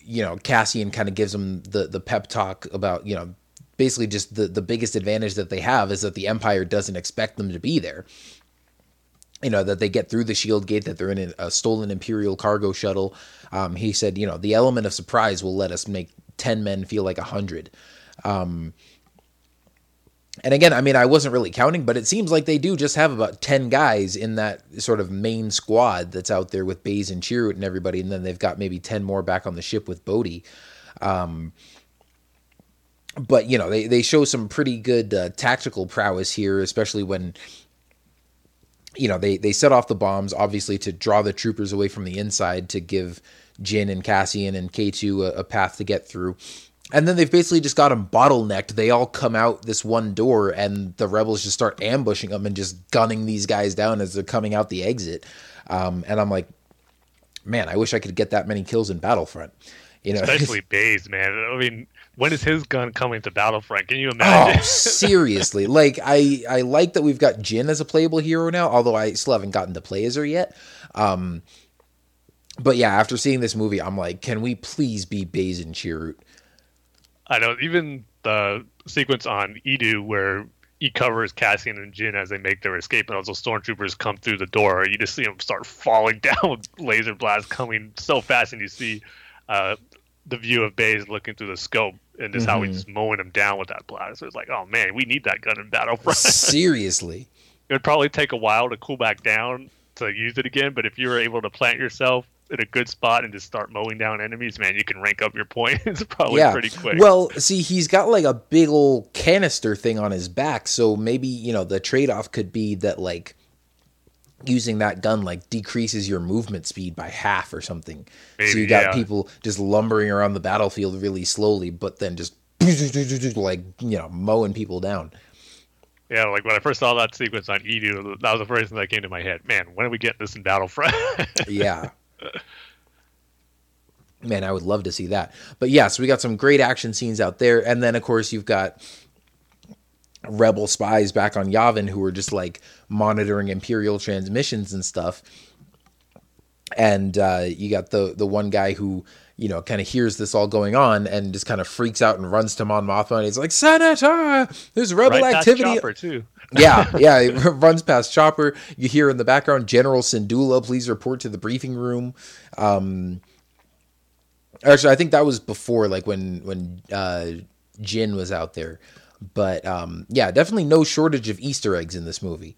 you know cassian kind of gives them the the pep talk about you know basically just the the biggest advantage that they have is that the empire doesn't expect them to be there. You know that they get through the shield gate that they're in a, a stolen imperial cargo shuttle. Um, he said you know the element of surprise will let us make 10 men feel like a 100 um, and again, I mean, I wasn't really counting, but it seems like they do just have about 10 guys in that sort of main squad that's out there with Baze and Chirrut and everybody. And then they've got maybe 10 more back on the ship with Bodhi. Um, but, you know, they, they show some pretty good uh, tactical prowess here, especially when, you know, they, they set off the bombs, obviously, to draw the troopers away from the inside to give Jyn and Cassian and K2 a, a path to get through and then they've basically just got them bottlenecked. They all come out this one door, and the rebels just start ambushing them and just gunning these guys down as they're coming out the exit. Um, and I'm like, man, I wish I could get that many kills in Battlefront. You know, especially [LAUGHS] Baze, man. I mean, when is his gun coming to Battlefront? Can you imagine? Oh, [LAUGHS] seriously! like, I I like that we've got Jyn as a playable hero now, although I still haven't gotten to play as her yet. Um, but yeah, after seeing this movie, I'm like, can we please be Baze and Chirrut? I know even the sequence on Eadu where he covers Cassian and Jyn as they make their escape, and those stormtroopers come through the door, you just see them start [LAUGHS] falling down with laser blasts coming so fast, and you see uh, the view of Baze looking through the scope, and just mm-hmm. how he's mowing them down with that blast. So it's like, oh man, we need that gun in Battlefront. [LAUGHS] Seriously, it would probably take a while to cool back down to use it again, but if you were able to plant yourself in a good spot and just start mowing down enemies, man, you can rank up your [LAUGHS] points probably yeah. pretty quick. Well, see, he's got like a big old canister thing on his back, so maybe you know the trade off could be that like using that gun like decreases your movement speed by half or something. Maybe, so you got yeah. people just lumbering around the battlefield really slowly, but then just [LAUGHS] like you know mowing people down. Yeah, like when I first saw that sequence on Eadu, that was the first thing that came to my head. Man, when are we getting this in Battlefront? [LAUGHS] yeah. [LAUGHS] Man, I would love to see that. But yeah, so we got some great action scenes out there. And then, of course, you've got rebel spies back on Yavin who are just like monitoring Imperial transmissions and stuff. And uh, you got the the one guy who you know kind of hears this all going on and just kind of freaks out and runs to Mon Mothma and he's like, "Senator, there's rebel right activity." Chopper too. Yeah, yeah, he [LAUGHS] runs past Chopper. You hear in the background, General Syndulla, please report to the briefing room. Um, actually, I think that was before, like when when uh, Jyn was out there. But um, yeah, definitely no shortage of Easter eggs in this movie.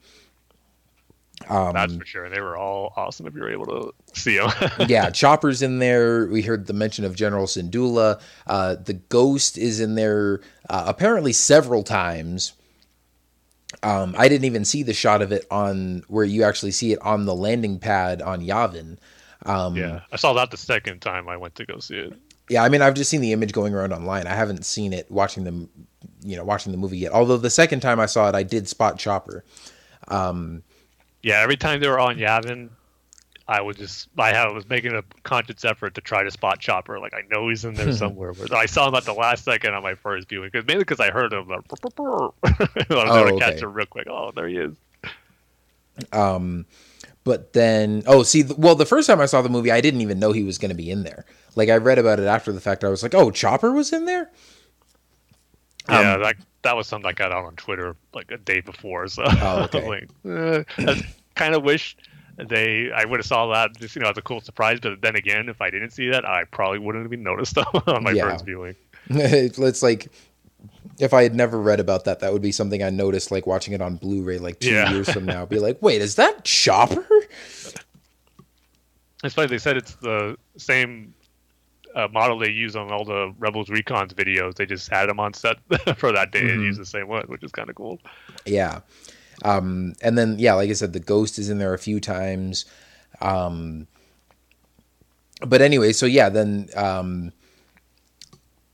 Um, That's for sure. They were all awesome if you were able to see them. [LAUGHS] yeah, Chopper's in there. We heard the mention of General Syndulla. Uh, the Ghost is in there uh, apparently several times. Um, I didn't even see the shot of it on where you actually see it on the landing pad on Yavin. Um, yeah, I saw that the second time I went to go see it. Yeah, I mean, I've just seen the image going around online. I haven't seen it watching them, you know, watching the movie yet. Although the second time I saw it, I did spot Chopper. Um, yeah, every time they were on Yavin, I was just I was making a conscious effort to try to spot Chopper. Like I know he's in there somewhere. I saw him at the last second on my first viewing, because mainly because I heard him. Like, [LAUGHS] I was oh, able to catch him real quick. Oh, there he is. Um, but then oh, see, well, the first time I saw the movie, I didn't even know he was going to be in there. Like I read about it after the fact. I was like, oh, Chopper was in there. Yeah, um, that that was something I got out on Twitter like a day before. So oh, okay. [LAUGHS] like, eh, I kind of wish they I would have saw that just you know as a cool surprise. But then again, if I didn't see that, I probably wouldn't have even noticed [LAUGHS] on my yeah. first viewing. [LAUGHS] it's like if I had never read about that, that would be something I noticed like watching it on Blu-ray like two yeah. years from now. [LAUGHS] Be like, wait, is that Chopper? It's funny they said it's the same uh, model they use on all the Rebels Recons videos. They just had them on set for that day mm-hmm. and use the same one, which is kind of cool. Yeah. Um, and then yeah, like I said, the ghost is in there a few times. Um, but anyway, so yeah, then um,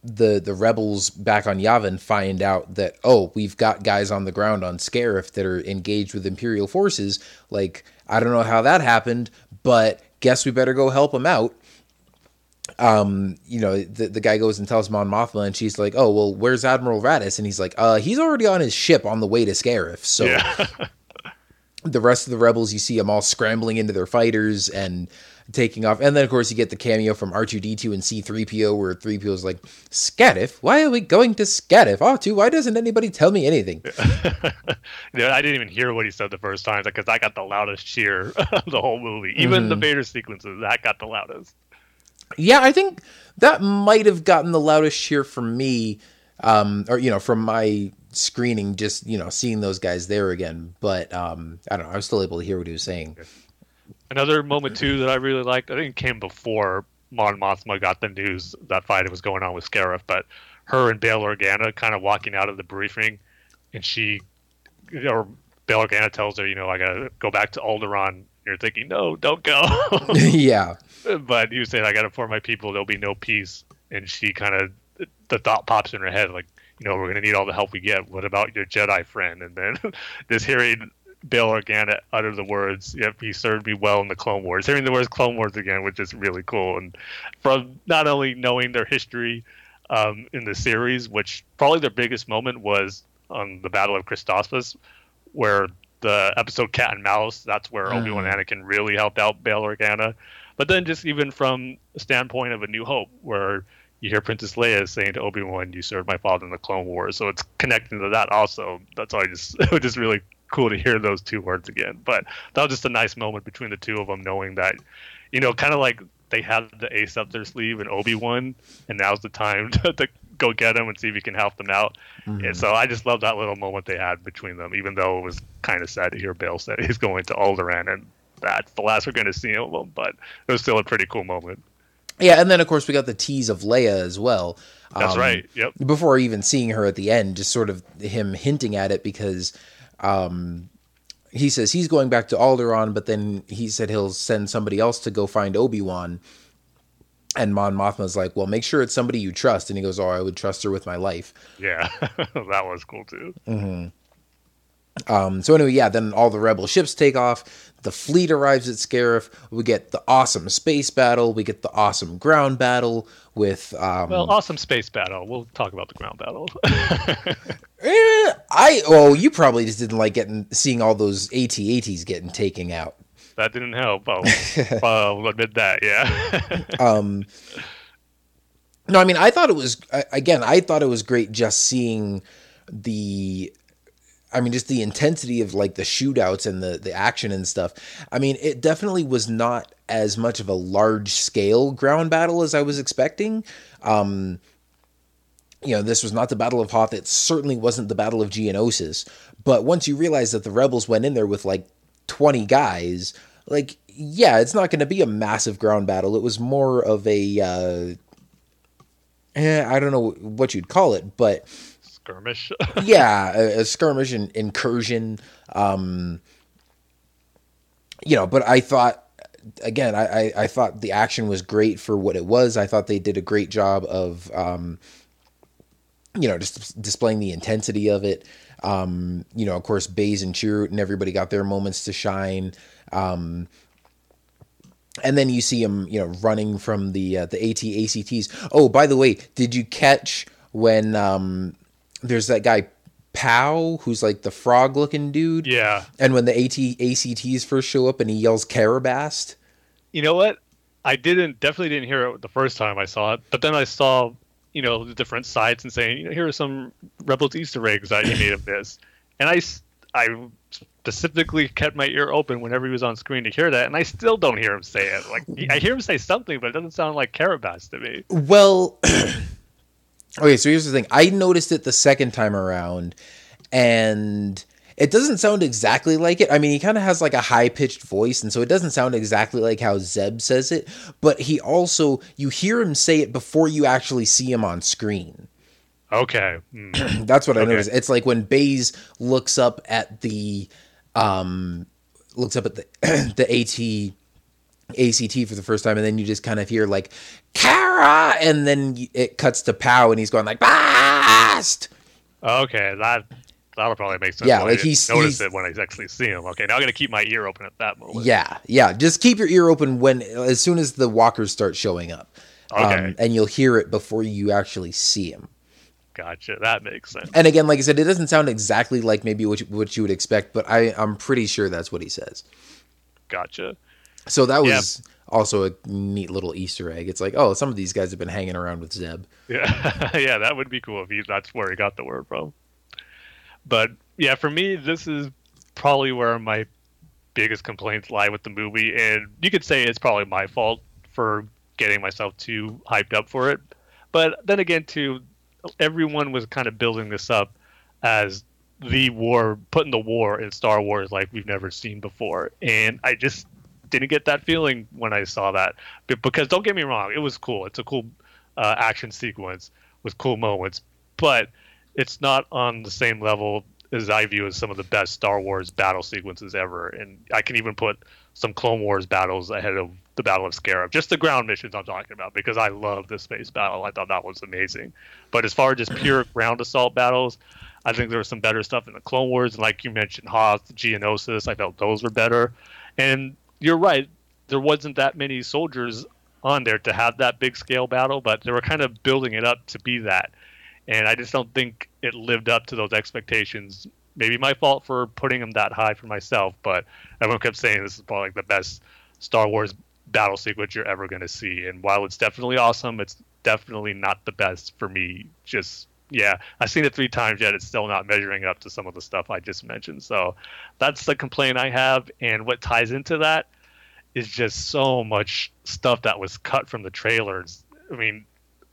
the the rebels back on Yavin find out that oh, we've got guys on the ground on Scarif that are engaged with Imperial forces. Like I don't know how that happened, but guess we better go help them out um, you know, the, the guy goes and tells Mon Mothma, and she's like, "Oh, well, where's Admiral Raddus?" And he's like, "Uh, he's already on his ship on the way to Scarif." So yeah. [LAUGHS] the rest of the rebels, you see them all scrambling into their fighters and taking off, and then of course you get the cameo from R two D two and C three PO, where three PO is like, "Scarif? Why are we going to Scarif? R two? Why doesn't anybody tell me anything?" [LAUGHS] yeah, I didn't even hear what he said the first time because I got the loudest cheer [LAUGHS] of the whole movie. Even mm-hmm. the Vader sequences, that got the loudest. Yeah, I think that might have gotten the loudest cheer from me, um, or you know, from my screening, just you know, seeing those guys there again. But um, I don't know. I was still able to hear what he was saying. Another moment too that I really liked. I think it came before Mon Mothma got the news that fight was going on with Scarif, but her and Bail Organa kind of walking out of the briefing, and she, or Bail Organa tells her, you know, I gotta go back to Alderaan. You're thinking, no, don't go. [LAUGHS] yeah. But you say I gotta inform my people there'll be no peace, and she kind of the thought pops in her head like, you know, we're gonna need all the help we get. What about your Jedi friend? And then [LAUGHS] this hearing Bail Organa utter the words, "Yep, he served me well in the Clone Wars." Hearing the words "Clone Wars" again, which is really cool, and from not only knowing their history um, in the series, which probably their biggest moment was on the Battle of Christophsis, where the episode Cat and Mouse. That's where Mm. Obi Wan and Anakin really helped out Bail Organa. But then just even from the standpoint of A New Hope, where you hear Princess Leia saying to Obi Wan, "You served my father in the Clone Wars," so it's connecting to that also. That's why I just [LAUGHS] it was just really cool to hear those two words again. But that was just a nice moment between the two of them, knowing that, you know, kind of like they had the ace up their sleeve in Obi Wan, and now's the time [LAUGHS] to, to go get him and see if you can help them out. Mm-hmm. And so I just love that little moment they had between them, even though it was kind of sad to hear Bail say [LAUGHS] he's going to Alderaan, and that's the last we're going to see of them, But it was still a pretty cool moment. Yeah, and then of course we got the tease of Leia as well. That's Um, right. Yep. Before even seeing her at the end, just sort of him hinting at it because um, he says he's going back to Alderaan, but then he said he'll send somebody else to go find Obi Wan. And Mon Mothma's like, "Well, make sure it's somebody you trust." And he goes, "Oh, I would trust her with my life." Yeah, [LAUGHS] that was cool too. Um, so anyway, yeah, then all the rebel ships take off. The fleet arrives at Scarif. We get the awesome space battle. We get the awesome ground battle with um, Well, awesome space battle. We'll talk about the ground battle. [LAUGHS] Eh, I oh, you probably just didn't like getting seeing all those AT-ATs getting taken out. that didn't help. [LAUGHS] I'll, I'll admit that. Yeah. [LAUGHS] Um, no, I mean, I thought it was again. I thought it was great just seeing the. I mean, just the intensity of like the shootouts and the the action and stuff. I mean, it definitely was not as much of a large scale ground battle as I was expecting. Um, you know, this was not the Battle of Hoth. It certainly wasn't the Battle of Geonosis. But once you realize that the rebels went in there with like 20 guys, like, yeah, it's not going to be a massive ground battle. It was more of a, uh, eh, I don't know what you'd call it, but Skirmish. [LAUGHS] yeah, a, a skirmish and incursion. Um, you know, but I thought again, I, I, I thought the action was great for what it was. I thought they did a great job of, um, you know, just displaying the intensity of it. Um, you know, of course, Baze and Chirrut and everybody got their moments to shine. Um, and then you see him, you know, running from the uh, the AT ACTs. Oh, by the way, did you catch when um, there's that guy Pao, who's like the frog looking dude? yeah. And when the AT ACTs first show up and he yells Karabast. You know what? I didn't definitely didn't hear it the first time I saw it, but then I saw you know the different sites and saying you know, here are some Rebels Easter eggs that he made of this, and I, I specifically kept my ear open whenever he was on screen to hear that, and I still don't hear him say it. Like I hear him say something, but it doesn't sound like Carabas to me. Well, [CLEARS THROAT] okay, so here's the thing. I noticed it the second time around, and it doesn't sound exactly like it. I mean, he kind of has like a high pitched voice, and so it doesn't sound exactly like how Zeb says it, but he also, you hear him say it before you actually see him on screen. Okay. Hmm. [CLEARS THROAT] That's what I Okay. noticed. It's like when Baze looks up at the, um, looks up at the [CLEARS THROAT] the AT ACT for the first time, and then you just kind of hear like Kara, and then it cuts to Pao, and he's going like Bast. Okay, that that'll probably make sense. Yeah, like he's- notice it when I actually see him. Okay, now I'm gonna keep my ear open at that moment. Yeah, yeah. Just keep your ear open when as soon as the walkers start showing up, Um, and you'll hear it before you actually see him. Gotcha. That makes sense. And again, like I said, it doesn't sound exactly like maybe what you, what you would expect, but I I'm pretty sure that's what he says. Gotcha. So that Yeah. was also a neat little Easter egg. It's like, oh, some of these guys have been hanging around with Zeb. Yeah, [LAUGHS] yeah, that would be cool if he, that's where he got the word from. But yeah, for me, this is probably where my biggest complaints lie with the movie, and you could say it's probably my fault for getting myself too hyped up for it. But then again, too, everyone was kind of building this up as the war, putting the war in Star Wars like we've never seen before. And I just didn't get that feeling when I saw that. Because don't get me wrong, it was cool. It's a cool uh, action sequence with cool moments, but it's not on the same level as I view as some of the best Star Wars battle sequences ever. And I can even put some Clone Wars battles ahead of the Battle of Scarif. Just the ground missions I'm talking about because I love the space battle. I thought that was amazing. But as far as just pure [CLEARS THROAT] ground assault battles, I think there was some better stuff in the Clone Wars. And like you mentioned, Hoth, Geonosis, I felt those were better. And you're right, there wasn't that many soldiers on there to have that big scale battle, but they were kind of building it up to be that. And I just don't think it lived up to those expectations. Maybe my fault for putting them that high for myself, but everyone kept saying this is probably like the best Star Wars battle sequence you're ever going to see. And while it's definitely awesome, it's definitely not the best for me. Just yeah, I've seen it three times yet. It's still not measuring up to some of the stuff I just mentioned. So that's the complaint I have. And what ties into that is just so much stuff that was cut from the trailers. I mean,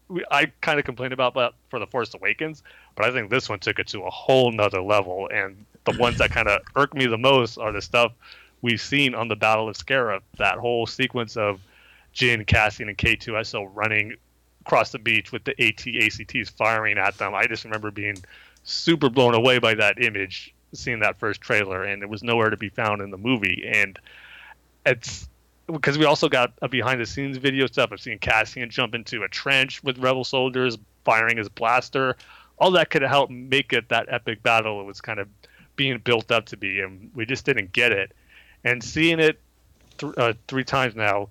we, I kind of complained about that for the Force Awakens, but I think this one took it to a whole nother level. And the ones that kind of irk me the most are the stuff we've seen on the Battle of Scarif. That whole sequence of Jyn, Cassian, and K2SO running across the beach with the AT ACTs firing at them. I just remember being super blown away by that image, seeing that first trailer, and it was nowhere to be found in the movie. And it's because we also got a behind the scenes video stuff of seeing Cassian jump into a trench with rebel soldiers firing his blaster. All that could helped make it that epic battle it was kind of being built up to be, and we just didn't get it. And seeing it th- uh, three times now,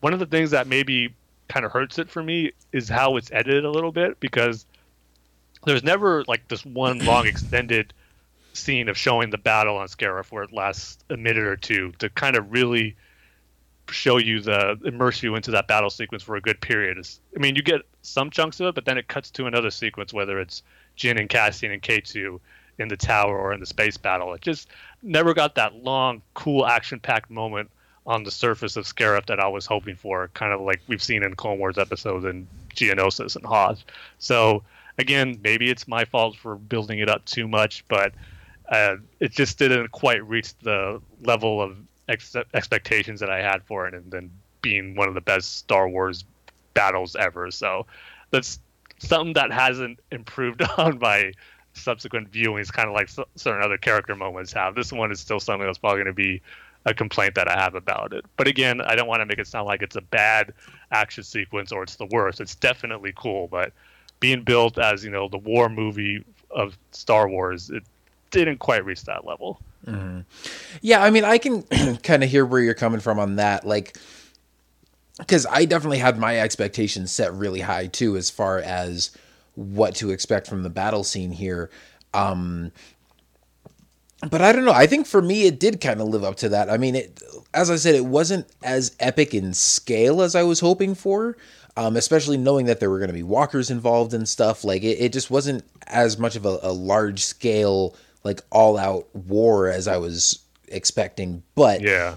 one of the things that maybe kind of hurts it for me is how it's edited a little bit because there's never like this one [CLEARS THROAT] long extended scene of showing the battle on Scarif where it lasts a minute or two to kind of really show you the immerse you into that battle sequence for a good period. It's, I mean, you get some chunks of it, but then it cuts to another sequence, whether it's Jyn and Cassian and K2 in the tower or in the space battle. It just never got that long, cool, action-packed moment on the surface of Scarif that I was hoping for, kind of like we've seen in Clone Wars episodes and Geonosis and Hoth. So again, maybe it's my fault for building it up too much, but uh, it just didn't quite reach the level of ex- expectations that I had for it, and then being one of the best Star Wars battles ever. So that's something that hasn't improved [LAUGHS] on by subsequent viewings, kind of like certain other character moments have. This one is still something that's probably going to be a complaint that I have about it. But again, I don't want to make it sound like it's a bad action sequence or it's the worst. It's definitely cool, but being built as you know the war movie of Star Wars, it didn't quite reach that level. Mm-hmm. Yeah, I mean, I can [CLEARS THROAT] kind of hear where you're coming from on that, like because I definitely had my expectations set really high too, as far as what to expect from the battle scene here. Um, but I don't know. I think for me, it did kind of live up to that. I mean, it, as I said, it wasn't as epic in scale as I was hoping for, um, especially knowing that there were going to be walkers involved and stuff. Like, it, it just wasn't as much of a, a large scale, like, all out war as I was expecting. But yeah,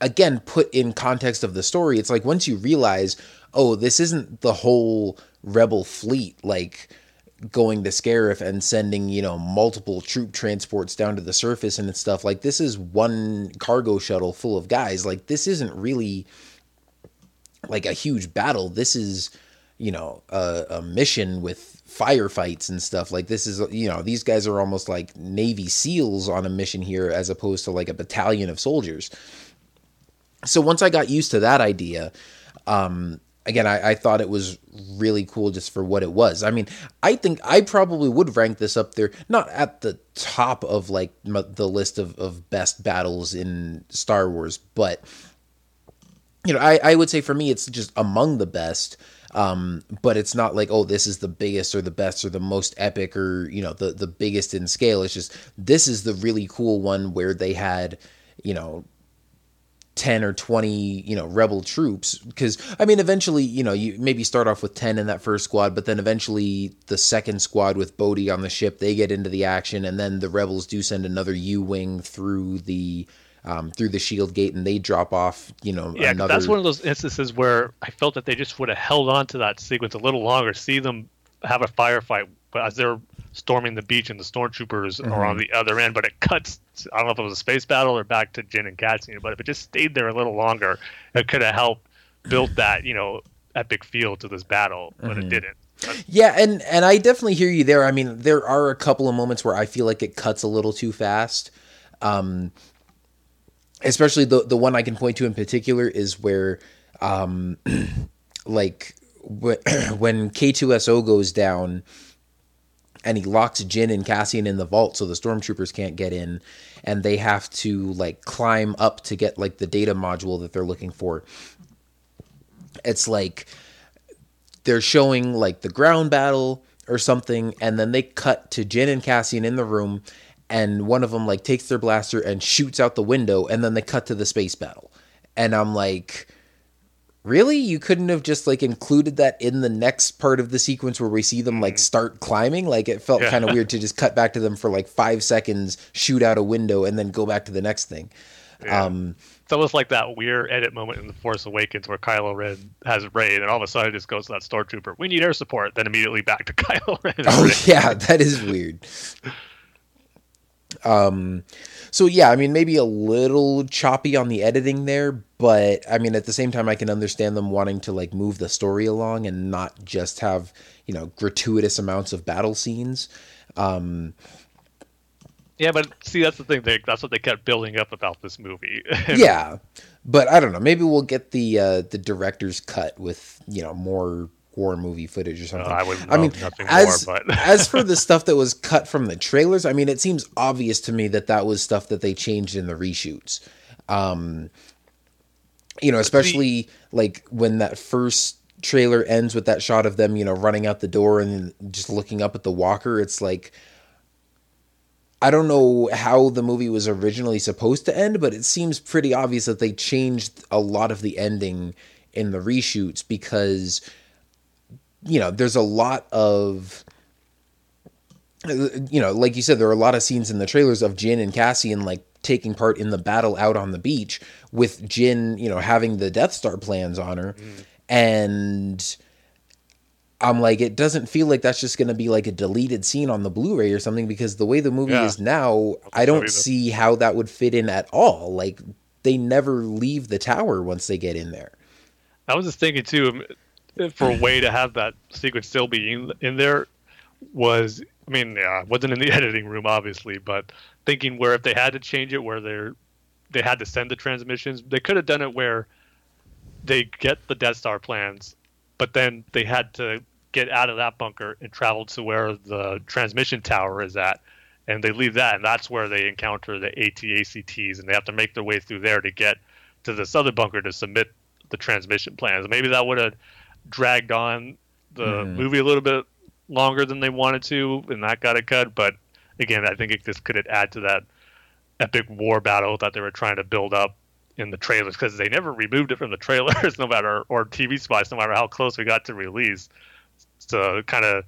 again, put in context of the story, it's like once you realize, oh, this isn't the whole rebel fleet, like going to Scarif and sending, you know, multiple troop transports down to the surface and stuff. Like this is one cargo shuttle full of guys. Like this isn't really like a huge battle. This is, you know, a, a mission with firefights and stuff. Like this is, you know, these guys are almost like Navy SEALs on a mission here as opposed to like a battalion of soldiers. So once I got used to that idea, um, again, I, I, thought it was really cool just for what it was. I mean, I think I probably would rank this up there, not at the top of like the list of, of best battles in Star Wars, but you know, I, I would say for me, it's just among the best. Um, but it's not like, oh, this is the biggest or the best or the most epic or, you know, the, the biggest in scale. It's just, this is the really cool one where they had, you know, 10 or 20 you know rebel troops because i mean eventually you know you maybe start off with 10 in that first squad but then eventually the second squad with bodhi on the ship they get into the action and then the rebels do send another u-wing through the um, through the shield gate and they drop off you know yeah another... that's one of those instances where i felt that they just would have held on to that sequence a little longer see them have a firefight but as they're storming the beach and the stormtroopers Mm-hmm. are on the other end. But it cuts. I don't know if it was a space battle or back to Jyn and Cassian. But if it just stayed there a little longer, it could have helped build [SIGHS] that you know epic feel to this battle. But Mm-hmm. it didn't. Yeah, and and I definitely hear you there. I mean, there are a couple of moments where I feel like it cuts a little too fast. Um especially the the one I can point to in particular is where um [CLEARS THROAT] like [CLEARS THROAT] when K2SO goes down and he locks Jyn and Cassian in the vault so the stormtroopers can't get in and they have to like climb up to get like the data module that they're looking for. It's like they're showing like the ground battle or something and then they cut to Jyn and Cassian in the room and one of them like takes their blaster and shoots out the window and then they cut to the space battle. And I'm like really you couldn't have just like included that in the next part of the sequence where we see them like start climbing like it felt Yeah. kind of weird to [LAUGHS] just cut back to them for like 5 seconds shoot out a window and then go back to the next thing um It's almost like that weird edit moment in The Force Awakens where Kylo Ren has Rey, and all of a sudden it just goes to that stormtrooper. We need air support. Then immediately back to [LAUGHS] Kylo Ren. Oh yeah, that is weird. [LAUGHS] Um, so yeah, I mean, maybe a little choppy on the editing there, but I mean, at the same time, I can understand them wanting to like move the story along and not just have you know gratuitous amounts of battle scenes. Um, Yeah, but see, that's the thing. They, that's what they kept building up about this movie. [LAUGHS] yeah, but I don't know. Maybe we'll get the uh, the director's cut with you know more war movie footage or something. I would I mean, as more, [LAUGHS] as for the stuff that was cut from the trailers, I mean, it seems obvious to me that that was stuff that they changed in the reshoots. Um, you know, especially like when that first trailer ends with that shot of them, you know, running out the door and just looking up at the walker. It's like. I don't know how the movie was originally supposed to end, but it seems pretty obvious that they changed a lot of the ending in the reshoots because you know, there's a lot of you know, like you said, there are a lot of scenes in the trailers of Jyn and Cassian like taking part in the battle out on the beach with Jyn, you know, having the Death Star plans on her. And I'm like, it doesn't feel like that's just going to be like a deleted scene on the Blu-ray or something because the way the movie Yeah. is now, I don't see how that would fit in at all. Like they never leave the tower once they get in there. I was just thinking too, um, [LAUGHS] for a way to have that secret still be in, in there was, I mean, yeah, wasn't in the [LAUGHS] editing room obviously, but thinking where if they had to change it, where they're they had to send the transmissions, they could have done it where they get the Death Star plans, but then they had to get out of that bunker and travel to where the transmission tower is at. And they leave that, and that's where they encounter the ATACTs, and they have to make their way through there to get to this other bunker to submit the transmission plans. Maybe that would have dragged on the hmm. movie a little bit longer than they wanted to, and that got a cut. But again, I think it just could add to that epic war battle that they were trying to build up in the trailers because they never removed it from the trailers, [LAUGHS] no matter or TV spots, no matter how close we got to release. To kind of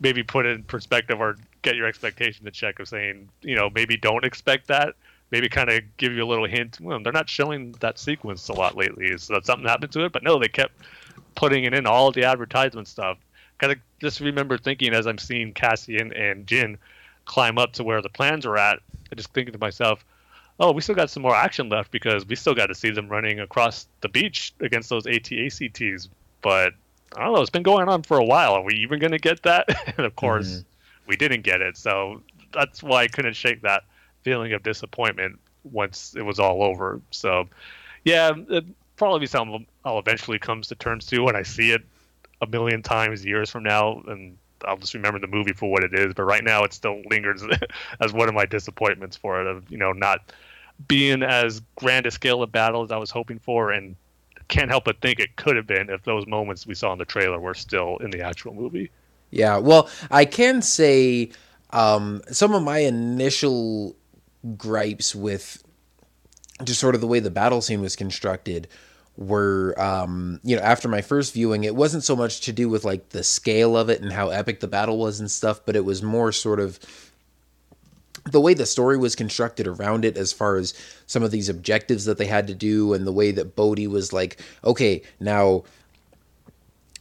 maybe put it in perspective or get your expectation to check of saying, you know, maybe don't expect that. Maybe kind of give you a little hint. Well, they're not showing that sequence a lot lately. Is that something happened to it? But no, they kept putting it in all the advertisement stuff. Kind of just remember thinking as I'm seeing Cassian and Jyn climb up to where the plans are at, I just thinking to myself, oh, we still got some more action left because we still got to see them running across the beach against those ATACTs. But I don't know, it's been going on for a while. Are we even going to get that? [LAUGHS] and of course, mm-hmm. we didn't get it. So that's why I couldn't shake that feeling of disappointment once it was all over. So, yeah, it probably be something I'll eventually comes to terms to when I see it a million times years from now, and I'll just remember the movie for what it is. But right now, it still lingers [LAUGHS] as one of my disappointments for it of you know not being as grand a scale of battle as I was hoping for, and can't help but think it could have been if those moments we saw in the trailer were still in the actual movie. Yeah, well, I can say um, some of my initial gripes with just sort of the way the battle scene was constructed were um, you know after my first viewing it wasn't so much to do with like the scale of it and how epic the battle was and stuff but it was more sort of the way the story was constructed around it as far as some of these objectives that they had to do and the way that Bodhi was like okay now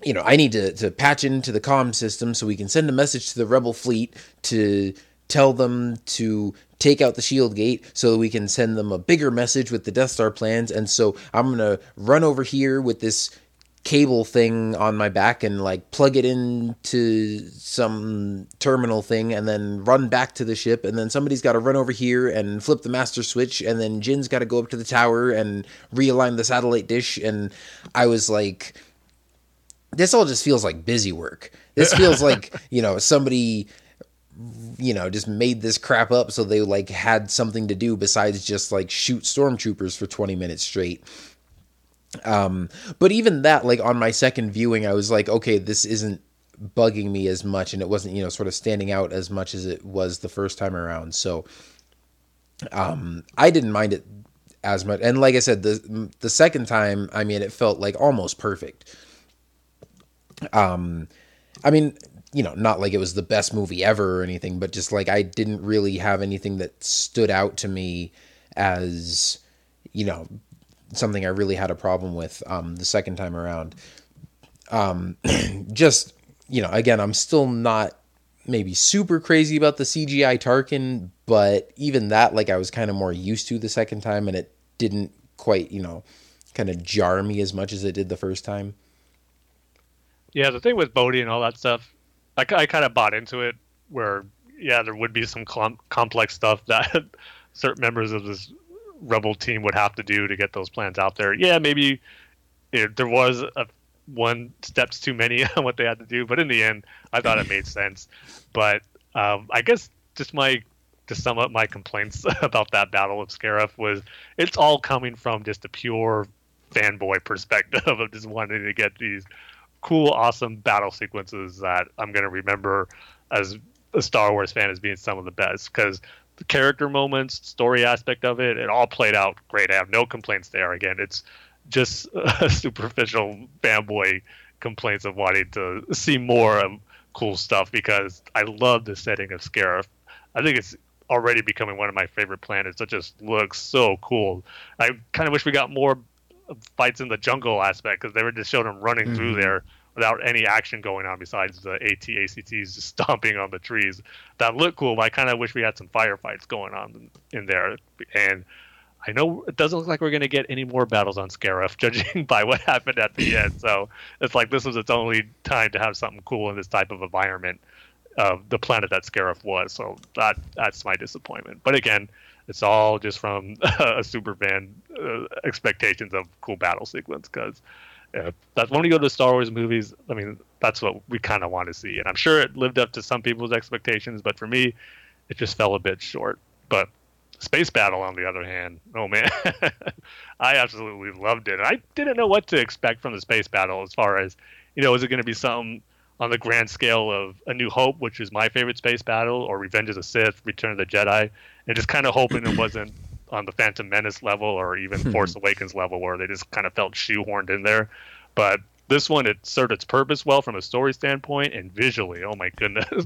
you know, I need to, to patch into the comm system so we can send a message to the rebel fleet to tell them to take out the shield gate so that we can send them a bigger message with the Death Star plans. And so I'm going to run over here with this cable thing on my back and like plug it into some terminal thing and then run back to the ship and then somebody's got to run over here and flip the master switch and then Jyn's got to go up to the tower and realign the satellite dish and I was like this all just feels like busy work. This feels [LAUGHS] like, you know, somebody you know, just made this crap up so they like had something to do besides just like shoot stormtroopers for 20 minutes straight. Um, but even that, like on my second viewing, I was like, okay, this isn't bugging me as much, and it wasn't, you know, sort of standing out as much as it was the first time around. So, um, I didn't mind it as much. And like I said, the the second time, I mean, it felt like almost perfect. Um, I mean, you know, not like it was the best movie ever or anything, but just like I didn't really have anything that stood out to me as, you know, something I really had a problem with um, the second time around. Um, [CLEARS THROAT] just you know, again, I'm still not maybe super crazy about the CGI Tarkin, but even that, like, I was kind of more used to the second time, and it didn't quite, you know, kind of jar me as much as it did the first time. Yeah, the thing with Bodhi and all that stuff, I, I kind of bought into it. Where yeah, there would be some com- complex stuff that [LAUGHS] certain members of this rebel team would have to do to get those plans out there. Yeah, maybe it, there was a one steps too many [LAUGHS] on what they had to do, but in the end, I thought it made sense. But um, I guess just my to sum up my complaints [LAUGHS] about that battle of Scarif was it's all coming from just a pure fanboy perspective of just wanting to get these cool, awesome battle sequences that I'm going to remember as a Star Wars fan as being some of the best because the character moments, story aspect of it, it all played out great. I have no complaints there. Again, it's just [LAUGHS] superficial fanboy complaints of wanting to see more of cool stuff because I love the setting of Scarif. I think it's already becoming one of my favorite planets. It just looks so cool. I kind of wish we got more fights in the jungle aspect because they were just showing them running mm-hmm. through there without any action going on besides the AT ACTs just [LAUGHS] stomping on the trees. That looked cool, but I kind of wish we had some firefights going on in there. And I know it doesn't look like we're going to get any more battles on Scarif, [LAUGHS] judging by what happened at the [LAUGHS] end. So it's like this was its only time to have something cool in this type of environment of the planet that Scarif was. So that that's my disappointment. But again, it's all just from [LAUGHS] a super fan uh, expectations of cool battle sequence because yeah, that's when you go to the Star Wars movies. I mean, that's what we kind of want to see, and I'm sure it lived up to some people's expectations, but for me, it just fell a bit short. But Space Battle, on the other hand, oh man, [LAUGHS] I absolutely loved it. I didn't know what to expect from the Space Battle as far as, you know, is it going to be something on the grand scale of A New Hope, which is my favorite space battle, or Revenge of the Sith, Return of the Jedi, and just kind of hoping it wasn't on the Phantom Menace level or even hmm. Force Awakens level where they just kind of felt shoehorned in there. But this one, it served its purpose well from a story standpoint and visually. Oh my goodness, a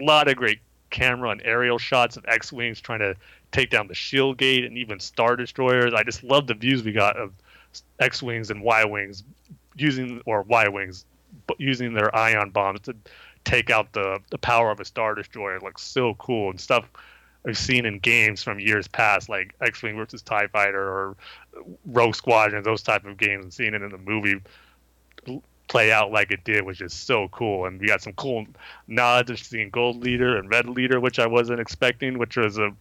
[LAUGHS] lot of great camera and aerial shots of X-wings trying to take down the shield gate and even star destroyers. I just love the views we got of X-wings and Y-wings using or Y-wings using their ion bombs to take out the the power of a star destroyer. It looks so cool and stuff I've seen in games from years past, like X Wing versus Tie Fighter or Rogue Squadron, those type of games, and seeing it in the movie play out like it did was just so cool. And we got some cool nods of seeing Gold Leader and Red Leader, which I wasn't expecting, which was a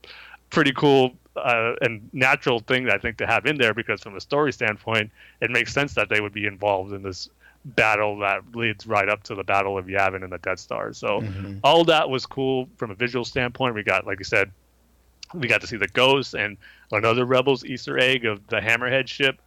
pretty cool uh, and natural thing I think to have in there because from a story standpoint, it makes sense that they would be involved in this battle that leads right up to the Battle of Yavin and the Death Star. So mm-hmm. all that was cool from a visual standpoint. We got, like you said, we got to see the ghost and another Rebels Easter egg of the Hammerhead ship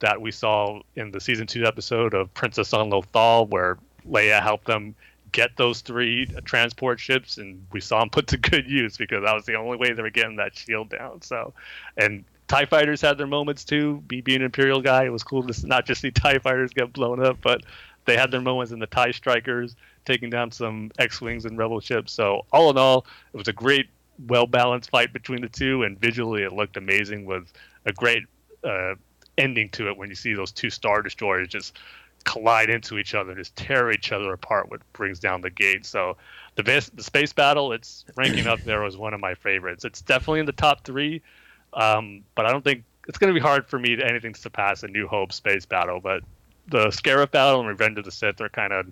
that we saw in the season two episode of Princess on Lothal, where Leia helped them get those three transport ships, and we saw them put to good use because that was the only way they were getting that shield down. So, and Tie fighters had their moments too. Me being an Imperial guy, it was cool to not just see Tie fighters get blown up, but they had their moments in the Tie strikers taking down some X-wings and Rebel ships. So all in all, it was a great, well balanced fight between the two, and visually it looked amazing with a great uh, ending to it when you see those two star destroyers just collide into each other and just tear each other apart, what brings down the gate. So the the space battle, it's ranking up there was one of my favorites. It's definitely in the top three, um, but I don't think it's going to be hard for me to anything to surpass a New Hope space battle. But the Scarif battle and Revenge of the Sith are kind of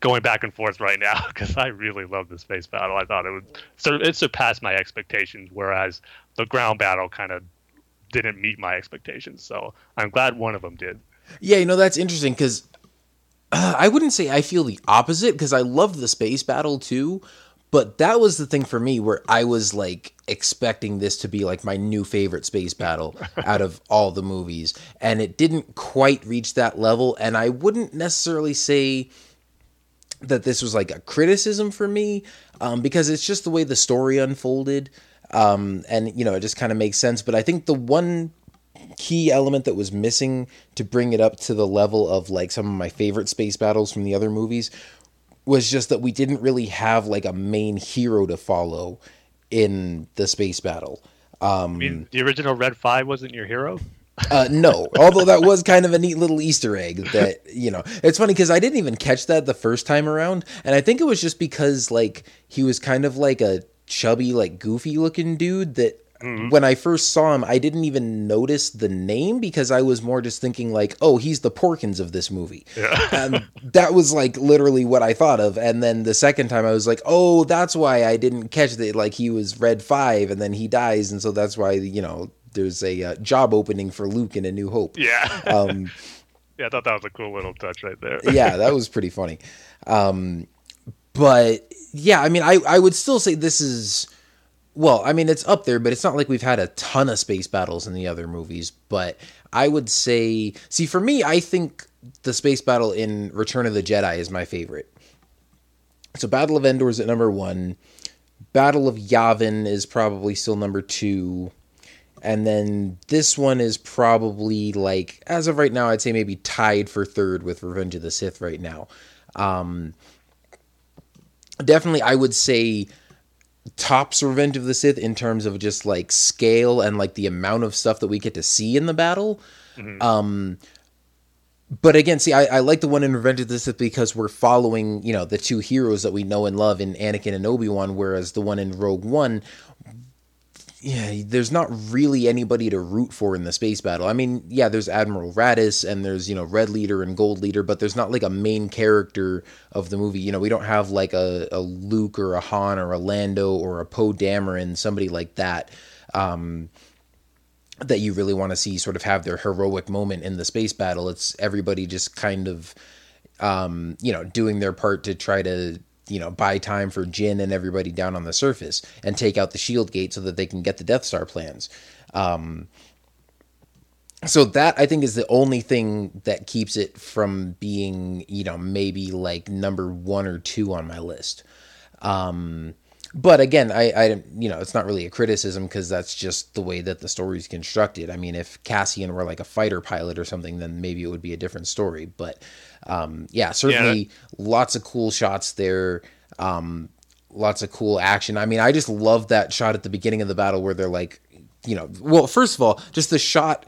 going back and forth right now [LAUGHS] because I really love the space battle. I thought it would so it surpassed my expectations, whereas the ground battle kind of didn't meet my expectations. So I'm glad one of them did. Yeah, you know that's interesting because uh, [CLEARS THROAT] I wouldn't say I feel the opposite because I love the space battle too, but that was the thing for me where I was like expecting this to be like my new favorite space battle [LAUGHS] out of all the movies, and it didn't quite reach that level. And I wouldn't necessarily say that this was like a criticism for me um, because it's just the way the story unfolded. Um, and you know, it just kind of makes sense. But I think the one key element that was missing to bring it up to the level of like some of my favorite space battles from the other movies was just that we didn't really have like a main hero to follow in the space battle. Um, I mean, the original Red Five wasn't your hero. Uh, no, although that was kind of a neat little Easter egg that, you know, it's funny because I didn't even catch that the first time around. And I think it was just because, like, he was kind of like a chubby, like, goofy looking dude that Mm-hmm. when I first saw him, I didn't even notice the name because I was more just thinking like, oh, he's the Porkins of this movie. Yeah. um, [LAUGHS] that was like literally what I thought of. And then the second time I was like, oh, that's why I didn't catch that. Like he was Red Five, and then he dies, and so that's why you know there's a uh, job opening for Luke in A New Hope. Yeah. [LAUGHS] Um, yeah, I thought that was a cool little touch right there. yeah, [LAUGHS] that was pretty funny. Um, but yeah, I mean, I I would still say this is well, I mean, it's up there, but it's not like we've had a ton of space battles in the other movies. But I would say, see, for me, I think the space battle in Return of the Jedi is my favorite. So, Battle of Endor is at number one. Battle of Yavin is probably still number two. And then this one is probably like, as of right now, I'd say maybe tied for third with Revenge of the Sith right now. Um, definitely, I would say tops Revenge of the Sith in terms of just like scale and like the amount of stuff that we get to see in the battle. Mm-hmm. Um, but again, see, I, I, like the one in Revenge of the Sith because we're following, you know, the two heroes that we know and love in Anakin and Obi Wan, whereas the one in Rogue One, yeah, there's not really anybody to root for in the space battle. I mean, yeah, there's Admiral Raddus and there's, you know, Red Leader and Gold Leader, but there's not like a main character of the movie. You know, we don't have like a, a Luke or a Han or a Lando or a Poe Dameron, somebody like that, um, that you really want to see sort of have their heroic moment in the space battle. It's everybody just kind of, um, you know, doing their part to try to you know, buy time for Jyn and everybody down on the surface and take out the shield gate so that they can get the Death Star plans. Um, so that I think is the only thing that keeps it from being, you know, maybe like number one or two on my list. Um, but again, I, I, you know, it's not really a criticism because that's just the way that the story is constructed. I mean, if Cassian were like a fighter pilot or something, then maybe it would be a different story. But um, yeah, certainly yeah. lots of cool shots there. Um, lots of cool action. I mean, I just love that shot at the beginning of the battle where they're like, you know, well, first of all, just the shot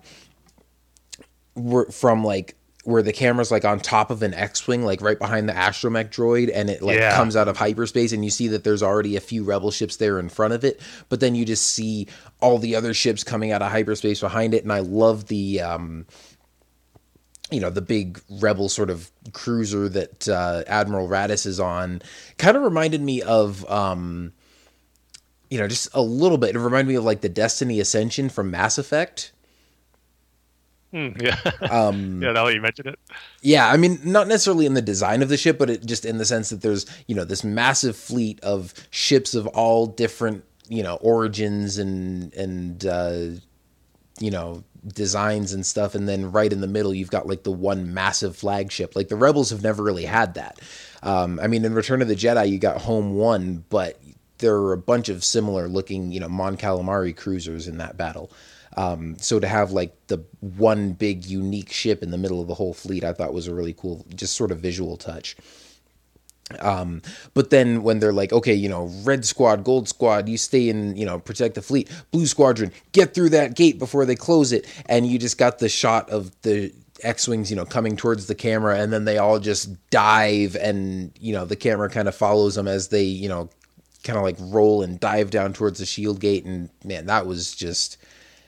from like where the camera's like on top of an X-wing, like right behind the astromech droid, and it like yeah. comes out of hyperspace, and you see that there's already a few rebel ships there in front of it, but then you just see all the other ships coming out of hyperspace behind it, and I love the um, you know the big rebel sort of cruiser that uh, Admiral Raddus is on kind of reminded me of um, you know just a little bit. It reminded me of like the Destiny Ascension from Mass Effect. Mm, [LAUGHS] yeah, um, yeah. Now that you mentioned it, yeah. I mean, not necessarily in the design of the ship, but it just in the sense that there's you know this massive fleet of ships of all different you know origins and and uh, you know designs and stuff and then right in the middle you've got like the one massive flagship. Like the rebels have never really had that. Um, i mean in return of the jedi you got home one but there are a bunch of similar looking you know mon calamari cruisers in that battle. Um, so to have like the one big unique ship in the middle of the whole fleet i thought was a really cool just sort of visual touch um, but then when they're like, okay, you know, red squad, gold squad, you stay in, you know, protect the fleet. Blue squadron, get through that gate before they close it. And you just got the shot of the X-wings, you know, coming towards the camera, and then they all just dive, and you know, the camera kind of follows them as they, you know, kind of like roll and dive down towards the shield gate, and man, that was just,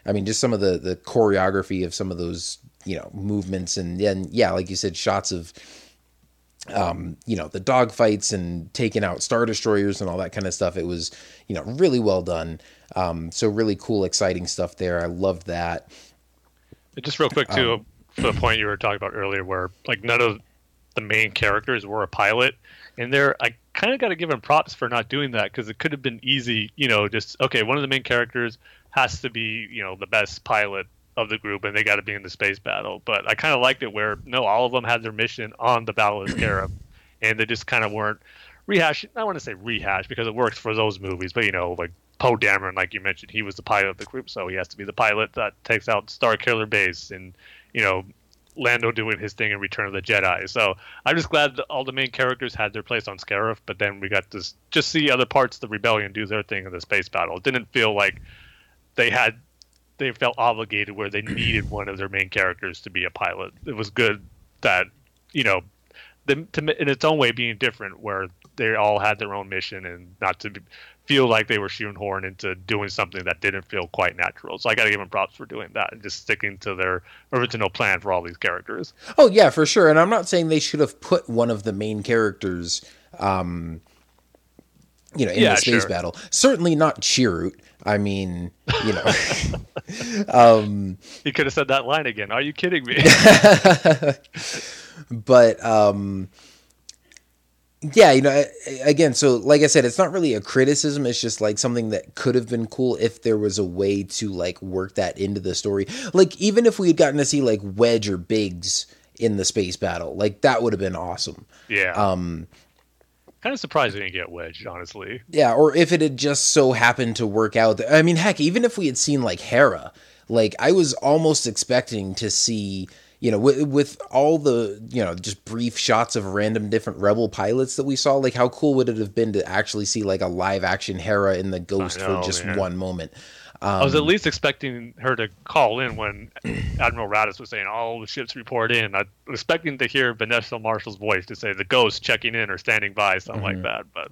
I mean, just some of the the choreography of some of those, you know, movements, and then yeah, like you said, shots of um, you know, the dogfights and taking out star destroyers and all that kind of stuff. It was, you know, really well done. Um, so really cool, exciting stuff there. I loved that. Just real quick too, um, for the point you were talking about earlier, where like none of the main characters were a pilot, and there I kind of got to give him props for not doing that because it could have been easy, you know, just okay, one of the main characters has to be, you know, the best pilot of the group and they got to be in the space battle. But I kind of liked it where no, all of them had their mission on the Battle of Scarif, [CLEARS THROAT] and they just kind of weren't rehash. I want to say rehash because it works for those movies, but you know, like Poe Dameron, like you mentioned, he was the pilot of the group, so he has to be the pilot that takes out Star Killer Base, and you know, Lando doing his thing in Return of the Jedi. So I'm just glad that all the main characters had their place on Scarif, but then we got to just see other parts of the rebellion do their thing in the space battle. It didn't feel like they had they felt obligated where they needed one of their main characters to be a pilot. It was good that you know, the, to, in its own way being different, where they all had their own mission and not to feel like they were shoehorned into doing something that didn't feel quite natural. So I got to give them props for doing that and just sticking to their original plan for all these characters. Oh yeah, for sure. And I'm not saying they should have put one of the main characters. Um, you know, in yeah, the space sure. battle. Certainly not Chirrut. I mean, you know, [LAUGHS] um, you could have said that line again. Are you kidding me? [LAUGHS] but um, yeah, you know, again, so like I said, it's not really a criticism. It's just like something that could have been cool if there was a way to like work that into the story. Like even if we had gotten to see like Wedge or Biggs in the space battle, like that would have been awesome. Yeah. Um, kind of surprised we didn't get Wedge, honestly. Yeah, or if it had just so happened to work out. That, I mean, heck, even if we had seen like Hera, like I was almost expecting to see, you know, with, with all the, you know, just brief shots of random different rebel pilots that we saw, like how cool would it have been to actually see like a live action Hera in the Ghost know, for just man. one moment? Um, I was at least expecting her to call in when Admiral Raddus was saying all the ships report in. I was expecting to hear Vanessa Marshall's voice to say the ghost checking in or standing by, something mm-hmm. like that. But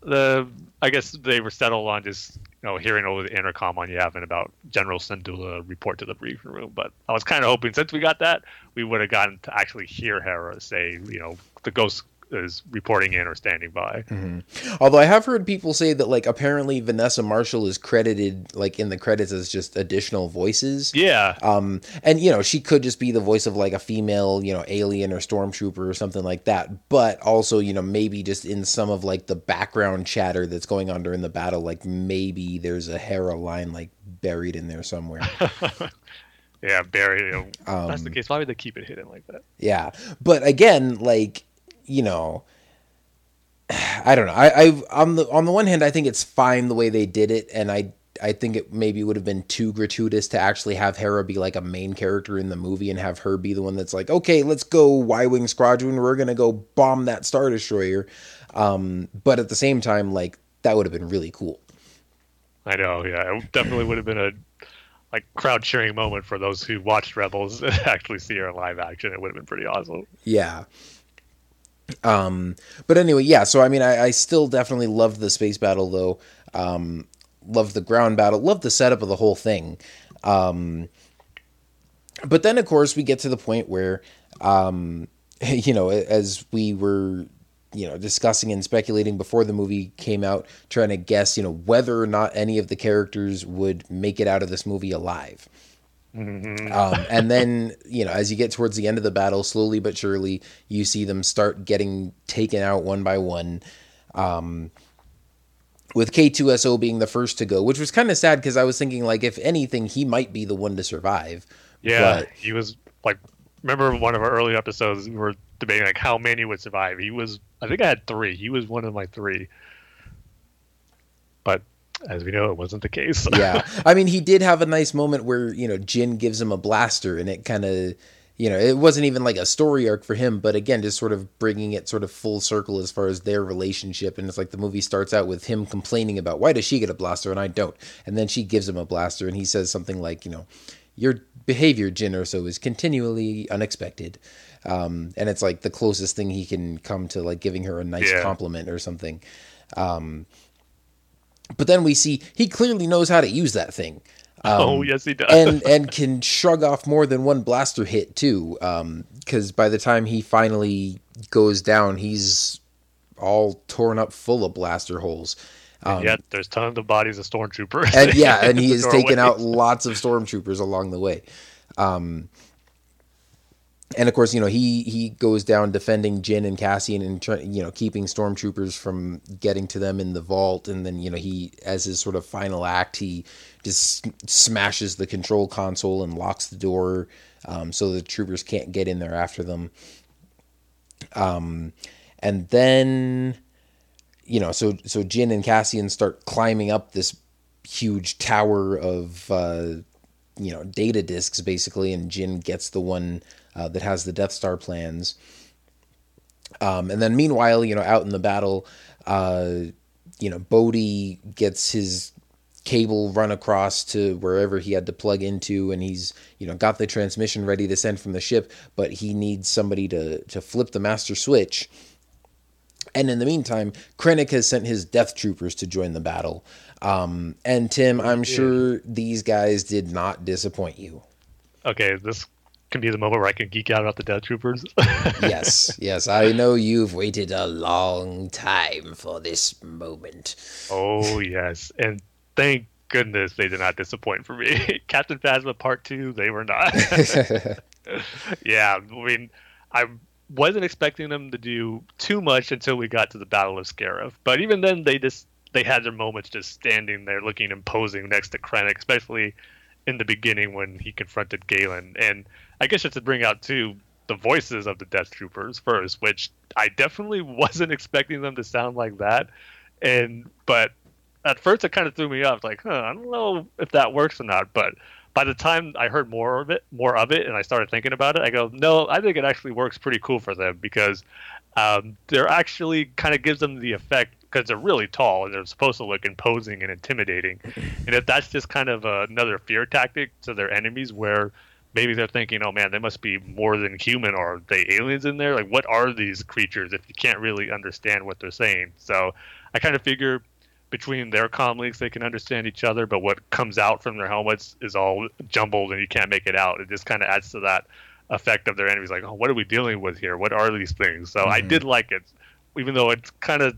the I guess they were settled on just you know hearing over the intercom on Yavin about General Syndulla report to the briefing room. But I was kind of hoping since we got that, we would have gotten to actually hear Hera say, you know, the ghost is reporting in or standing by. Mm-hmm. Although I have heard people say that like apparently Vanessa Marshall is credited like in the credits as just additional voices. Yeah. Um and you know, she could just be the voice of like a female, you know, alien or stormtrooper or something like that, but also, you know, maybe just in some of like the background chatter that's going on during the battle like maybe there's a Hera line like buried in there somewhere. [LAUGHS] yeah, buried. Um, that's the case. Why would they keep it hidden like that? Yeah, but again, like you know, [SIGHS] I don't know. I, I on the on the one hand, I think it's fine the way they did it, and I I think it maybe would have been too gratuitous to actually have Hera be like a main character in the movie and have her be the one that's like, okay, let's go Y Wing Squadron, we're gonna go bomb that Star Destroyer. Um, but at the same time, like that would have been really cool. I know, yeah, it definitely would have been a like crowd cheering moment for those who watched Rebels [LAUGHS] and actually see her in live action. It would have been pretty awesome. Yeah. Um, but anyway, yeah. So I mean, I, I still definitely loved the space battle, though. Um, loved the ground battle. Loved the setup of the whole thing. Um, but then, of course, we get to the point where, um, [LAUGHS] you know, as we were, you know, discussing and speculating before the movie came out, trying to guess, you know, whether or not any of the characters would make it out of this movie alive. Mm-hmm. Um, and then, you know, as you get towards the end of the battle, slowly but surely, you see them start getting taken out one by one. Um, with K2SO being the first to go, which was kind of sad because I was thinking, like, if anything, he might be the one to survive. Yeah, but... he was like, remember one of our early episodes, we were debating like how many would survive. He was, I think I had three. He was one of my three. But as we know, it wasn't the case. [LAUGHS] yeah, I mean, he did have a nice moment where you know Jyn gives him a blaster, and it kind of, you know, it wasn't even like a story arc for him, but again, just sort of bringing it sort of full circle as far as their relationship. And it's like the movie starts out with him complaining about why does she get a blaster and I don't, and then she gives him a blaster, and he says something like, you know, you're behavior, Jyn Erso, is continually unexpected. Um, and it's like the closest thing he can come to like giving her a nice Yeah. compliment or something. Um, but then we see he clearly knows how to use that thing. oh um, yes, he does. and and can shrug off more than one blaster hit too. Um, because by the time he finally goes down, he's all torn up, full of blaster holes. Um, and yet there's tons of bodies of stormtroopers. And yeah, [LAUGHS] and he has taken out lots of stormtroopers along the way. Um, and of course, you know he he goes down defending Jyn and Cassian and try, you know keeping stormtroopers from getting to them in the vault. And then you know he, as his sort of final act, he just smashes the control console and locks the door um, so the troopers can't get in there after them. Um, and then you know, so so Jyn and Cassian start climbing up this huge tower of uh, you know data disks basically, and Jyn gets the one uh, that has the Death Star plans. Um, and then meanwhile, you know, out in the battle, uh, you know, Bodhi gets his cable run across to wherever he had to plug into and he's you know got the transmission ready to send from the ship but he needs somebody to to flip the master switch and in the meantime, Krennic has sent his death troopers to join the battle. Um, and Tim, I'm sure these guys did not disappoint you. Okay, this can be the moment where I can geek out about the Death Troopers. [LAUGHS] Yes, yes, I know you've waited a long time for this moment. oh yes, and thank goodness they did not disappoint for me. [LAUGHS] Captain Phasma Part Two, they were not. [LAUGHS] yeah, I mean, I wasn't expecting them to do too much until we got to the Battle of Scarif. But even then, they just they had their moments just standing there looking imposing next to Krennic, especially in the beginning when he confronted Galen. And I guess just to bring out too the voices of the Death Troopers first, which I definitely [LAUGHS] wasn't expecting them to sound like that. And but at first it kind of threw me off, like, huh, I don't know if that works or not. But by the time I heard more of it, more of it, and I started thinking about it, I go, no, I think it actually works pretty cool for them because um, they're actually kind of gives them the effect because they're really tall and they're supposed to look imposing and intimidating. And if that's just kind of another fear tactic to their enemies, where maybe they're thinking, oh man, they must be more than human, or are they aliens in there? Like, what are these creatures if you can't really understand what they're saying? So I kind of figure between their comm links they can understand each other, but what comes out from their helmets is all jumbled and you can't make it out. It just kind of adds to that effect of their enemies, like, oh, what are we dealing with here? What are these things? So I mm-hmm. did like it, even though it kind of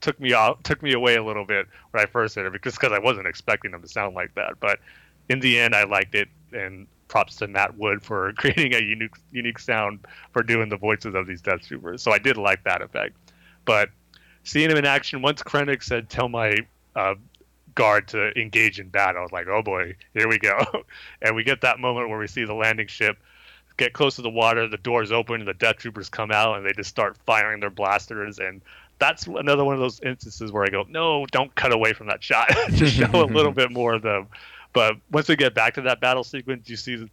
took me out, took me away a little bit when I first heard it, because because I wasn't expecting them to sound like that. But in the end, I liked it, and props to Matt Wood for [LAUGHS] creating a unique unique sound for doing the voices of these Death Troopers. So I did like that effect, but seeing him in action once Krennic said, "Tell my uh, guard to engage in battle," I was like, "Oh boy, here we go!" [LAUGHS] and we get that moment where we see the landing ship get close to the water, the doors open, and the Death Troopers come out, and they just start firing their blasters. And that's another one of those instances where I go, "No, don't cut away from that shot. [LAUGHS] just show a little bit more of them." But once we get back to that battle sequence, you see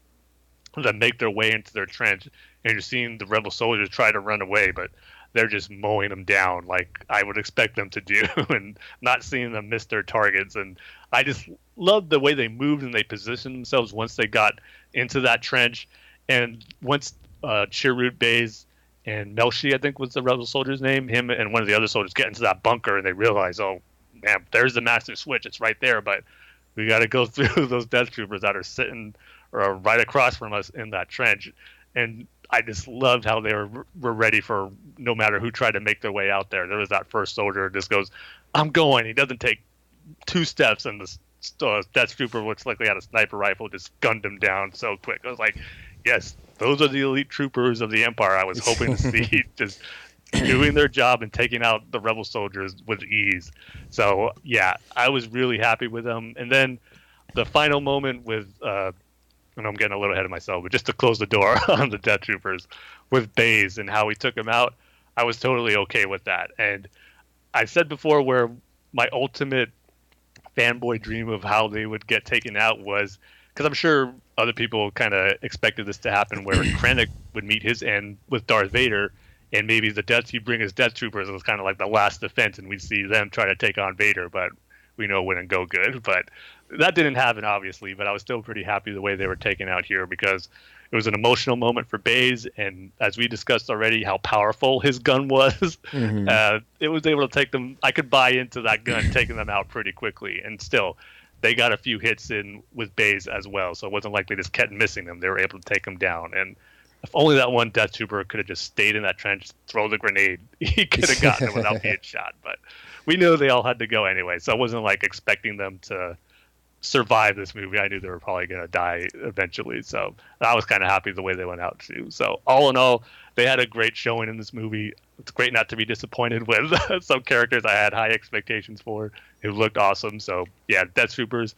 them make their way into their trench, and you're seeing the rebel soldiers try to run away, but they're just mowing them down like I would expect them to do, [LAUGHS] and not seeing them miss their targets. And I just loved the way they moved and they positioned themselves once they got into that trench, and once uh, Chirrut Baze and Melshi, I think was the rebel soldier's name, him and one of the other soldiers get into that bunker, and they realize, oh man, there's the master switch, it's right there, but we got to go [LAUGHS] through those death troopers that are sitting or right across from us in that trench. And I just loved how they were were ready for no matter who tried to make their way out there. There was that first soldier just goes, "I'm going." He doesn't take two steps, and the uh, death trooper looks like they had a sniper rifle, just gunned him down so quick. I was like, "Yes, those are the elite troopers of the Empire." I was hoping to [LAUGHS] see [LAUGHS] just [CLEARS THROAT] doing their job and taking out the rebel soldiers with ease. So yeah, I was really happy with them. And then the final moment with, uh, and I'm getting a little ahead of myself, but just to close the door [LAUGHS] on the Death Troopers with Baze and how he took him out, I was totally okay with that. And I said before where my ultimate fanboy dream of how they would get taken out was because I'm sure other people kind of expected this to happen where [CLEARS THROAT] Krennic would meet his end with Darth Vader and maybe the death you bring as death troopers was kind of like the last defense and we'd see them try to take on vader but we know it wouldn't go good [LAUGHS] but that didn't happen, obviously, but I was still pretty happy the way they were taken out here because it was an emotional moment for Baze, and as we discussed already, how powerful his gun [LAUGHS] was. Mm-hmm. Uh, it was able to take them. I could buy into that gun [CLEARS THROAT] taking them out pretty quickly, and still, they got a few hits in with Baze as well. So it wasn't like they just kept missing them. They were able to take them down, and if only that one Death Trooper could have just stayed in that trench, throw the grenade, [LAUGHS] he could have gotten it without being [LAUGHS] shot. But we knew they all had to go anyway, so I wasn't like expecting them to survive this movie. I knew they were probably going to die eventually, so I was kind of happy the way they went out too. So all in all, they had a great showing in this movie. It's great not to be disappointed [LAUGHS] with some characters I had high expectations for who looked awesome. So yeah, Death Troopers,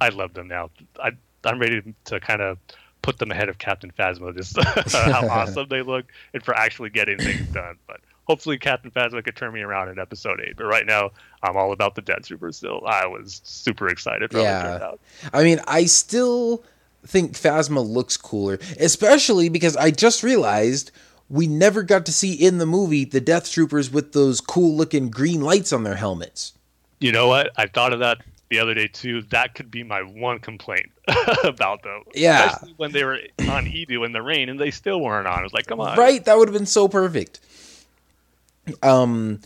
I love them now. I I'm ready to kind of put them ahead of Captain Phasma. Just [LAUGHS] how [LAUGHS] awesome they look and for actually getting things done. But hopefully Captain Phasma could turn me around in episode eight. But right now, I'm all about the Death Troopers still. I was super excited for yeah. how it turned out. I mean, I still think Phasma looks cooler, especially because I just realized we never got to see in the movie the Death Troopers with those cool looking green lights on their helmets. You know what? I thought of that the other day too. That could be my one complaint [LAUGHS] about them. Yeah, Especially when they were on Eadu in the rain and they still weren't on. I was like, come on, right? That would have been so perfect. Um,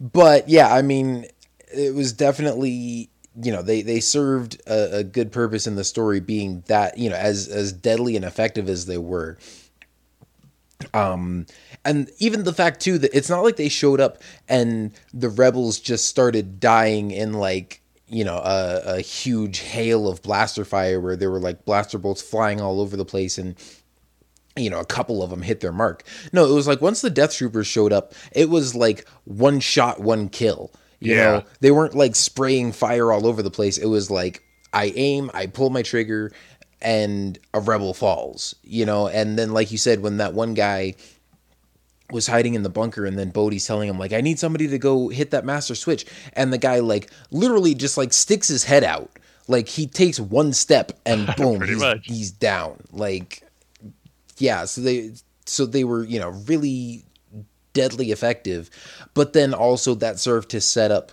but yeah, I mean, it was definitely you know they they served a, a good purpose in the story, being that you know as as deadly and effective as they were. Um, and even the fact too that it's not like they showed up and the rebels just started dying in like you know a, a huge hail of blaster fire where there were like blaster bolts flying all over the place and you know, a couple of them hit their mark. No, it was like once the Death Troopers showed up, it was like one shot, one kill. You yeah. know, they weren't like spraying fire all over the place. It was like I aim, I pull my trigger, and a rebel falls. You know, and then like you said, when that one guy was hiding in the bunker and then Bodhi's telling him like I need somebody to go hit that master switch. And the guy like literally just like sticks his head out. Like he takes one step and [LAUGHS] boom he's, he's down. Like yeah so they so they were you know really deadly effective. But then also that served to set up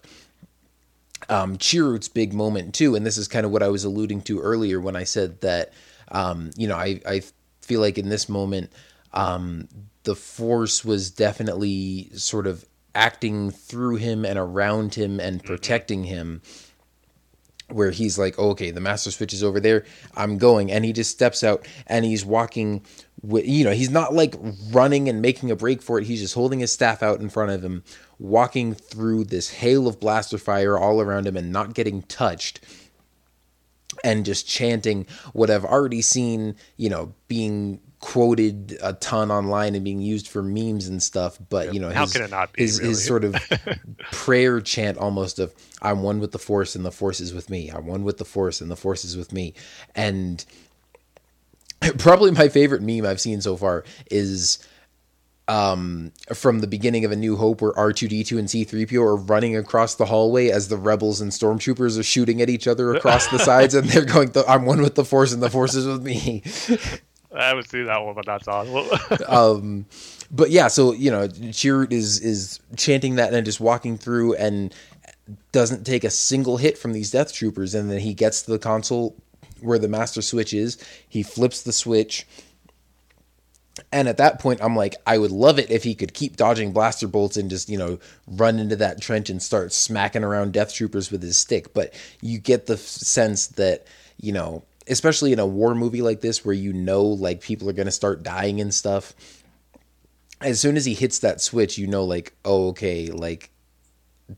um Chirrut's big moment too. And this is kind of what I was alluding to earlier when I said that um you know I I feel like in this moment um the force was definitely sort of acting through him and around him and mm-hmm. protecting him where he's like oh, okay the master switch is over there. I'm going. And he just steps out and he's walking with you know he's not like running and making a break for it. He's just holding his staff out in front of him walking through this hail of blaster fire all around him and not getting touched and just chanting what i've already seen you know being quoted a ton online and being used for memes and stuff. But you know, how his, can it not be? His, really? his sort of [LAUGHS] prayer chant almost of "I'm one with the Force and the Force is with me. I'm one with the Force and the Force is with me." And [LAUGHS] probably my favorite meme I've seen so far is um from the beginning of a new hope where r2d2 and c3po are running across the hallway as the rebels and stormtroopers are shooting at each other across the [LAUGHS] sides and they're going i'm one with the force and the force is with me I haven't seen that one, but that's awesome. [LAUGHS] um, but yeah, so you know, Chirrut is is chanting that and just walking through and doesn't take a single hit from these Death Troopers, and then he gets to the console where the master switch is. He flips the switch. And at that point, I'm like, I would love it if he could keep dodging blaster bolts and just, you know, run into that trench and start smacking around Death Troopers with his stick. But you get the sense that, you know, especially in a war movie like this where you know like people are going to start dying and stuff as soon as he hits that switch you know like oh okay like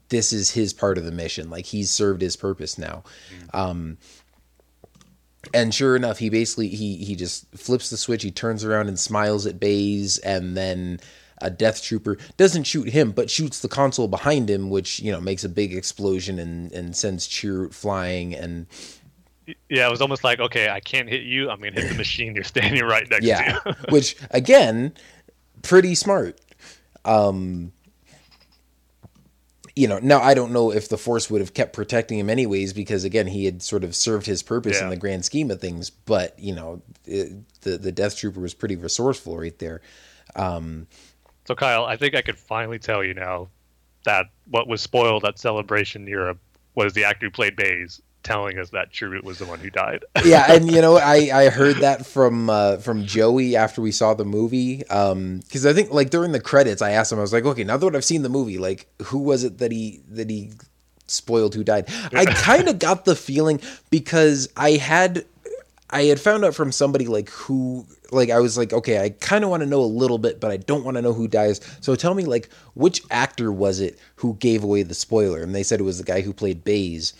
this is his part of the mission like he's served his purpose now mm-hmm. um and sure enough he basically he he just flips the switch he turns around and smiles at Baze and then a death trooper doesn't shoot him but shoots the console behind him which you know makes a big explosion and and sends Chirrut flying and yeah, it was almost like, okay, I can't hit you. I'm gonna hit the machine you're standing right next yeah. to. [LAUGHS] which again, pretty smart. Um, you know, now I don't know if the Force would have kept protecting him anyways, because again, he had sort of served his purpose yeah. in the grand scheme of things. But you know, it, the the Death Trooper was pretty resourceful right there. Um, so Kyle, I think I could finally tell you now that what was spoiled at Celebration Europe was the actor who played Baze telling us that Chirrut was the one who died. [LAUGHS] yeah, and you know, I I heard that from uh, from Joey after we saw the movie, because I think like during the credits, I asked him, I was like, okay, now that I've seen the movie, like who was it that he that he spoiled who died? I [LAUGHS] kind of got the feeling because I had I had found out from somebody like who like I was like, okay, I kind of want to know a little bit, but I don't want to know who dies. So tell me like which actor was it who gave away the spoiler? And they said it was the guy who played Baze.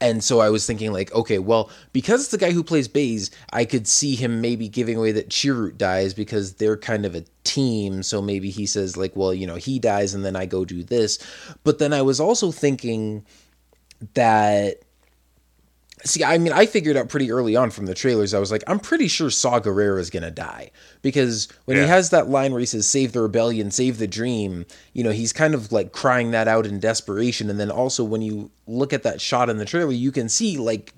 And so I was thinking like, okay, well, because it's the guy who plays Baze, I could see him maybe giving away that Chirrut dies because they're kind of a team. So maybe he says like, well, you know, he dies and then I go do this. But then I was also thinking that See, I mean, I figured out pretty early on from the trailers. I was like, I'm pretty sure Saw Gerrera is gonna die because when Yeah. he has that line where he says "Save the rebellion, save the dream," you know, he's kind of like crying that out in desperation. And then also when you look at that shot in the trailer, you can see like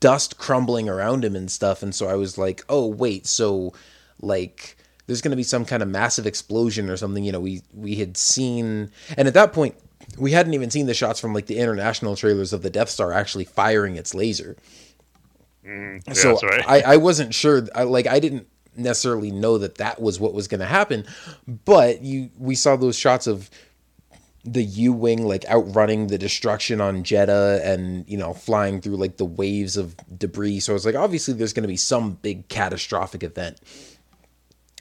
dust crumbling around him and stuff. And so I was like, oh wait, so like there's going to be some kind of massive explosion or something. You know, we we had seen, and at that point, we hadn't even seen the shots from like the international trailers of the Death Star actually firing its laser. Mm, yeah, so right. I, I wasn't sure. I, like I didn't necessarily know that that was what was going to happen, but you we saw those shots of the U wing like outrunning the destruction on Jedha and you know flying through like the waves of debris. So I was like, obviously there's going to be some big catastrophic event.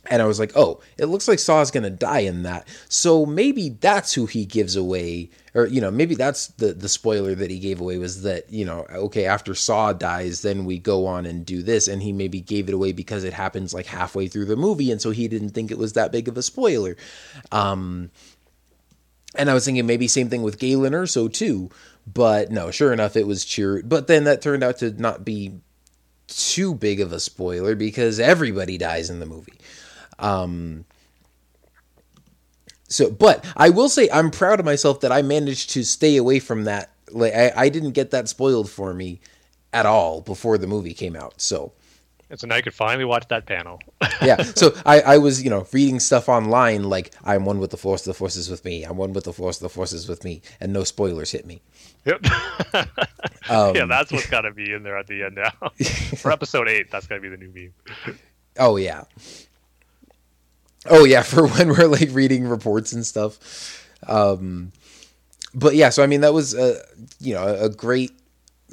And I was like, oh, it looks like Saw's going to die in that. So maybe that's who he gives away. Or, you know, maybe that's the, the spoiler that he gave away was that, you know, okay, after Saw dies, then we go on and do this. And he maybe gave it away because it happens like halfway through the movie. And so he didn't think it was that big of a spoiler. Um, and I was thinking maybe same thing with Galen Erso too. But no, sure enough, it was Chirrut. But then that turned out to not be too big of a spoiler because everybody dies in the movie. Um, so, but I will say I'm proud of myself that I managed to stay away from that. Like I, I didn't get that spoiled for me at all before the movie came out. So And so now you could finally watch that panel. [LAUGHS] yeah, so I, I was you know reading stuff online like I'm one with the force, the force is with me. I'm one with the force, the force is with me, and no spoilers hit me. Yep. [LAUGHS] Um, yeah, that's what's got to be in there at the end now. [LAUGHS] For episode eight, that's got to be the new meme. Oh yeah. Oh yeah, [LAUGHS] for when we're like reading reports and stuff. Um but yeah, so I mean that was a you know, a great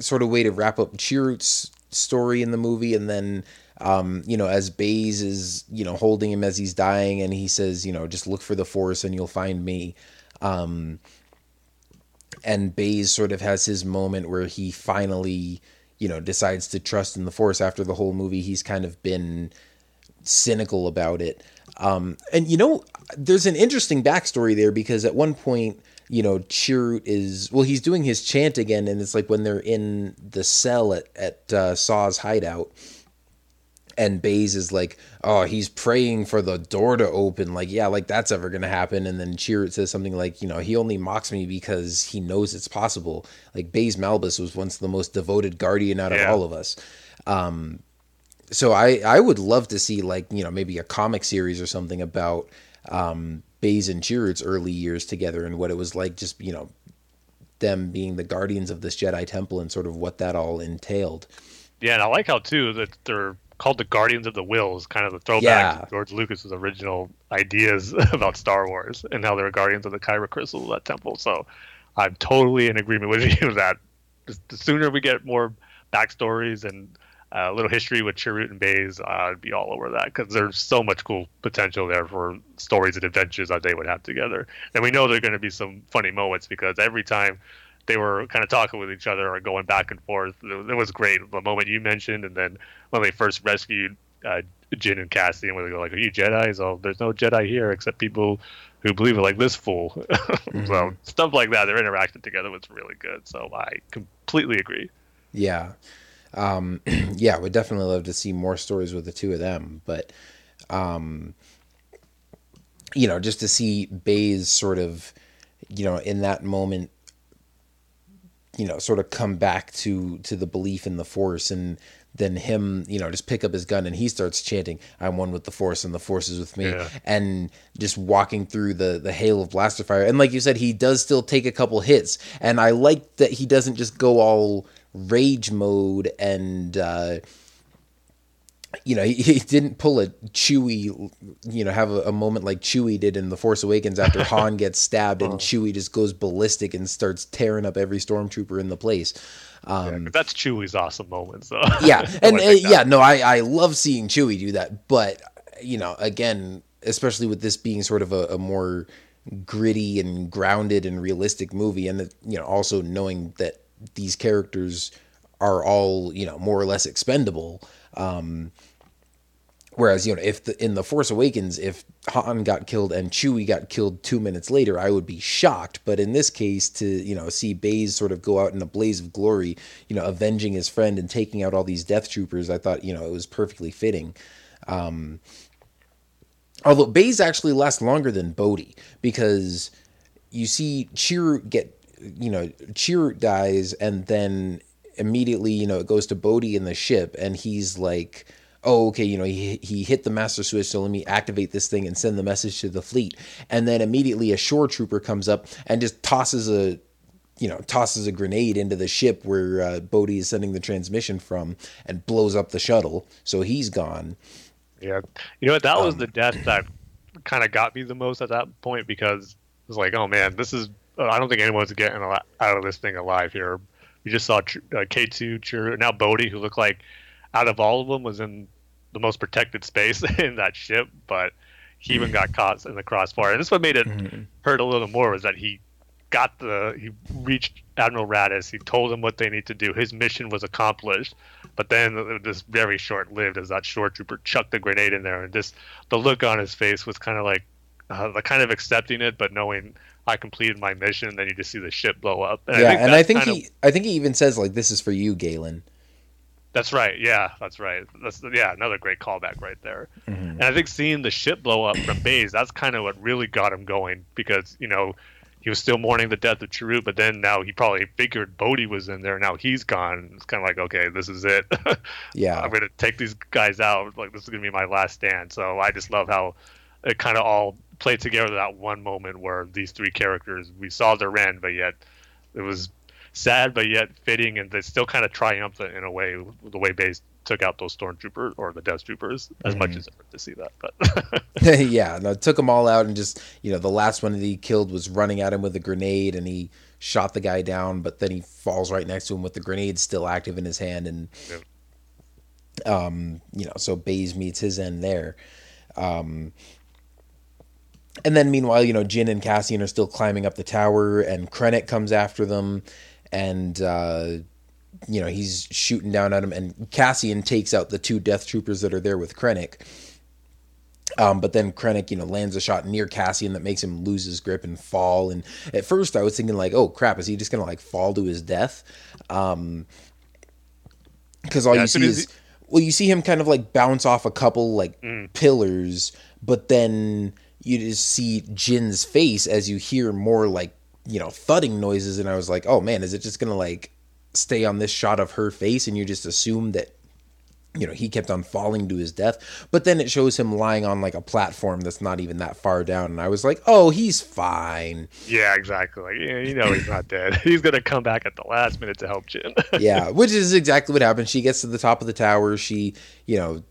sort of way to wrap up Chirrut's story in the movie and then um, you know, as Baze is, you know, holding him as he's dying and he says, you know, just look for the force and you'll find me. Um and Baze sort of has his moment where he finally, you know, decides to trust in the force after the whole movie he's kind of been cynical about it. Um, and you know, there's an interesting backstory there because at one point, you know, Chirrut is well, he's doing his chant again, and it's like when they're in the cell at at uh, Saw's hideout, and Baze is like, "Oh, he's praying for the door to open." Like, yeah, like that's ever gonna happen. And then Chirrut says something like, "You know, he only mocks me because he knows it's possible." Like Baze Malbus was once the most devoted guardian out of Yeah. all of us. Um, so I I would love to see like you know maybe a comic series or something about um, Baze and Chirrut's early years together and what it was like just you know them being the guardians of this Jedi temple and sort of what that all entailed. Yeah, and I like how too that they're called the Guardians of the Whills, kind of the throwback Yeah. to George Lucas's original ideas [LAUGHS] about Star Wars and how they're guardians of the Kyber crystal of that temple. So I'm totally in agreement with [LAUGHS] you that the sooner we get more backstories and a little history with Chirrut and Baze, I'd be all over that because there's so much cool potential there for stories and adventures that they would have together. And we know there are going to be some funny moments because every time they were kind of talking with each other or going back and forth. It was great. The moment you mentioned, and then when they first rescued uh, Jyn and Cassian, where they go like, "Are you Jedi?" So there's no Jedi here except people who believe it, like this fool. [LAUGHS] So stuff like that, their interaction together was really good. So I completely agree. Yeah. Um, [CLEARS THROAT] yeah, would definitely love to see more stories with the two of them, but um, you know, just to see Baze sort of, you know, in that moment, you know, sort of come back to to the belief in the Force, and then him, you know, just pick up his gun and he starts chanting, "I'm one with the Force, and the Force is with me," Yeah. and just walking through the the hail of blaster fire. And like you said, he does still take a couple hits, and I like that he doesn't just go all rage mode and. uh you know, he, [LAUGHS] he didn't pull a Chewie, you know, have a, a moment like Chewie did in The Force Awakens after [LAUGHS] Han gets stabbed and Chewie just goes ballistic and starts tearing up every stormtrooper in the place. Um, Yeah, that's Chewie's awesome moment. So [LAUGHS] yeah, and uh, yeah, no, I I love seeing Chewie do that, but you know, again, especially with this being sort of a, a more gritty and grounded and realistic movie, and you know, also knowing that these characters are all you know more or less expendable. Um, whereas you know, if the, in the Force Awakens, if Han got killed and Chewie got killed two minutes later, I would be shocked. But in this case, to you know see Baze sort of go out in a blaze of glory, you know, avenging his friend and taking out all these Death Troopers, I thought you know it was perfectly fitting. Um, although Baze actually lasts longer than Bodhi because you see Chirrut get you know Chirrut dies and then immediately you know it goes to Bodhi in the ship and he's like oh okay you know he he hit the master switch so let me activate this thing and send the message to the fleet and then immediately a shore trooper comes up and just tosses a you know tosses a grenade into the ship where uh, Bodhi is sending the transmission from and blows up the shuttle so he's gone Yeah, you know what? That was Um, the death that kind of got me the most at that point because it was like, oh man, this is. I don't think anyone's getting a lot out of this thing alive here. We just saw uh, K2, Chur- now Bodhi, who looked like out of all of them was in the most protected space [LAUGHS] in that ship, but he even got caught in the crossfire. And this what made it hurt a little more was that he got the he reached Admiral Raddus. He told him what they need to do. His mission was accomplished. But then was very short lived as that shore trooper chucked the grenade in there, and just the look on his face was kind of like, uh, kind of accepting it, but knowing I completed my mission. Then you just see the ship blow up. And yeah and I think kind of- he I think he even says like this is for you Galen That's right. Yeah, that's right. That's yeah, another great callback right there. Mm-hmm. And I think seeing the ship blow up from Baze, that's kind of what really got him going because you know he was still mourning the death of Chirrut, but then now he probably figured Bodhi was in there. Now he's gone. It's kind of like okay, this is it. [LAUGHS] yeah I'm gonna take these guys out. Like this is gonna be my last stand. So I just love how it kind of all played together that one moment where these three characters we saw their end, but yet it was sad, but yet fitting, and they still kind of triumphant in a way. The way Baze took out those stormtroopers or the Death Troopers, as much as it hurt to see that. But [LAUGHS] [LAUGHS] yeah, no, took them all out and just you know the last one that he killed was running at him with a grenade and he shot the guy down, but then he falls right next to him with the grenade still active in his hand and um you know so Baze meets his end there. Um and then meanwhile, you know, Jyn and Cassian are still climbing up the tower and Krennic comes after them and uh you know, he's shooting down at him and Cassian takes out the two death troopers that are there with Krennic. Um, but then Krennic, you know, lands a shot near Cassian that makes him lose his grip and fall. And at first, I was thinking like, "Oh crap, is he just gonna like fall to his death?" Um, because all Yeah, you see is, well, you see him kind of like bounce off a couple like Mm. pillars, but then you just see Jyn's face as you hear more like you know thudding noises, and I was like, "Oh man, is it just gonna like stay on this shot of her face?" And you just assume that you know he kept on falling to his death but then it shows him lying on like a platform that's not even that far down and i was like oh he's fine yeah, exactly. Yeah, you know, he's not [CLEARS THROAT] dead. [LAUGHS] He's gonna come back at the last minute to help Jyn. [LAUGHS] yeah which is exactly what happened she gets to the top of the tower she you know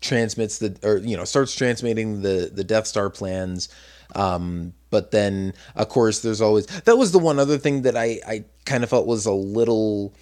transmits the or you know starts transmitting the the death star plans um but then of course there's always that was the one other thing that i i kind of felt was a little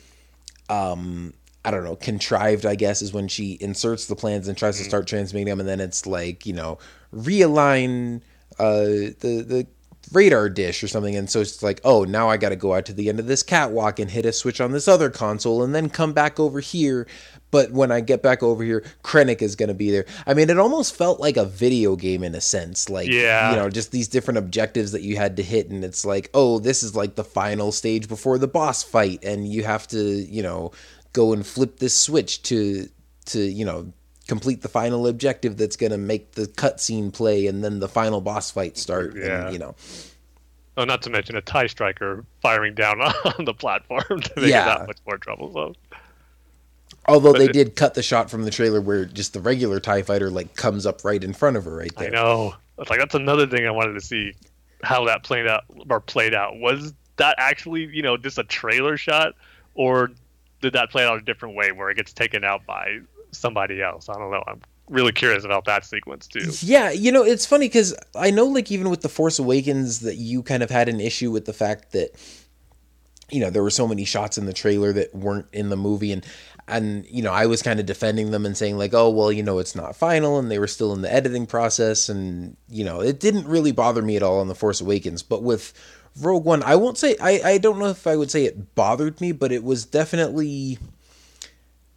um I don't know, contrived, I guess, is when she inserts the plans and tries to start transmitting them, and then it's like, you know, realign uh, the the radar dish or something, and so it's like, oh, now I got to go out to the end of this catwalk and hit a switch on this other console, and then come back over here. But when I get back over here, Krennic is going to be there. I mean, it almost felt like a video game in a sense, like Yeah. you know, just these different objectives that you had to hit, and it's like, oh, this is like the final stage before the boss fight, and you have to, you know, go and flip this switch to to you know complete the final objective that's going to make the cutscene play and then the final boss fight start Yeah. and you know oh, not to mention a tie striker firing down [LAUGHS] on the platform to make Yeah. it that much more troublesome. Although But they it- did cut the shot from the trailer where just the regular Tie Fighter like comes up right in front of her, right there. I know. It's like that's another thing I wanted to see how that played out or played out. Was that actually, you know, just a trailer shot, or did that play out a different way where it gets taken out by somebody else? I don't know. I'm really curious about that sequence too. Yeah, you know, it's funny because I know, like, even with The Force Awakens, that you kind of had an issue with the fact that, you know, there were so many shots in the trailer that weren't in the movie. And, and you know, I was kind of defending them and saying, like, oh, well, you know, it's not final and they were still in the editing process. And, you know, it didn't really bother me at all on The Force Awakens. But with Rogue One, I won't say, I, I don't know if I would say it bothered me, but it was definitely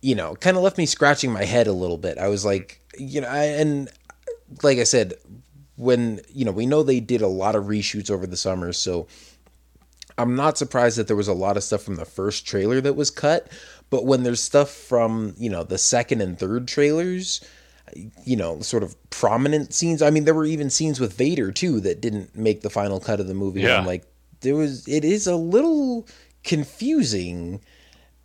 you know, kind of left me scratching my head a little bit. I was like, you know, I, and like I said, when, you know, we know they did a lot of reshoots over the summer, so I'm not surprised that there was a lot of stuff from the first trailer that was cut, but when there's stuff from, you know, the second and third trailers, you know, sort of prominent scenes. I mean, there were even scenes with Vader too that didn't make the final cut of the movie. Yeah. I'm like, there was, it is a little confusing,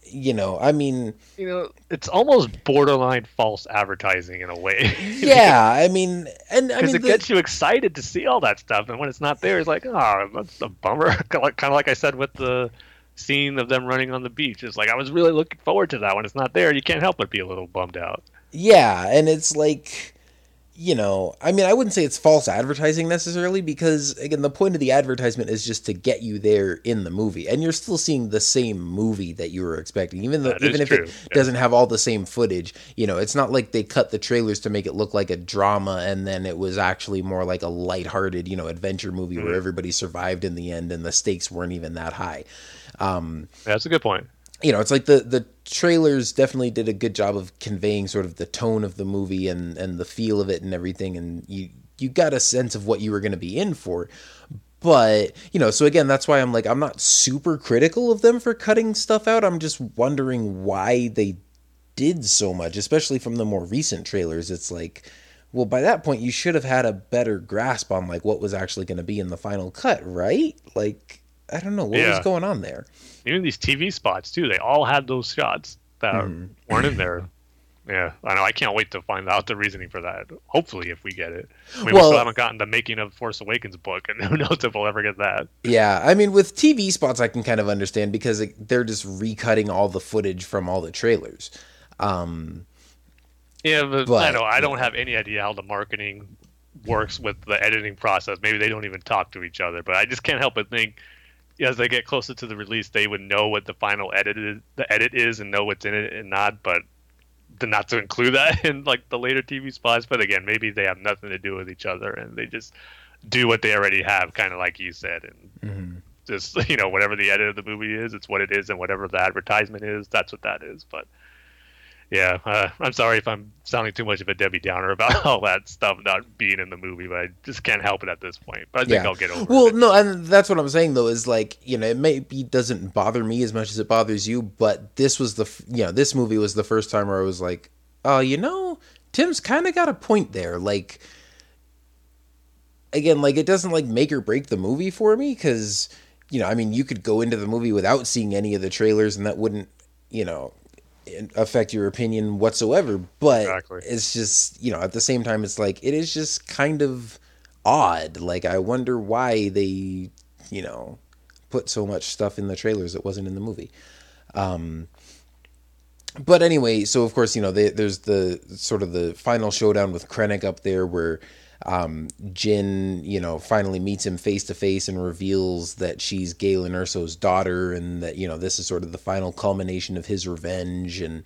you know, I mean, You know, it's almost borderline false advertising in a way. [LAUGHS] yeah, I mean, and I Because mean, it the- gets you excited to see all that stuff, and when it's not there, it's like, oh, that's a bummer. [LAUGHS] kind of like I said with the scene of them running on the beach. It's like I was really looking forward to that. When it's not there, you can't help but be a little bummed out. Yeah, and it's like, you know, I mean, I wouldn't say it's false advertising necessarily because again, the point of the advertisement is just to get you there in the movie, and you're still seeing the same movie that you were expecting, even though That even if true, it yeah. doesn't have all the same footage. You know, it's not like they cut the trailers to make it look like a drama, and then it was actually more like a lighthearted, you know, adventure movie Mm-hmm. where everybody survived in the end, and the stakes weren't even that high. Um, That's a good point. you know, it's like the the trailers definitely did a good job of conveying sort of the tone of the movie and and the feel of it and everything, and you you got a sense of what you were going to be in for. But you know, so again, that's why I'm like I'm not super critical of them for cutting stuff out. I'm just wondering why they did so much, especially from the more recent trailers. It's like, well, by that point, you should have had a better grasp on like what was actually going to be in the final cut, right? Like, I don't know what Yeah. was going on there. Even these TV spots too, they all had those shots that Mm-hmm. weren't in there. Yeah, I know. I can't wait to find out the reasoning for that. Hopefully, if we get it, I mean, we still haven't gotten the making of Force Awakens book, and [LAUGHS] who knows if we'll ever get that. Yeah, I mean, with TV spots, I can kind of understand because it, they're just recutting all the footage from all the trailers. Um, Yeah, but, But, I know I don't have any idea how the marketing works with the editing process. Maybe they don't even talk to each other, but I just can't help but think as they get closer to the release, they would know what the final edit is, the edit is, and know what's in it and not. But to not to include that [LAUGHS] in like the later TV spots. But again, maybe they have nothing to do with each other, and they just do what they already have, kind of like you said, and mm-hmm. just [LAUGHS] you know whatever the edit of the movie is, it's what it is, and whatever the advertisement is, that's what that is. But yeah, uh, I'm sorry if I'm sounding too much of a Debbie Downer about [LAUGHS] all that stuff not being in the movie, but I just can't help it at this point. But I think yeah. I'll get over well, it. Well, no, and that's what I'm saying though is like you know it maybe doesn't bother me as much as it bothers you, but this was the f- you know this movie was the first time where I was like, oh, you know, Tim's kind of got a point there. Like again, like it doesn't like make or break the movie for me because you know I mean you could go into the movie without seeing any of the trailers and that wouldn't you know affect your opinion whatsoever but Exactly. it's just you know at the same time it's like it is just kind of odd like i wonder why they you know put so much stuff in the trailers that wasn't in the movie um but anyway so of course you know they, there's the sort of the final showdown with krennic up there where um, Jyn, you know, finally meets him face to face and reveals that she's Galen Erso's daughter, and that you know this is sort of the final culmination of his revenge. And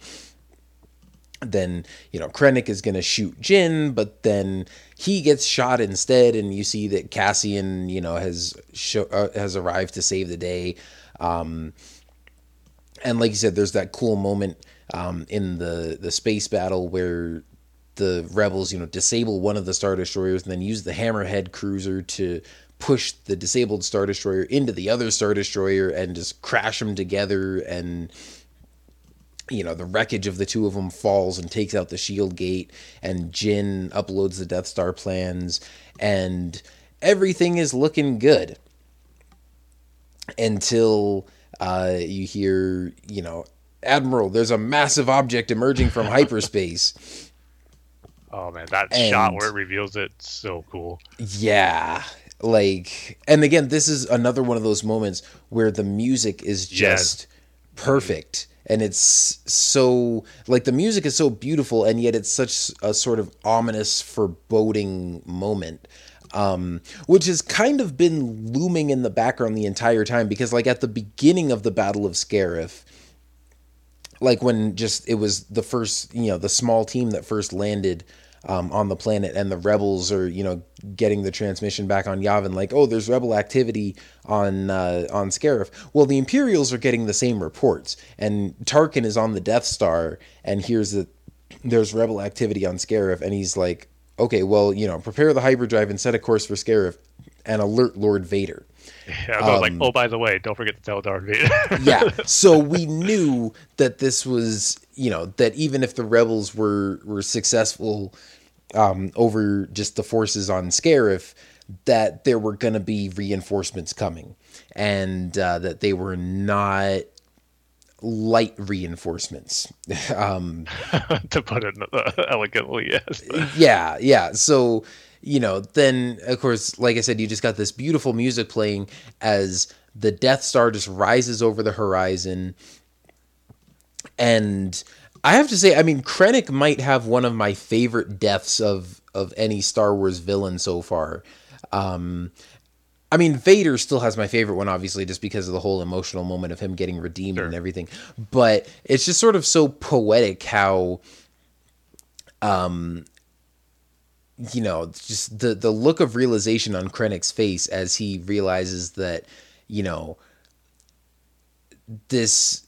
then you know Krennic is going to shoot Jyn, but then he gets shot instead, and you see that Cassian, you know, has uh, has arrived to save the day. Um, and like you said, there's that cool moment um, in the the space battle where the rebels, you know, disable one of the star destroyers and then use the Hammerhead cruiser to push the disabled star destroyer into the other star destroyer and just crash them together and you know the wreckage of the two of them falls and takes out the shield gate and Jyn uploads the Death Star plans and everything is looking good until uh, you hear you know Admiral, there's a massive object emerging from [LAUGHS] hyperspace. Oh man, that And- shot where it reveals it, so cool. Yeah. Like, and again, this is another one of those moments where the music is just perfect. And it's so, like, the music is so beautiful, and yet it's such a sort of ominous, foreboding moment. Um, which has kind of been looming in the background the entire time because, like, at the beginning of the Battle of Scarif, like when just it was the first you know the small team that first landed um, on the planet and the rebels are you know getting the transmission back on Yavin like oh there's rebel activity on uh, on Scarif. Well the Imperials are getting the same reports and Tarkin is on the Death Star and hears that there's rebel activity on Scarif and he's like okay well you know prepare the hyperdrive and set a course for Scarif and alert Lord Vader [LAUGHS] Yeah, was like, Um, oh, by the way, don't forget to tell Darth Vader. [LAUGHS] yeah. So we knew that this was, you know, that even if the rebels were were successful um, over just the forces on Scarif, that there were going to be reinforcements coming, and uh, that they were not light reinforcements. [LAUGHS] um, to put it elegantly, yes. yeah, yeah. So, you know, then of course, like I said, you just got this beautiful music playing as the Death Star just rises over the horizon. And I have to say, I mean, Krennic might have one of my favorite deaths of of any Star Wars villain so far. Um, I mean, Vader still has my favorite one, obviously, just because of the whole emotional moment of him getting redeemed and everything. But it's just sort of so poetic how, um, you know, just the the look of realization on Krennic's face as he realizes that, you know, this.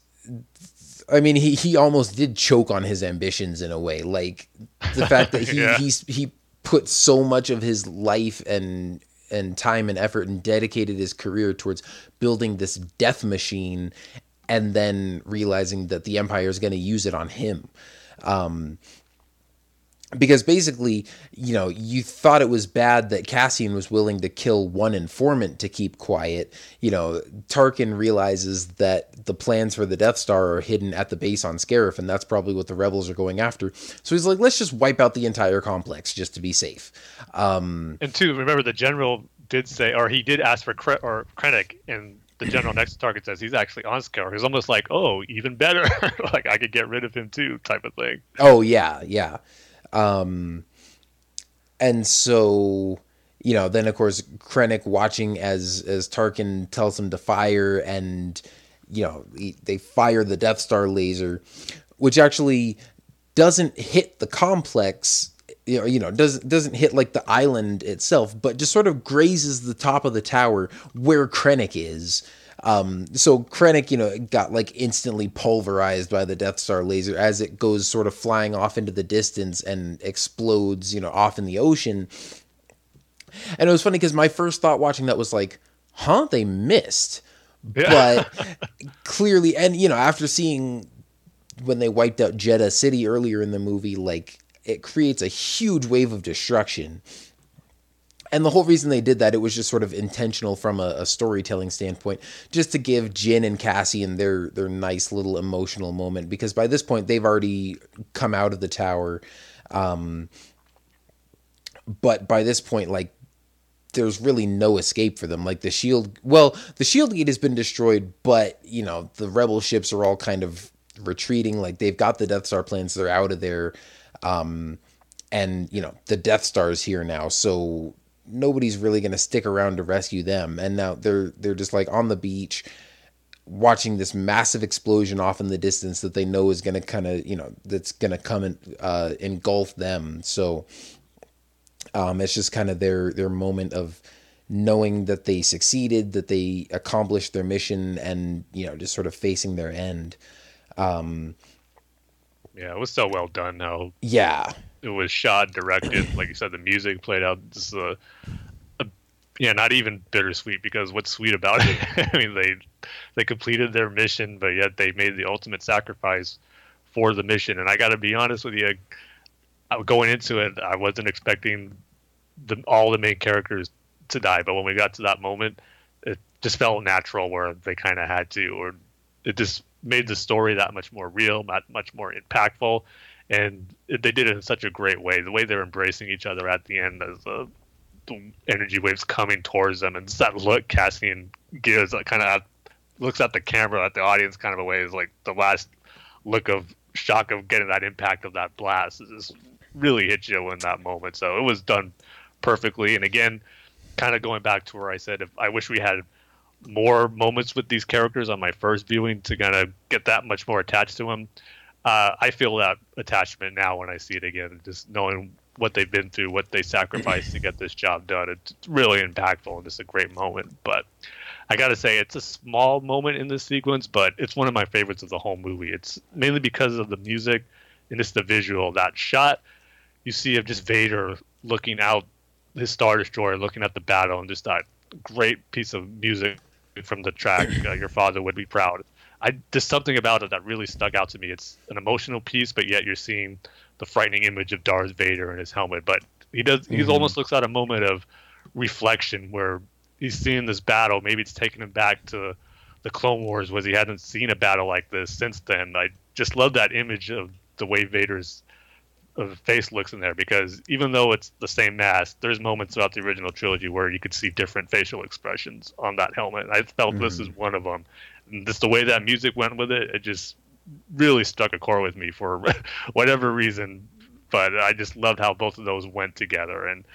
I mean, he, he almost did choke on his ambitions in a way. Like the fact that he [LAUGHS] Yeah. he's he put so much of his life and and time and effort and dedicated his career towards building this death machine and then realizing that the empire is going to use it on him um because basically you know you thought it was bad that Cassian was willing to kill one informant to keep quiet you know Tarkin realizes that the plans for the Death Star are hidden at the base on Scarif and that's probably what the rebels are going after so he's like let's just wipe out the entire complex just to be safe um And two, remember the general did say, or he did ask for Kre- or Krennic, and the general next to Tarkin says he's actually on Scar. He's almost like, oh, even better. [LAUGHS] like I could get rid of him too, type of thing. Oh yeah, yeah. Um and so you know, then of course Krennic watching as as Tarkin tells him to fire and you know, he, they fire the Death Star laser which actually doesn't hit the complex you know, doesn't doesn't hit like the island itself but just sort of grazes the top of the tower where Krennic is um, so Krennic, you know, got like instantly pulverized by the Death Star laser as it goes sort of flying off into the distance and explodes, you know, off in the ocean. And it was funny because my first thought watching that was like, huh, they missed. Yeah. But [LAUGHS] clearly, and you know, after seeing when they wiped out Jedha City earlier in the movie, like it creates a huge wave of destruction. And the whole reason they did that, it was just sort of intentional from a, a storytelling standpoint, just to give Jyn and Cassian their their nice little emotional moment. Because by this point, they've already come out of the tower, um, but by this point, like there's really no escape for them. Like the shield, well, the shield gate has been destroyed, but you know the rebel ships are all kind of retreating. Like they've got the Death Star plans, they're out of there, um, and you know the Death Star is here now, so nobody's really going to stick around to rescue them. And now they're they're just like on the beach watching this massive explosion off in the distance that they know is going to kind of you know that's going to come and uh, engulf them. So um, it's just kind of their their moment of knowing that they succeeded, that they accomplished their mission, and you know just sort of facing their end. Um, Yeah, it was so well done. How yeah, it was shot, directed, like you said, the music played out. Just a, a yeah, not even bittersweet because what's sweet about it? [LAUGHS] I mean, they they completed their mission, but yet they made the ultimate sacrifice for the mission. And I got to be honest with you, I- going into it, I wasn't expecting the, all the main characters to die, but when we got to that moment, it just felt natural where they kind of had to, or it just made the story that much more real, that much more impactful, and they did it in such a great way. The way they're embracing each other at the end as the, the energy waves coming towards them, and that look Cassian gives, like, kind of looks at the camera, at the audience, kind of a way is like the last look of shock of getting that impact of that blast. It just really hit you in that moment. So it was done perfectly. And again, kind of going back to where I said, if I wish we had more moments with these characters on my first viewing to kind of get that much more attached to them. Uh, I feel that attachment now when I see it again, just knowing what they've been through, what they sacrificed to get this job done. It's really impactful and just a great moment. But I got to say, it's a small moment in this sequence, but it's one of my favorites of the whole movie. It's mainly because of the music and just the visual. That shot you see of just Vader looking out his Star Destroyer, looking at the battle, and just that great piece of music from the track, uh, "Your Father Would Be Proud." I just something about it that really stuck out to me. It's an emotional piece, but yet you're seeing the frightening image of Darth Vader in his helmet. But he does he Mhm. almost looks at a moment of reflection where he's seeing this battle. Maybe it's taking him back to the Clone Wars, was he hadn't seen a battle like this since then. I just love that image of the way Vader's of face looks in there because even though it's the same mask, there's moments throughout the original trilogy where you could see different facial expressions on that helmet. I felt this is one of them. And just the way that music went with it, it just really struck a chord with me for [LAUGHS] whatever reason. But I just loved how both of those went together, and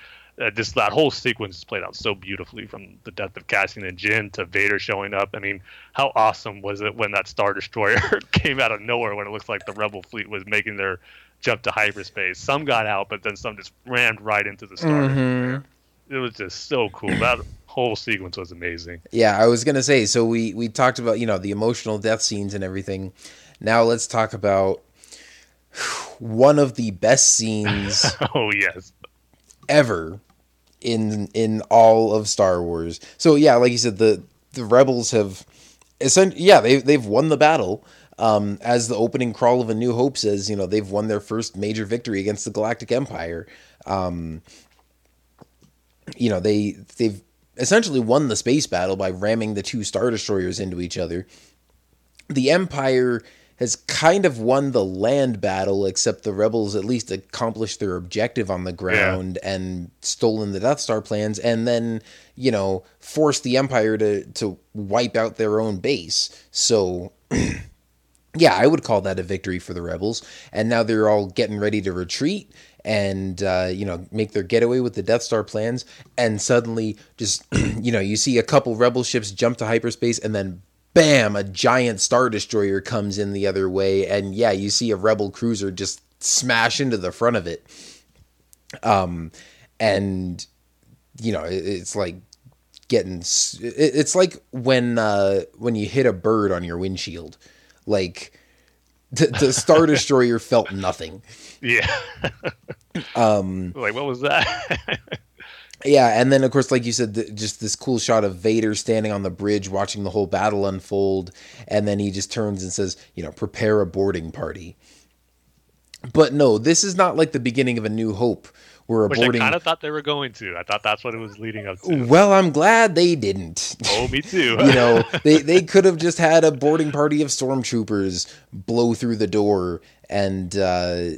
uh, just that whole sequence played out so beautifully from the death of Cassian and Jyn to Vader showing up. I mean, how awesome was it when that Star Destroyer [LAUGHS] came out of nowhere when it looks like the Rebel fleet was making their jump to hyperspace? Some got out, but then some just rammed right into the Star Mhm. Destroyer. It was just so cool. That whole sequence was amazing. Yeah, I was gonna say. So we we talked about you know the emotional death scenes and everything. Now let's talk about [SIGHS] one of the best scenes [LAUGHS] oh yes, ever in in all of Star Wars. So yeah, like you said, the the rebels have, yeah, they they've won the battle. Um, as the opening crawl of A New Hope says, you know they've won their first major victory against the Galactic Empire. Um, you know they they've essentially won the space battle by ramming the two star destroyers into each other. The Empire has kind of won the land battle, except the rebels at least accomplished their objective on the ground and stolen the Death Star plans, and then you know forced the Empire to to wipe out their own base. So. [CLEARS THROAT] Yeah, I would call that a victory for the rebels. And now they're all getting ready to retreat and uh, you know make their getaway with the Death Star plans. And suddenly, just [CLEARS THROAT] you know, you see a couple rebel ships jump to hyperspace, and then bam, a giant star destroyer comes in the other way, and yeah, you see a rebel cruiser just smash into the front of it. Um, and you know, it- it's like getting it's like when uh when you hit a bird on your windshield like [LAUGHS] the, the star [LAUGHS] destroyer felt nothing yeah. [LAUGHS] um like what was that? [LAUGHS] yeah and then of course like you said th- just this cool shot of vader standing on the bridge watching the whole battle unfold and then he just turns and says you know prepare a boarding party but no this is not like the beginning of a new hope where a Which boarding I kind of thought they were going to. I thought that's what it was leading up to. well i'm glad they didn't Oh, me too. [LAUGHS] you know they they could have just had a boarding party of stormtroopers blow through the door and uh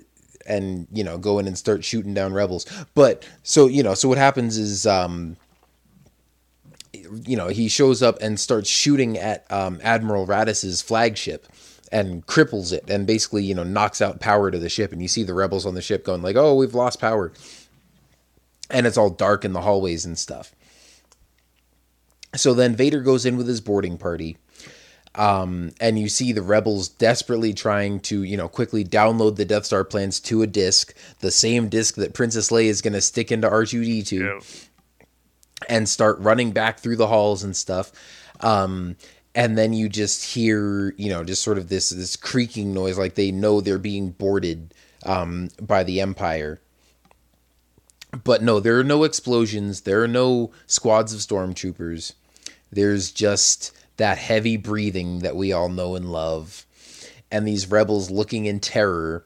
and you know go in and start shooting down rebels. But so you know so what happens is um you know he shows up and starts shooting at um admiral Raddus's flagship and cripples it and basically you know knocks out power to the ship. And you see the rebels on the ship going like oh we've lost power. And it's all dark in the hallways and stuff. So then Vader goes in with his boarding party. Um, and you see the rebels desperately trying to, you know, quickly download the Death Star plans to a disk, the same disk that Princess Leia is going to stick into R2D2 Yeah. and start running back through the halls and stuff. Um, and then you just hear, you know, just sort of this this creaking noise, like they know they're being boarded um, by the Empire. But no, there are no explosions. There are no squads of stormtroopers. There's just that heavy breathing that we all know and love. And these rebels looking in terror,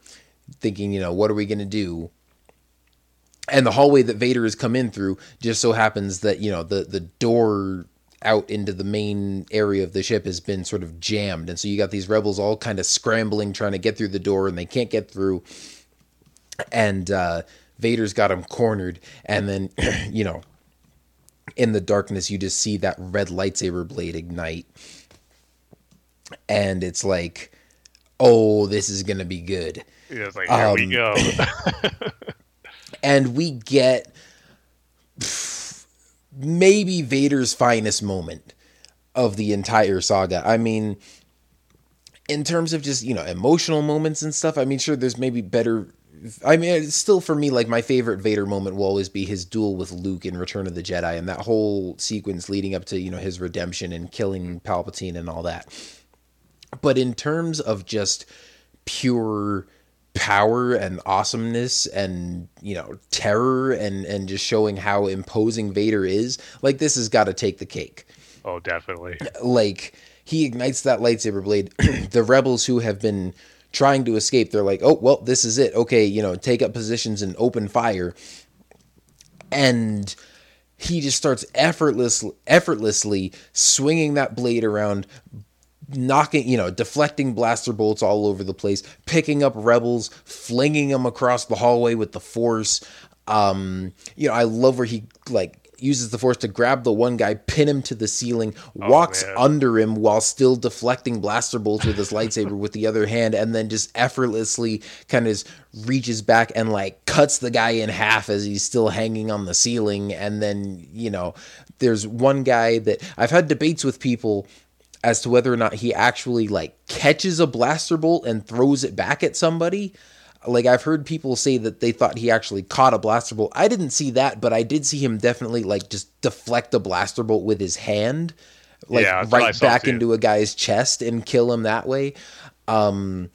thinking, you know, what are we going to do? And the hallway that Vader has come in through just so happens that, you know, the, the door out into the main area of the ship has been sort of jammed, and so you got these rebels all kind of scrambling trying to get through the door, and they can't get through. And uh, Vader's got them cornered, and then [CLEARS THROAT] you know, in the darkness, you just see that red lightsaber blade ignite, and it's like, oh, this is gonna be good. Yeah, it's like here we Um, go. [LAUGHS] and we get pff, maybe Vader's finest moment of the entire saga. I mean, in terms of just, you know, emotional moments and stuff, I mean, sure, there's maybe better. I mean, it's still for me, like, my favorite Vader moment will always be his duel with Luke in Return of the Jedi and that whole sequence leading up to, you know, his redemption and killing Palpatine and all that. But in terms of just pure power and awesomeness and you know terror and and just showing how imposing Vader is like this has got to take the cake oh, definitely. like he ignites that lightsaber blade [CLEARS THROAT] the rebels who have been trying to escape. They're like oh well this is it. Okay you know take up positions and open fire. And he just starts effortless effortlessly swinging that blade around knocking, you know, deflecting blaster bolts all over the place, picking up rebels, flinging them across the hallway with the force. Um, you know, I love where he like uses the force to grab the one guy, pin him to the ceiling, oh, walks man. under him while still deflecting blaster bolts with his [LAUGHS] lightsaber with the other hand, and then just effortlessly kind of reaches back and like cuts the guy in half as he's still hanging on the ceiling. And then, you know, there's one guy that I've had debates with people as to whether or not he actually like catches a blaster bolt and throws it back at somebody. Like I've heard people say that they thought he actually caught a blaster bolt. I didn't see that, but I did see him definitely like just deflect a blaster bolt with his hand, like Yeah, that's what I right back into a guy's chest and kill him that way. Um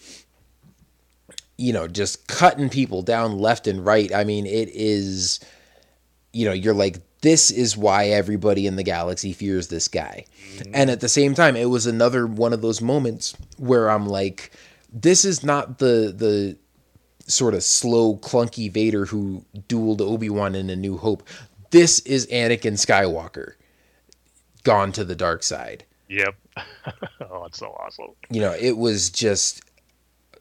you know, just cutting people down left and right. I mean, it is you know, you're like, this is why everybody in the galaxy fears this guy. And at the same time, it was another one of those moments where I'm like, this is not the the sort of slow, clunky Vader who dueled Obi Wan in A New Hope. This is Anakin Skywalker gone to the dark side. Yep. [LAUGHS] oh, it's so awesome. You know, it was just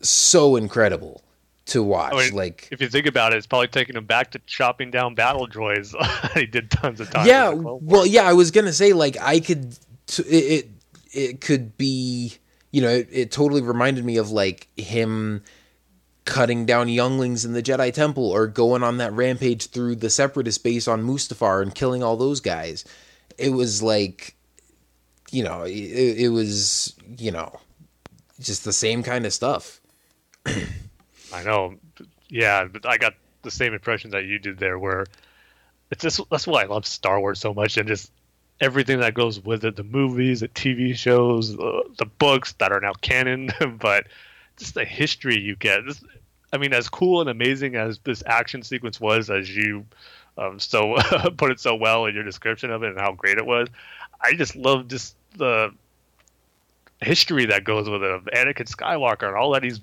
so incredible to watch. I mean, like if you think about it, it's probably taking him back to chopping down battle droids. [LAUGHS] he did tons of times. yeah in the Clone well yeah i was gonna say like i could t- it it, it could be you know it, it totally reminded me of like him cutting down younglings in the jedi temple or going on that rampage through the separatist base on mustafar and killing all those guys it was like you know it, it was you know just the same kind of stuff [CLEARS THROAT] I know. Yeah, but I got the same impression that you did there, where it's just that's why I love Star Wars so much, and just everything that goes with it—the movies, the TV shows, the, the books that are now canon, [LAUGHS] but just the history you get. I mean, as cool and amazing as this action sequence was, as you um, so [LAUGHS] put it so well in your description of it and how great it was, I just love just the history that goes with it of Anakin Skywalker and all that he's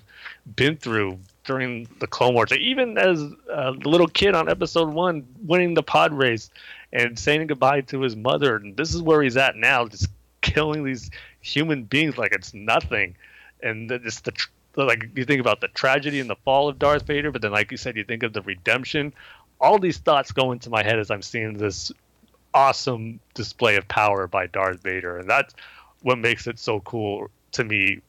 been through during the Clone Wars. Even as a little kid on Episode One, winning the pod race and saying goodbye to his mother, and this is where he's at now, just killing these human beings like it's nothing, and just the like you think about the tragedy and the fall of Darth Vader, but then like you said, you think of the redemption. All these thoughts go into my head as I'm seeing this awesome display of power by Darth Vader, and that's what makes it so cool to me.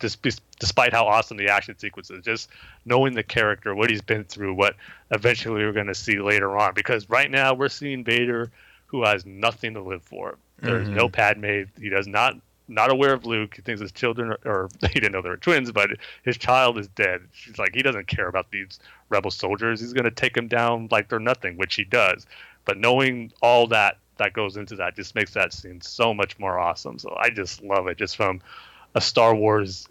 Despite how awesome the action sequence is, just knowing the character, what he's been through, what eventually we're going to see later on. Because right now we're seeing Vader, who has nothing to live for. There's mm-hmm. no Padme. He does not not aware of Luke. He thinks his children, are, or [LAUGHS] he didn't know they were twins, but his child is dead. She's like, he doesn't care about these rebel soldiers. He's going to take them down like they're nothing, which he does. But knowing all that that goes into that just makes that scene so much more awesome. So I just love it, just from a Star Wars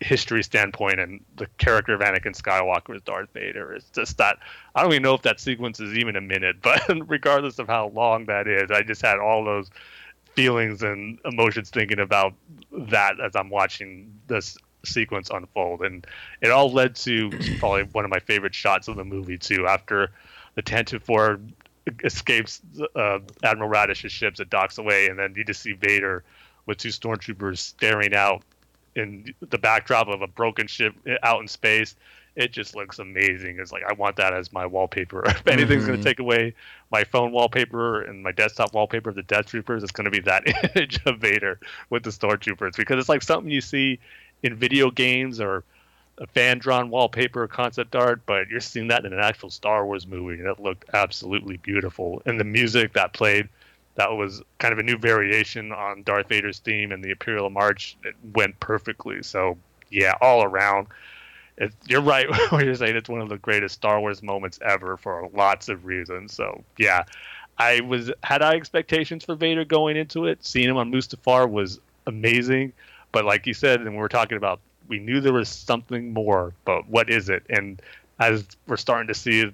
history standpoint and the character of Anakin Skywalker as Darth Vader. It's just that I don't even know if that sequence is even a minute, [LAUGHS] but regardless of how long that is, I just had all those feelings and emotions thinking about that as I'm watching this sequence unfold. And it all led to [CLEARS THROAT] probably one of my favorite shots of the movie too. After the Tantive Four escapes uh, Admiral Raddus's ships that docks away, and then you just see Vader with two stormtroopers staring out in the backdrop of a broken ship out in space. It just looks amazing. It's like I want that as my wallpaper. [LAUGHS] if anything's going Mhm. to take away my phone wallpaper and my desktop wallpaper of the Death Troopers, it's going to be that [LAUGHS] image of Vader with the stormtroopers because it's like something you see in video games or a fan drawn wallpaper or concept art, but you're seeing that in an actual Star Wars movie, and it looked absolutely beautiful. And the music that played, that was kind of a new variation on Darth Vader's theme and the Imperial March. It went perfectly. So yeah, all around, it, you're right [LAUGHS] when you're saying it's one of the greatest Star Wars moments ever for lots of reasons. So yeah, I was had I expectations for Vader going into it. Seeing him on Mustafar was amazing, but like you said, and we were talking about, we knew there was something more, but what is it? And as we're starting to see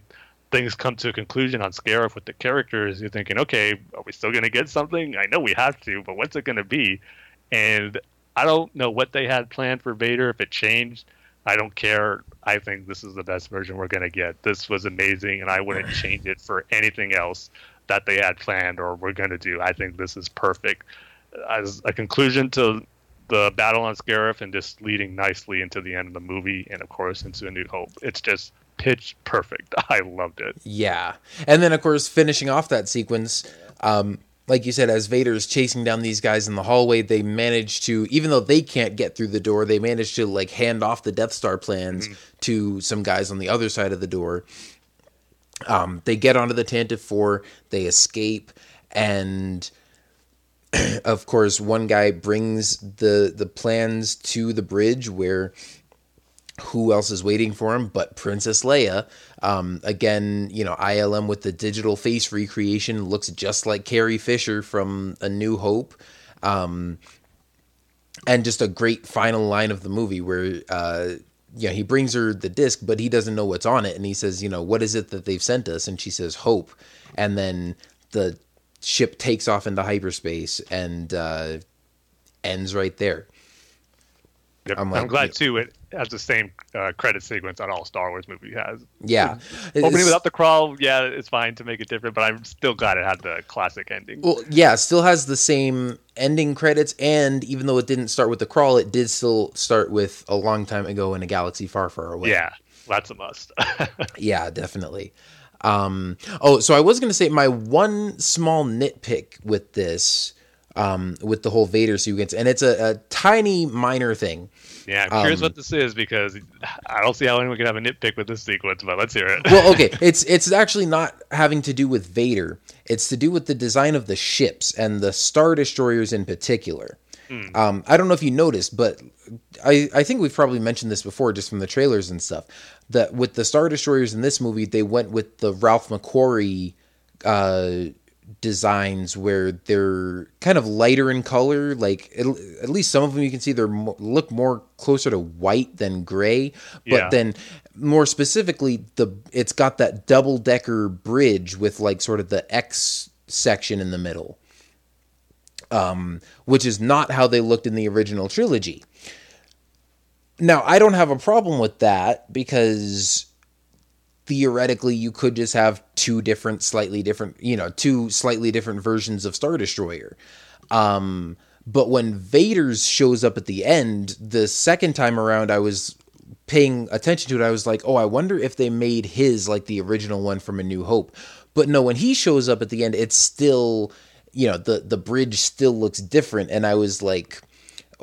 things come to a conclusion on Scarif with the characters, you're thinking, okay, are we still going to get something? I know we have to, but what's it going to be? And I don't know what they had planned for Vader. If it changed, I don't care. I think this is the best version we're going to get. This was amazing, and I wouldn't change it for anything else that they had planned or were going to do. I think this is perfect as a conclusion to the battle on Scarif and just leading nicely into the end of the movie and, of course, into A New Hope. It's just pitch perfect. [LAUGHS] I loved it. Yeah. And then, of course, finishing off that sequence, um, like you said, as Vader is chasing down these guys in the hallway, they manage to, even though they can't get through the door, they manage to like hand off the Death Star plans to some guys on the other side of the door. Um, they get onto the Tantive 4, they escape, and [CLEARS THROAT] of course, one guy brings the the plans to the bridge where who else is waiting for him but Princess Leia. Um, again, you know, ILM with the digital face recreation looks just like Carrie Fisher from A New Hope. Um, and just a great final line of the movie where, uh, you know, he brings her the disc, but he doesn't know what's on it. And he says, you know, what is it that they've sent us? And she says, hope. And then the ship takes off into hyperspace and uh, ends right there. Yep. I'm I'm, like- glad, too, it has the same uh, credit sequence on all Star Wars movie has. Yeah. Opening without the crawl, yeah, it's fine to make it different, but I'm still glad it had the classic ending. Well, yeah, still has the same ending credits, and even though it didn't start with the crawl, it did still start with a long time ago in a galaxy far, far away. yeah, that's a must. [LAUGHS] yeah, definitely. Um, oh, so I was going to say my one small nitpick with this, um, with the whole Vader sequence, and it's a, a tiny minor thing. yeah, I'm curious Um, what this is because I don't see how anyone can have a nitpick with this sequence, but let's hear it. well, okay, it's it's actually not having to do with Vader. It's to do with the design of the ships and the star destroyers in particular. Um, I don't know if you noticed, but I I think we've probably mentioned this before, just from the trailers and stuff. That with the star destroyers in this movie, they went with the Ralph McQuarrie uh, designs where they're kind of lighter in color. Like at, at least some of them, you can see they're mo- look more closer to white than gray. But Yeah. then more specifically, the it's got that double decker bridge with like sort of the X section in the middle, um, which is not how they looked in the original trilogy. Now, I don't have a problem with that because theoretically you could just have two different slightly different you know two slightly different versions of star destroyer. Um but when vader's shows up at the end the second time around i was paying attention to it. I was like oh i wonder if they made his like the original one from a new hope. But no when he shows up at the end it's still you know the the bridge still looks different. And i was like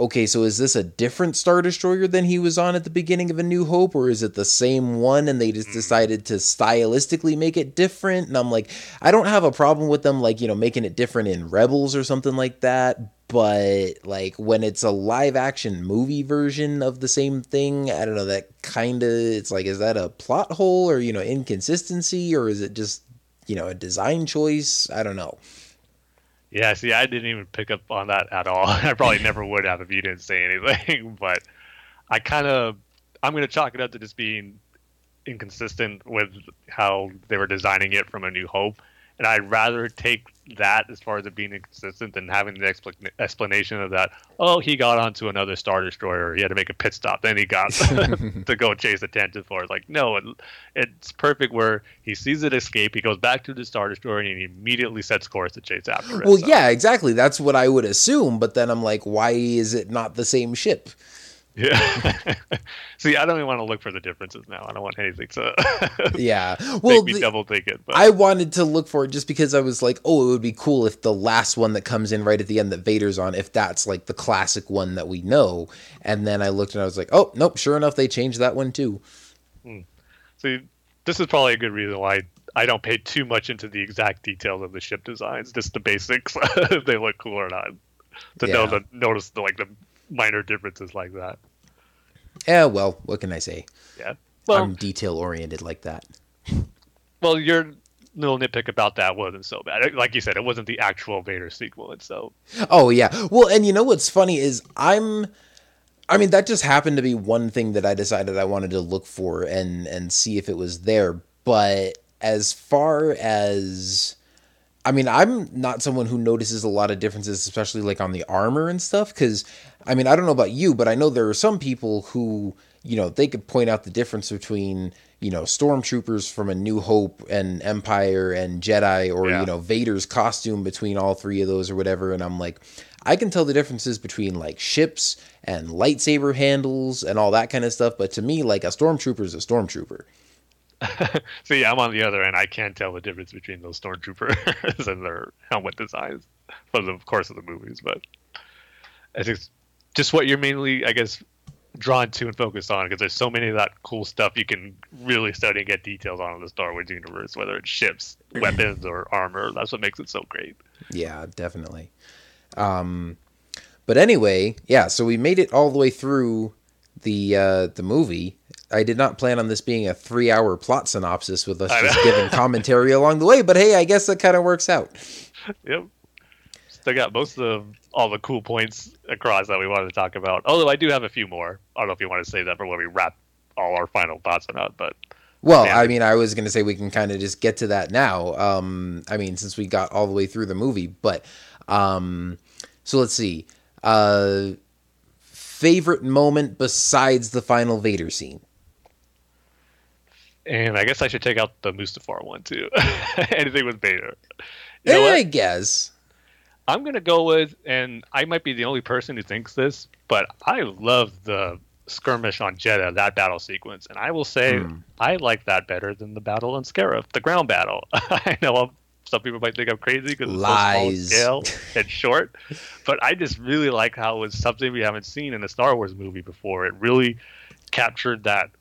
okay, so is this a different Star Destroyer than he was on at the beginning of A New Hope, or is it the same one and they just hmm. decided to stylistically make it different? And I'm like, I don't have a problem with them, like, you know, making it different in Rebels or something like that. But, like, when it's a live action movie version of the same thing, I don't know, that kind of, it's like, is that a plot hole or, you know, inconsistency, or is it just, you know, a design choice? I don't know. Yeah, see, I didn't even pick up on that at all. [LAUGHS] I probably [LAUGHS] never would have if you didn't say anything. [LAUGHS] But I kind of, I'm going to chalk it up to just being inconsistent with how they were designing it from A New Hope. and I'd rather take that as far as it being inconsistent than having the expl- explanation of that. Oh, he got onto another star destroyer. He had to make a pit stop. Then he got [LAUGHS] [LAUGHS] to go chase the Four. It's like no, it, it's perfect where he sees it escape. He goes back to the star destroyer and he immediately sets course to chase after it. Well, So, yeah, exactly. That's what I would assume. But then I'm like, why is it not the same ship? Yeah. [LAUGHS] See, I don't even want to look for the differences now. I don't want anything to [LAUGHS] Yeah. Well, the- double think it. But I wanted to look for it just because I was like, oh, it would be cool if the last one that comes in right at the end that Vader's on, if that's like the classic one that we know. And then I looked and I was like, oh, nope, sure enough, they changed that one too. Hmm. See, this is probably a good reason why I don't pay too much into the exact details of the ship designs, just the basics, [LAUGHS] if they look cool or not, to know Yeah. the notice the like the minor differences like that. Yeah, well, what can I say? Yeah. Well, I'm detail oriented like that. well, your little nitpick about that wasn't so bad. Like you said, it wasn't the actual Vader sequel itself. Oh yeah. Well, and you know what's funny is I'm I mean that just happened to be one thing that I decided I wanted to look for and and see if it was there, but as far as I mean, I'm not someone who notices a lot of differences, especially like on the armor and stuff. Because, I mean, I don't know about you, but I know there are some people who, you know, they could point out the difference between, you know, stormtroopers from A New Hope and Empire and Jedi, or, Yeah. you know, Vader's costume between all three of those or whatever. And I'm like, I can tell the differences between like ships and lightsaber handles and all that kind of stuff. But to me, like a stormtrooper is a stormtrooper. [LAUGHS] See, I'm on the other end. I can't tell the difference between those stormtroopers [LAUGHS] and their helmet designs from the course of the movies, but it's just, just what you're mainly, I guess, drawn to and focused on because there's so many of that cool stuff you can really study and get details on in the Star Wars universe, whether it's ships, [CLEARS THROAT] weapons, or armor. That's what makes it so great. Yeah, definitely. Um, but anyway, yeah. So we made it all the way through the uh, the movie. I did not plan on this being a three hour plot synopsis with us just giving commentary along the way. But hey, I guess that kind of works out. [LAUGHS] Yep. Still got most of all the cool points across that we wanted to talk about. Although I do have a few more. I don't know if you want to say that for when we wrap all our final thoughts or not, but Well, Yeah. I mean, I was going to say we can kind of just get to that now. Um, I mean, since we got all the way through the movie, but um, so let's see. Uh, favorite moment besides the final Vader scene. And I guess I should take out the Mustafar one too. [LAUGHS] Anything with Vader. You know Eh. I guess. I'm gonna go with, and I might be the only person who thinks this, but I love the skirmish on Jedha, that battle sequence, and I will say Hmm. I like that better than the battle on Scarif, the ground battle. [LAUGHS] I know I'm, some people might think I'm crazy because it's Lies. so small scale [LAUGHS] and short, but I just really like how it was something we haven't seen in a Star Wars movie before. It really captured that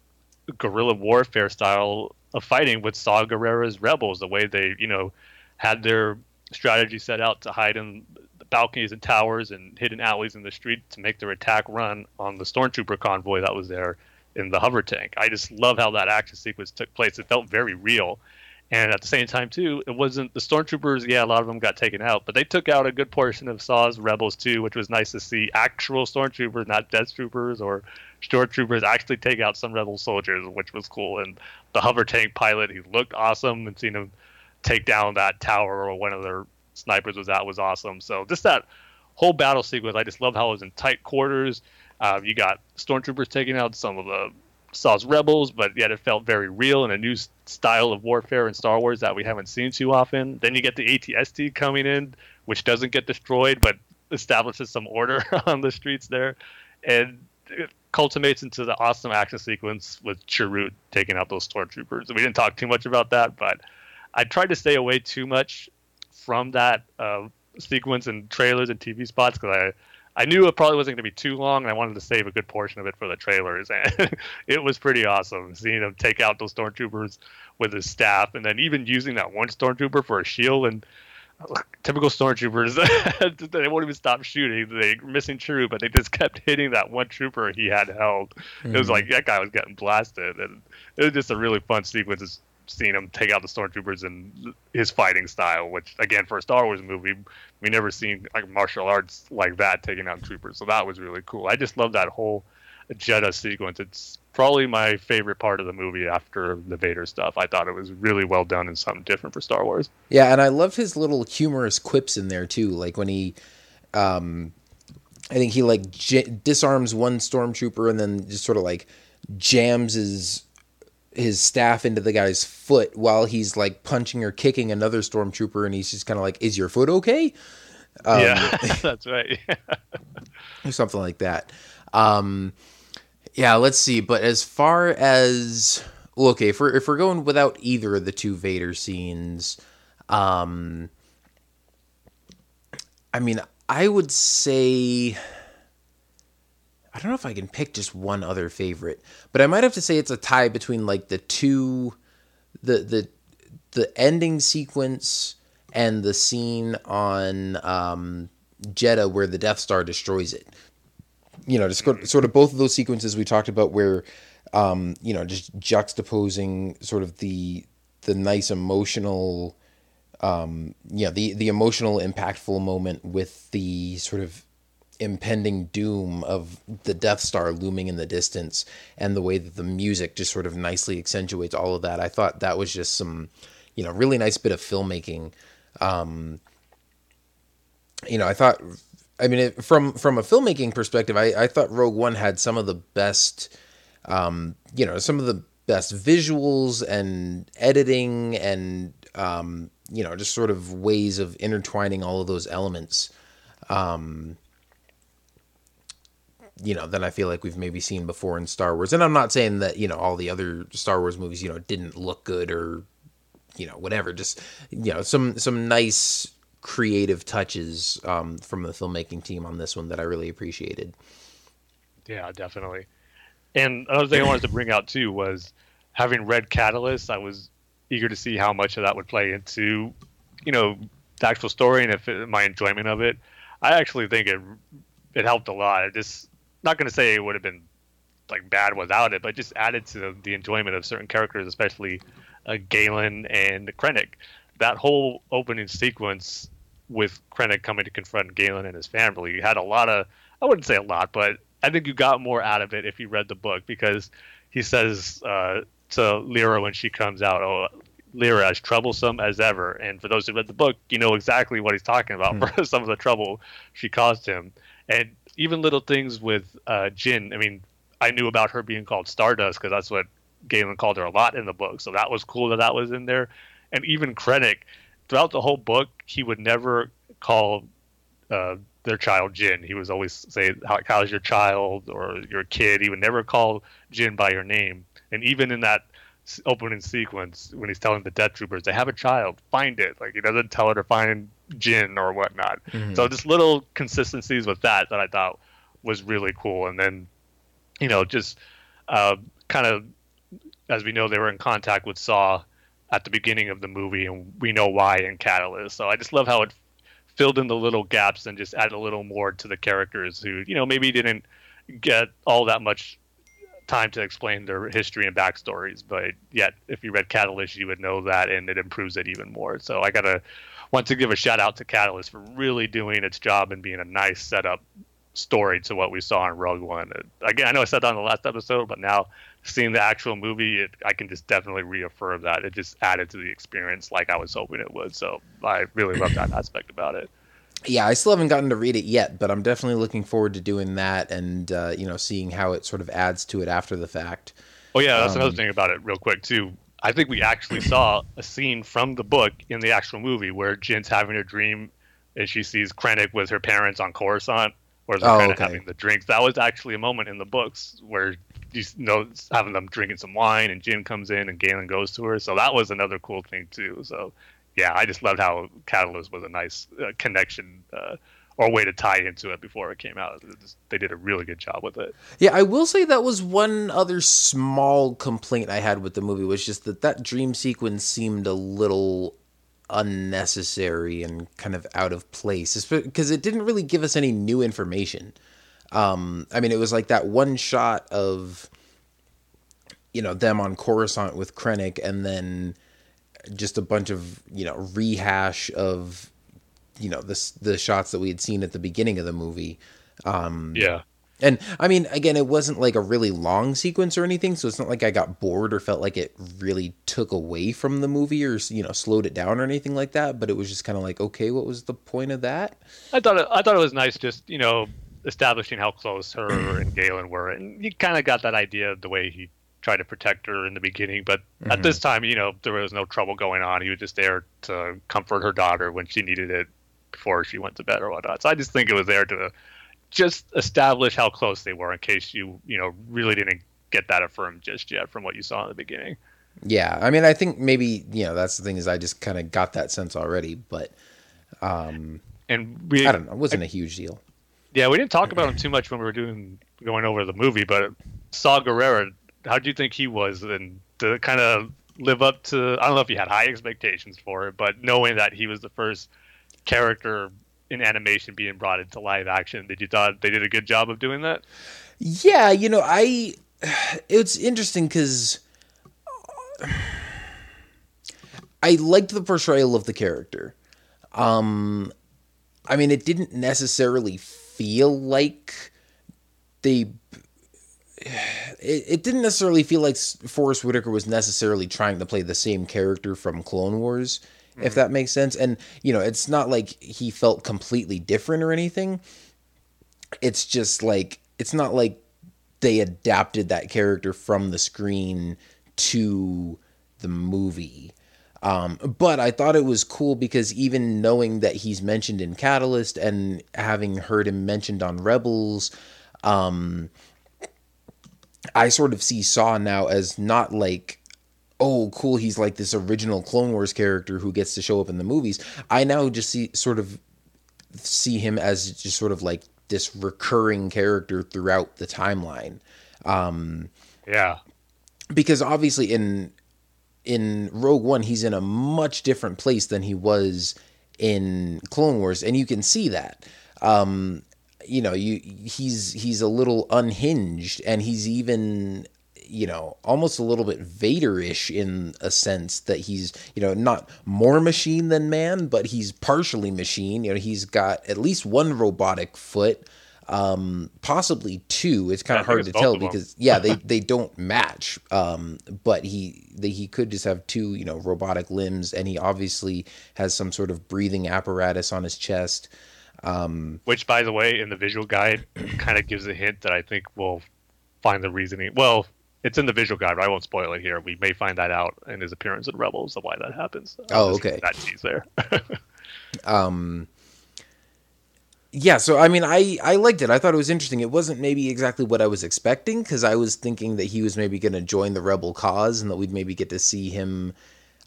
guerrilla warfare style of fighting with Saw Gerrera's rebels, the way they, you know, had their strategy set out to hide in the balconies and towers and hidden alleys in the street to make their attack run on the stormtrooper convoy that was there in the hover tank. I just love how that action sequence took place. It felt very real. And at the same time, too, it wasn't the stormtroopers. Yeah, a lot of them got taken out, but they took out a good portion of Saw's rebels too, which was nice to see. Actual stormtroopers, not death troopers or stormtroopers, actually take out some rebel soldiers, which was cool. And the hover tank pilot, he looked awesome, and seeing him take down that tower or one of their snipers was at was awesome. So just that whole battle sequence, I just love how it was in tight quarters. Uh, you got stormtroopers taking out some of the Saw's rebels, but yet it felt very real and a new style of warfare in Star Wars that we haven't seen too often. Then you get the ATST coming in, which doesn't get destroyed, but establishes some order [LAUGHS] on the streets there, and it culminates into the awesome action sequence with Chirrut taking out those stormtroopers. We didn't talk too much about that, but I tried to stay away too much from that uh, sequence in trailers and TV spots because I I knew it probably wasn't going to be too long, and I wanted to save a good portion of it for the trailers. [LAUGHS] And it was pretty awesome seeing him take out those stormtroopers with his staff, and then even using that one stormtrooper for a shield. And typical stormtroopers, [LAUGHS] they won't even stop shooting. they're missing Chirrut, but they just kept hitting that one trooper he had held. It was like that guy was getting blasted, and it was just a really fun sequence. Of Seeing him take out the stormtroopers and his fighting style, which again for a Star Wars movie, we never seen like martial arts like that taking out troopers. So that was really cool. I just love that whole Jedha sequence. It's probably my favorite part of the movie after the Vader stuff. I thought it was really well done and something different for Star Wars. Yeah, and I love his little humorous quips in there too. Like when he, um, I think he like j- disarms one stormtrooper and then just sort of like jams his his staff into the guy's foot while he's like punching or kicking another stormtrooper, and he's just kind of like, "Is your foot okay?" Um, yeah, [LAUGHS] [LAUGHS] that's right. or something like that. Um, yeah, let's see. But as far as well, okay, if we're if we're going without either of the two Vader scenes, um, I mean, I would say. I don't know if I can pick just one other favorite, but I might have to say it's a tie between like the two, the the the ending sequence and the scene on um, Jedha where the Death Star destroys it. You know, just sort of both of those sequences we talked about where, um, you know, just juxtaposing sort of the the nice emotional, um, you know, the the emotional impactful moment with the sort of impending doom of the Death Star looming in the distance and the way that the music just sort of nicely accentuates all of that. I thought that was just some, you know, really nice bit of filmmaking. Um, you know, I thought, I mean, it, from from a filmmaking perspective, I, I thought Rogue One had some of the best, um, you know, some of the best visuals and editing and um, you know, just sort of ways of intertwining all of those elements. Um, you know, than I feel like we've maybe seen before in Star Wars. And I'm not saying that, you know, all the other Star Wars movies, you know, didn't look good or, you know, whatever. Just, you know, some some nice creative touches um, from the filmmaking team on this one that I really appreciated. Yeah, definitely. And another thing I wanted to bring out too was having read Catalyst, I was eager to see how much of that would play into, you know, the actual story and if it, my enjoyment of it. I actually think it it helped a lot. It just not going to say it would have been like bad without it, but just added to the enjoyment of certain characters, especially uh, Galen and Krennic. That whole opening sequence with Krennic coming to confront Galen and his family you had a lot of, I wouldn't say a lot, but I think you got more out of it if you read the book because he says uh, to Lyra when she comes out, "Oh, Lyra as troublesome as ever." And for those who read the book, you know exactly what he's talking about mm. for [LAUGHS] some of the trouble she caused him. And even little things with uh, Jyn. I mean, I knew about her being called Stardust because that's what Galen called her a lot in the book. So that was cool that that was in there. And even Krennic, throughout the whole book, he would never call uh, their child Jyn. He was always say, How, "How's your child?" or "Your kid." He would never call Jyn by her name. And even in that opening sequence, when he's telling the Death Troopers they have a child, find it. Like he doesn't tell her to find Jyn or whatnot. Mm-hmm. So just little consistencies with that that I thought was really cool. And then, you know, just uh, kind of as we know, they were in contact with Saw at the beginning of the movie, and we know why in Catalyst. So I just love how it filled in the little gaps and just added a little more to the characters who, you know, maybe didn't get all that much time to explain their history and backstories. But yet, if you read Catalyst, you would know that, and it improves it even more. So I gotta want to give a shout out to Catalyst for really doing its job and being a nice setup story to what we saw in Rogue One. Again, I know I said that on the last episode, but now seeing the actual movie, it, I can just definitely reaffirm that it just added to the experience like I was hoping it would. So I really love that aspect about it. Yeah, I still haven't gotten to read it yet, but I'm definitely looking forward to doing that and uh, you know seeing how it sort of adds to it after the fact. Oh yeah, that's um, another thing about it, real quick too. I think we actually saw a scene from the book in the actual movie where Jyn's having a dream and she sees Krennic with her parents on Coruscant, or they're oh, kind of okay. having the drinks. That was actually a moment in the books where you know having them drinking some wine and Jyn comes in and Galen goes to her. So that was another cool thing too. So yeah, I just loved how Catalyst was a nice uh, connection. Uh, or way to tie into it before it came out. They did a really good job with it. Yeah, I will say that was one other small complaint I had with the movie was just that that dream sequence seemed a little unnecessary and kind of out of place because it didn't really give us any new information. Um, I mean, it was like that one shot of you know them on Coruscant with Krennic, and then just a bunch of you know rehash of you know the the shots that we had seen at the beginning of the movie. Um, yeah, And I mean, again, it wasn't like a really long sequence or anything, so it's not like I got bored or felt like it really took away from the movie or you know slowed it down or anything like that. But it was just kind of like, okay, what was the point of that? I thought it, I thought it was nice, just you know, establishing how close her [CLEARS THROAT] and Galen were, and you kind of got that idea of the way he tried to protect her in the beginning. But Mm-hmm. at this time, you know, there was no trouble going on. He was just there to comfort her daughter when she needed it before she went to bed or whatnot. So I just think it was there to just establish how close they were in case you you know really didn't get that affirmed just yet from what you saw in the beginning. Yeah, I mean, I think maybe you know that's the thing is I just kind of got that sense already, but um, And we I don't know, it wasn't a huge deal. Yeah, we didn't talk about him too much when we were doing going over the movie, but Saw Gerrera, how do you think he was, and to kind of live up to? I don't know if you had high expectations for it, but knowing that he was the first character in animation being brought into live action, did you thought they did a good job of doing that? Yeah, you know, I it's interesting because I liked the portrayal of the character. Um, I mean, it didn't necessarily feel like they. It, it didn't necessarily feel like Forest Whitaker was necessarily trying to play the same character from Clone Wars, if that makes sense. And you know, it's not like he felt completely different or anything. It's just like it's not like they adapted that character from the screen to the movie. Um, but I thought it was cool because even knowing that he's mentioned in Catalyst and having heard him mentioned on Rebels, um, I sort of see Saw now as not like, oh, cool, he's like this original Clone Wars character who gets to show up in the movies. I now just see sort of see him as just sort of like this recurring character throughout the timeline. Um Yeah, because obviously in in Rogue One he's in a much different place than he was in Clone Wars and you can see that. Um you know you he's he's a little unhinged and he's even you know almost a little bit Vader-ish in a sense that he's you know not more machine than man but he's partially machine. You know he's got at least one robotic foot um possibly two. It's kind of hard to tell because yeah they they don't match. Um but he they, he could just have two you know robotic limbs and he obviously has some sort of breathing apparatus on his chest. Which by the way, in the visual guide, kind of gives a hint that I think we'll find the reasoning. Well, it's in the visual guide, but I won't spoil it here. We may find that out in his appearance in Rebels of why that happens. Oh, okay. That tease there. [LAUGHS] um, yeah so i mean i i liked it i thought it was interesting it wasn't maybe exactly what i was expecting because i was thinking that he was maybe going to join the rebel cause and that we'd maybe get to see him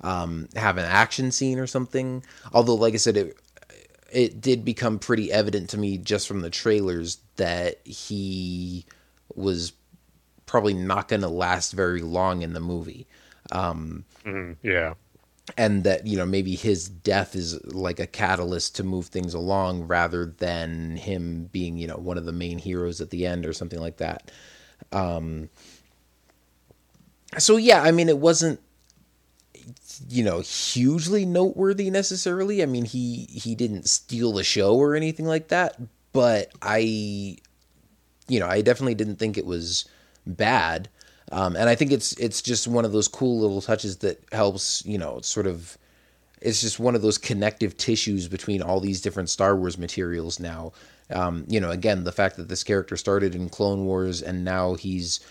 um have an action scene or something although like i said it it did become pretty evident to me just from the trailers that he was probably not going to last very long in the movie. Yeah. and that you know maybe his death is like a catalyst to move things along rather than him being you know one of the main heroes at the end or something like that. Um so yeah i mean it wasn't you know hugely noteworthy necessarily. I mean he he didn't steal the show or anything like that but i you know i definitely didn't think it was bad um, and i think it's it's just one of those cool little touches that helps you know sort of it's just one of those connective tissues between all these different Star Wars materials now. Um, you know, again, the fact that this character started in Clone Wars and now he's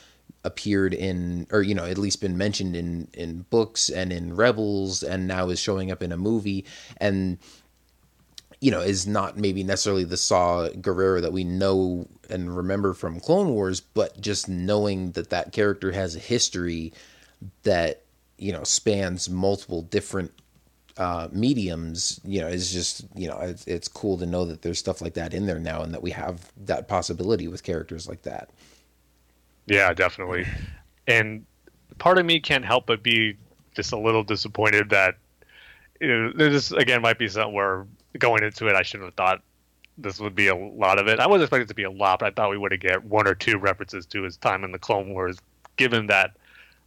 appeared in, or you know, at least been mentioned in in books and in Rebels, and now is showing up in a movie, and you know, is not maybe necessarily the Saw Gerrera that we know and remember from Clone Wars, but just knowing that that character has a history that you know spans multiple different uh, mediums, you know, is just you know it's, it's cool to know that there's stuff like that in there now, and that we have that possibility with characters like that. Yeah, definitely. And part of me can't help but be just a little disappointed that you know, this again might be something where going into it, I shouldn't have thought this would be a lot of it. I wasn't expecting it to be a lot, but I thought we would get one or two references to his time in the Clone Wars, given that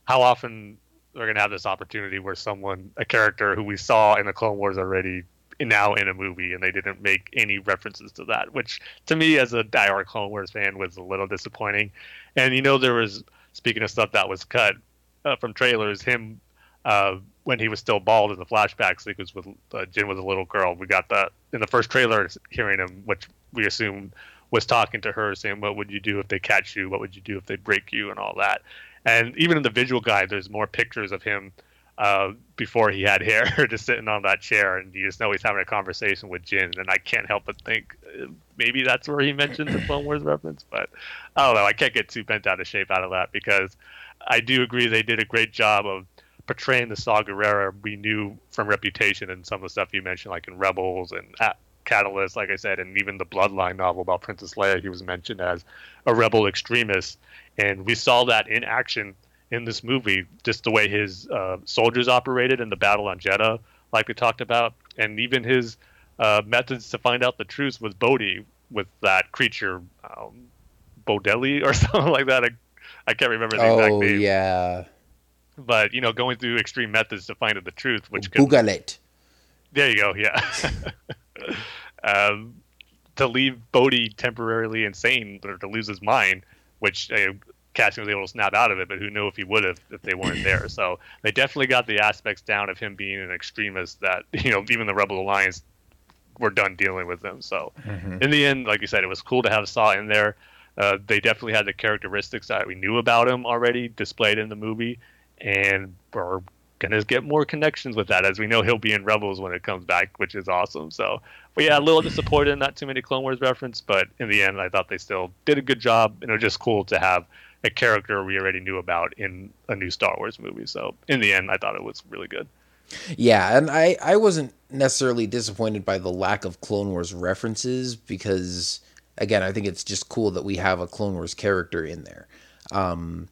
how often we're going to have this opportunity where someone, a character who we saw in the Clone Wars already, now in a movie, and they didn't make any references to that, which to me, as a diehard Clone Wars fan, was a little disappointing. And you know, there was speaking of stuff that was cut uh, from trailers, him uh, when he was still bald in the flashback sequence with uh, Jyn was a little girl. We got that in the first trailer, hearing him, which we assume was talking to her, saying, "What would you do if they catch you? What would you do if they break you?" and all that. And even in the visual guide, there's more pictures of him uh, before he had [LAUGHS] hair, just sitting on that chair, and you just know he's having a conversation with Jyn. And I can't help but think uh, maybe that's where he mentioned the Clone Wars reference. But I don't know. I can't get too bent out of shape out of that because I do agree they did a great job of portraying the Saw Gerrera we knew from Reputation and some of the stuff you mentioned, like in Rebels and at Catalyst, like I said, and even the Bloodline novel about Princess Leia, he was mentioned as a rebel extremist, and we saw that in action in this movie, just the way his uh, soldiers operated in the battle on Jedha, like we talked about, and even his uh, methods to find out the truth with Bodhi, with that creature, um, Bodelli or [LAUGHS] something like that. I, I can't remember the exact Oh name. yeah, But you know, going through extreme methods to find out the truth, which could Bor Gullet. there you go. Yeah. [LAUGHS] um, to leave Bodhi temporarily insane or to lose his mind, which uh, Cassian was able to snap out of it, but who knew if he would have if they weren't there. So they definitely got the aspects down of him being an extremist that [LAUGHS] you know even the Rebel Alliance were done dealing with him. So in the end, like you said, it was cool to have Saw in there. Uh, they definitely had the characteristics that we knew about him already displayed in the movie, and we're gonna get more connections with that as we know he'll be in Rebels when it comes back, which is awesome. So, but yeah, a little disappointed in not too many Clone Wars reference, but in the end, I thought they still did a good job, and it was just cool to have a character we already knew about in a new Star Wars movie. So, in the end, I thought it was really good. Yeah, and I I wasn't necessarily disappointed by the lack of Clone Wars references because again, I think it's just cool that we have a Clone Wars character in there. Um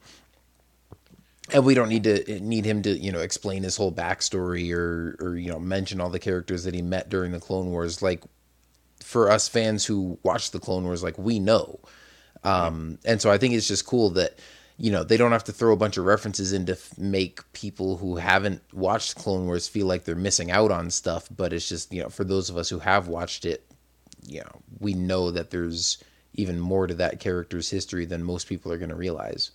and we don't need to need him to, you know, explain his whole backstory or or you know, mention all the characters that he met during the Clone Wars like for us fans who watch the Clone Wars like we know. Um and so I think it's just cool that you know they don't have to throw a bunch of references in to f- make people who haven't watched Clone Wars feel like they're missing out on stuff. But it's just you know for those of us who have watched it, you know we know that there's even more to that character's history than most people are going to realize.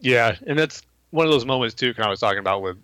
Yeah, and that's one of those moments too. Kind of was talking about with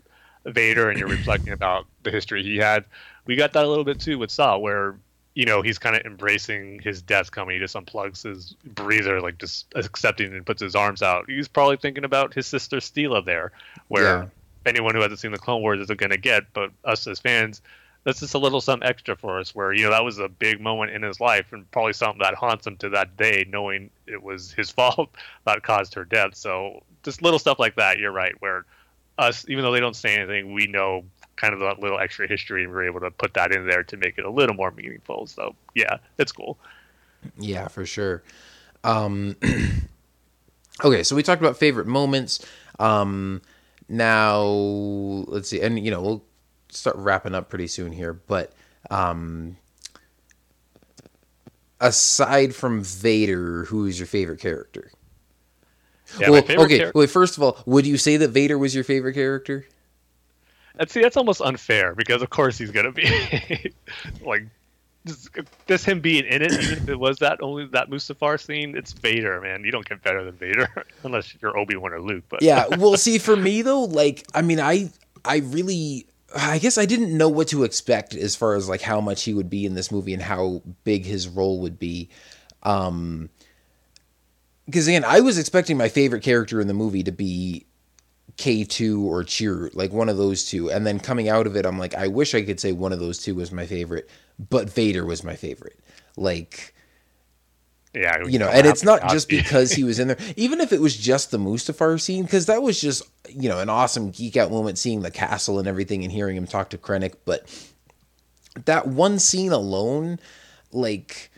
Vader, and you're [LAUGHS] reflecting about the history he had. We got that a little bit too with Saw, where you know he's kind of embracing his death coming. He just unplugs his breather, like just accepting and puts his arms out. He's probably thinking about his sister Steela there, where Yeah. anyone who hasn't seen the Clone Wars isn't going to get, but us as fans. That's just a little something extra for us, where you know that was a big moment in his life, and probably something that haunts him to that day, knowing it was his [LAUGHS] fault that caused her death. So just little stuff like that. You're right. Where us, even though they don't say anything, we know kind of that little extra history, and we're able to put that in there to make it a little more meaningful. So yeah, it's cool. Yeah, for sure. Um, [CLEARS THROAT] okay, so we talked about favorite moments. Um, now let's see, and you know we'll start wrapping up pretty soon here. But um, aside from Vader, who is your favorite character? Yeah, well, okay. char- wait. First of all, would you say that Vader was your favorite character? And see, that's almost unfair because of course he's gonna be [LAUGHS] like just, just him being in it. Even if it was that only that Mustafar scene, it's Vader, man. You don't get better than Vader [LAUGHS] unless you're Obi Wan or Luke. But yeah well [LAUGHS] see for me though like i mean i i really i guess i didn't know what to expect as far as like how much he would be in this movie and how big his role would be um because again i was expecting my favorite character in the movie to be k2 or cheer like one of those two and then coming out of it i'm like i wish i could say one of those two was my favorite but vader was my favorite like yeah, you know, and it's not not just [LAUGHS] because he was in there. Even if it was just the Mustafar scene, because that was just you know an awesome geek out moment, seeing the castle and everything, and hearing him talk to Krennic. But that one scene alone, like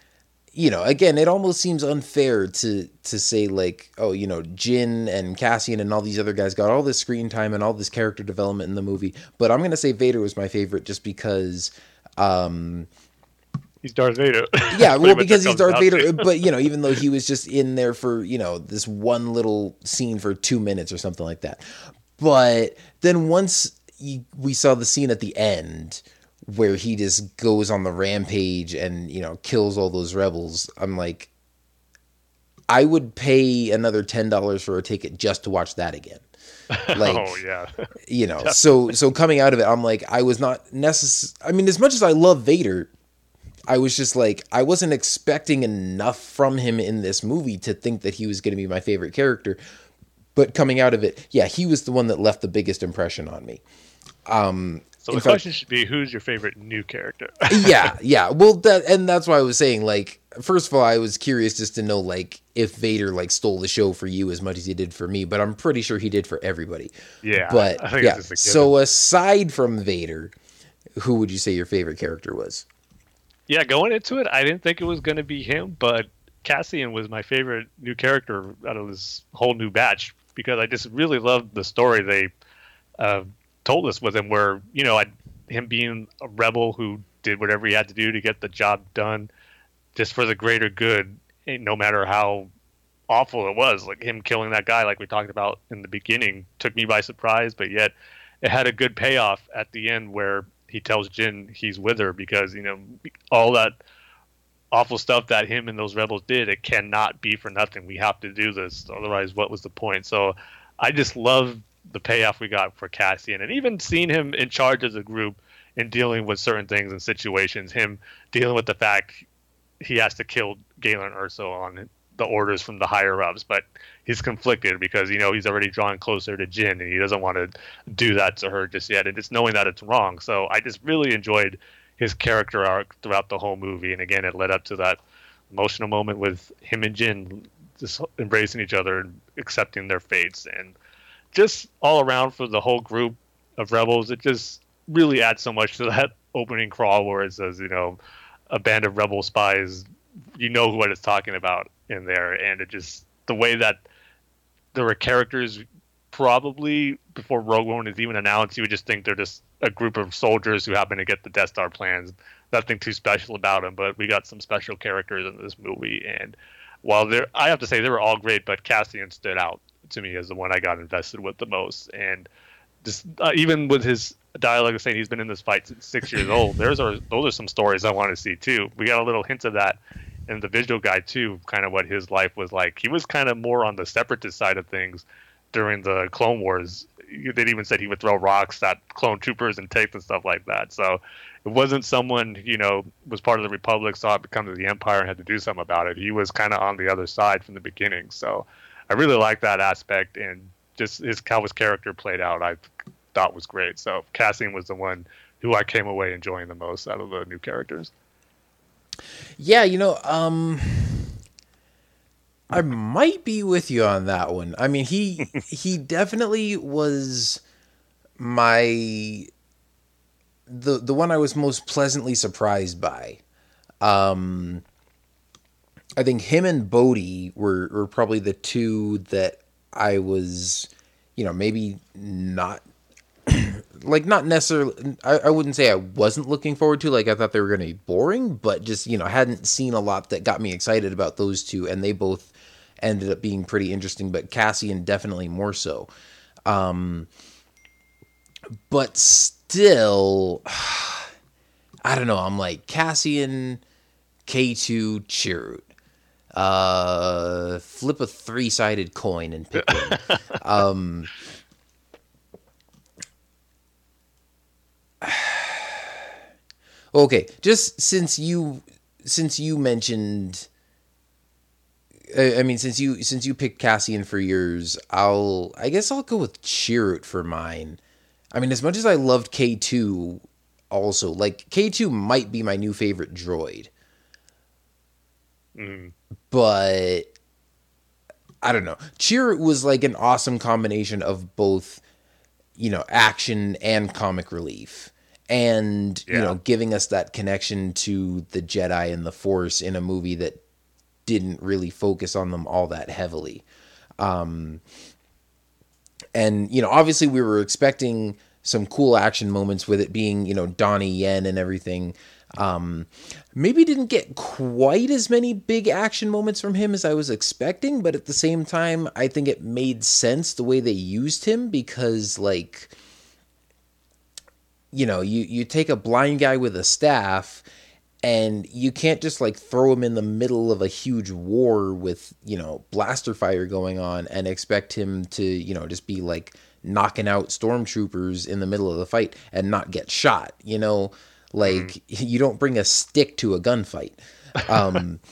you know, again, it almost seems unfair to to say like, oh, you know, Jyn and Cassian and all these other guys got all this screen time and all this character development in the movie, but I'm gonna say Vader was my favorite just because. um he's Darth Vader. [LAUGHS] yeah, well, because he's Darth Vader, [LAUGHS] but you know, even though he was just in there for you know this one little scene for two minutes or something like that, but then once you, we saw the scene at the end where he just goes on the rampage and you know kills all those rebels. I'm like, I would pay another ten dollars for a ticket just to watch that again. [LAUGHS] Like, oh yeah, [LAUGHS] you know, so so coming out of it, I'm like, I was not necessary. I mean, as much as I love Vader, I was just like, I wasn't expecting enough from him in this movie to think that he was going to be my favorite character. But coming out of it, yeah, he was the one that left the biggest impression on me. Um, so the fact- question should be, who's your favorite new character? [LAUGHS] yeah, yeah. Well, that and that's why I was saying like first of all, I was curious just to know like if Vader like stole the show for you as much as he did for me, but I'm pretty sure he did for everybody. Yeah, But yeah. it's just a So aside from Vader, who would you say your favorite character was? yeah, going into it, I didn't think it was going to be him, but Cassian was my favorite new character out of this whole new batch because I just really loved the story they uh, told us with him, where you know, I, him being a rebel who did whatever he had to do to get the job done, just for the greater good, eh, no matter how awful it was. Like him killing that guy, like we talked about in the beginning, took me by surprise, but yet it had a good payoff at the end where he tells Jyn he's with her because you know all that awful stuff that him and those rebels did. It cannot be for nothing. We have to do this, otherwise, what was the point? So I just love the payoff we got for Cassian, and even seeing him in charge as a group and dealing with certain things and situations. Him dealing with the fact he has to kill Galen Erso on the orders from the higher ups, but he's conflicted because you know he's already drawn closer to Jyn and he doesn't want to do that to her just yet, and just knowing that it's wrong. So I just really enjoyed his character arc throughout the whole movie, and again, it led up to that emotional moment with him and Jyn just embracing each other and accepting their fates, and just all around for the whole group of rebels, it just really adds so much to that [LAUGHS] opening crawl where it says, you know, a band of rebel spies. You know what it's talking about in there, and it just the way that there were characters probably before Rogue One is even announced, you would just think they're just a group of soldiers who happen to get the Death Star plans. Nothing too special about them, but we got some special characters in this movie. And while they're, I have to say they were all great, but Cassian stood out to me as the one I got invested with the most. And just uh, even with his dialogue of saying he's been in this fight since six years [LAUGHS] old, there's are those are some stories I want to see too. We got a little hint of that in the visual guide too, kind of what his life was like. He was kind of more on the separatist side of things during the Clone Wars. They even said he would throw rocks at clone troopers and tapes and stuff like that. So it wasn't someone you know was part of the Republic, saw it become the Empire, and had to do something about it. He was kind of on the other side from the beginning. So I really like that aspect, and just his how his character played out, I thought was great. So Cassian was the one who I came away enjoying the most out of the new characters. Yeah, you know, um I might be with you on that one. I mean, he [LAUGHS] he definitely was my the the one I was most pleasantly surprised by. Um I think him and Bodhi were were probably the two that I was, you know, maybe not [CLEARS THROAT] like not necessarily I, I wouldn't say I wasn't looking forward to like I thought they were gonna be boring, but just, you know, hadn't seen a lot that got me excited about those two and they both ended up being pretty interesting, but Cassian definitely more so. Um but still [SIGHS] I don't know, I'm like Cassian K2 Chirrut. Uh flip a three-sided coin and pick one. [LAUGHS] um Okay, just since you since you mentioned I I mean since you since you picked Cassian for yours, I'll I guess I'll go with Chirrut for mine. I mean as much as I loved K2 also, like K2 might be my new favorite droid. But I don't know. Cheer was like an awesome combination of both you know, action and comic relief. And, you know, giving us that connection to the Jedi and the Force in a movie that didn't really focus on them all that heavily. Um, and, you know, obviously we were expecting some cool action moments with it being, you know, Donnie Yen and everything. Um, maybe didn't get quite as many big action moments from him as I was expecting, but at the same time, I think it made sense the way they used him because, like, you know, you you take a blind guy with a staff and you can't just like throw him in the middle of a huge war with, you know, blaster fire going on and expect him to, you know, just be like knocking out stormtroopers in the middle of the fight and not get shot, you know? Like mm. [LAUGHS] you don't bring a stick to a gunfight. Um [LAUGHS]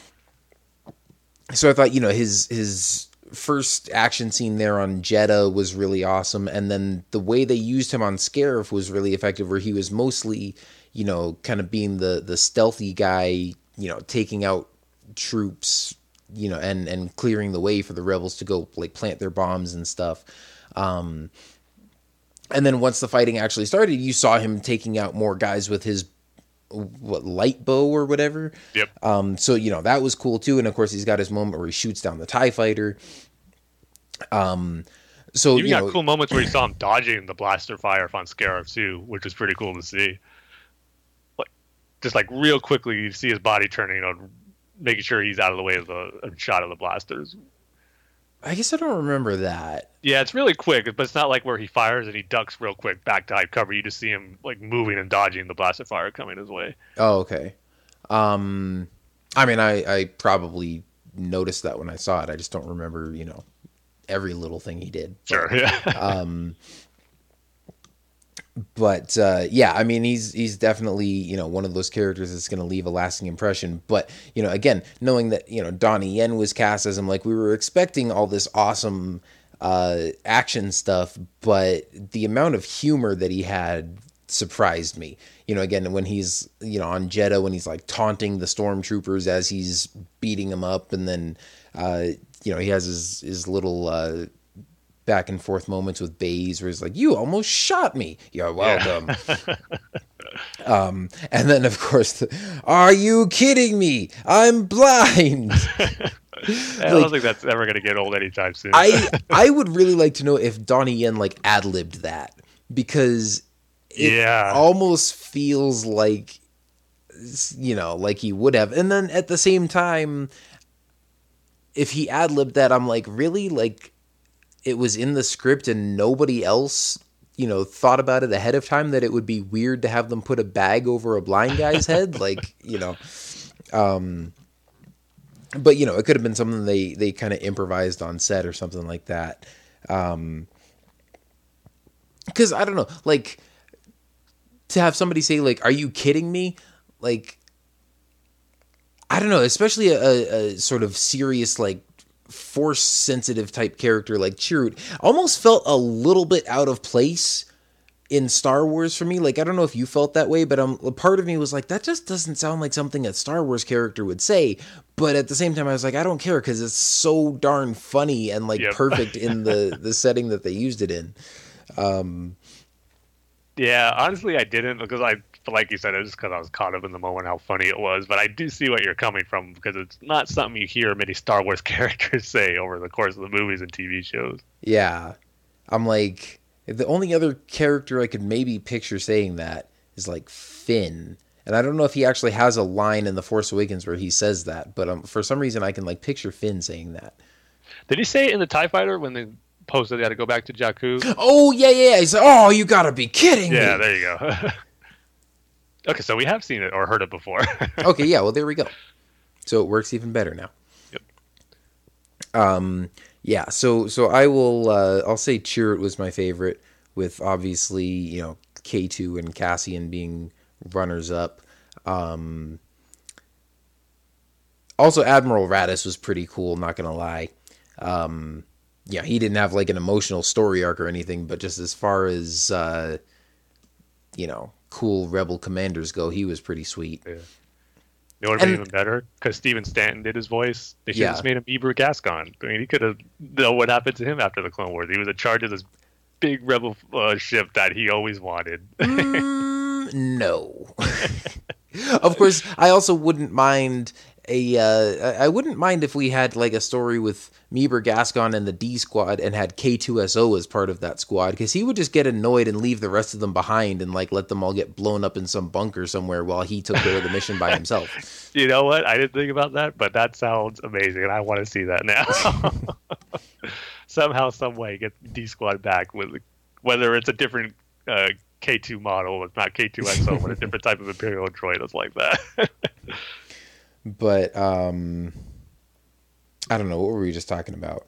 so I thought, you know, his his first action scene there on Jedha was really awesome, and then the way they used him on Scarif was really effective, where he was mostly, you know, kind of being the the stealthy guy, you know, taking out troops, you know, and and clearing the way for the rebels to go like plant their bombs and stuff. Um, and then once the fighting actually started, you saw him taking out more guys with his what lightbow or whatever. Yep. Um, so you know that was cool too, and of course he's got his moment where he shoots down the Tie Fighter. Um, so even you got know, cool moments where you saw him dodging the blaster fire on Scarif too, which was pretty cool to see. Like, just like real quickly, you see his body turning, you know, making sure he's out of the way of the shot of the blasters. I guess I don't remember that. Yeah, it's really quick, but it's not like where he fires and he ducks real quick back to hide cover. You just see him like moving and dodging the blaster fire coming his way. Oh, okay. Um, I mean, I I probably noticed that when I saw it. I just don't remember, you know, every little thing he did. Sure. [LAUGHS] Yeah. um, but uh, yeah, I mean, he's he's definitely you know one of those characters that's going to leave a lasting impression. But you know, again, knowing that you know Donnie Yen was cast as him, like we were expecting all this awesome uh, action stuff, but the amount of humor that he had surprised me. You know, again, when he's you know on Jedha, when he's like taunting the stormtroopers as he's beating them up, and then uh, you know he has his his little uh, back and forth moments with Baze where he's like, "You almost shot me. You're welcome." Yeah. [LAUGHS] um, and then of course, the, "Are you kidding me? I'm blind." [LAUGHS] I don't think that's ever going to get old anytime soon. I [LAUGHS] I would really like to know if Donnie Yen like ad libbed that because it yeah. almost feels like you know like he would have, and then at the same time, if he ad libbed that, I'm like, really like it was in the script and nobody else you know thought about it ahead of time that it would be weird to have them put a bag over a blind guy's head [LAUGHS] like you know. Um but you know it could have been something they they kind of improvised on set or something like that. Um because i don't know like to have somebody say like are you kidding me? Like i don't know especially a, a sort of serious like force sensitive type character like Chirrut almost felt a little bit out of place in Star Wars for me. Like I don't know if you felt that way, but um, a part of me was like that just doesn't sound like something a Star Wars character would say. But at the same time, I was like, I don't care because it's so darn funny and like yep. perfect in the [LAUGHS] the setting that they used it in. Um, yeah, honestly, I didn't because I like you said, it was just because I was caught up in the moment how funny it was. But I do see what you're coming from because it's not something you hear many Star Wars [LAUGHS] characters say over the course of the movies and TV shows. Yeah, I'm like the only other character I could maybe picture saying that is like Finn. And I don't know if he actually has a line in The Force Awakens where he says that, but um, for some reason I can like picture Finn saying that. Did he say it in the Tie Fighter when they posted they had to go back to Jakku? [GASPS] Oh yeah, yeah. He said, "Oh, you gotta be kidding yeah, me!" Yeah, there you go. [LAUGHS] Okay, so we have seen it or heard it before. [LAUGHS] okay, yeah, well there we go. So it works even better now. Yep. Um yeah, so so I will uh I'll say Chirrut was my favorite with obviously, you know, K2 and Cassian being runners up. Um also Admiral Raddus was pretty cool, not going to lie. Um yeah, he didn't have like an emotional story arc or anything, but just as far as uh you know, cool rebel commanders go, he was pretty sweet. Yeah. You know what would have been even better? Because Stephen Stanton did his voice. They should have just made him Meebur Gascon. I mean, he could have know what happened to him after the Clone Wars. He was in charge of this big rebel uh, ship that he always wanted. [LAUGHS] mm, no. [LAUGHS] of course, I also wouldn't mind a uh, I wouldn't mind if we had like a story with Meebur Gascon and the D squad and had K2SO as part of that squad because he would just get annoyed and leave the rest of them behind and like let them all get blown up in some bunker somewhere while he took care of the mission by himself. [LAUGHS] You know what? I didn't think about that, but that sounds amazing and I want to see that now. [LAUGHS] Somehow, some way, get D squad back with whether it's a different uh, K2 model. It's not K2SO, but a different type of Imperial droid that's like that. [LAUGHS] but um, I don't know. What were we just talking about?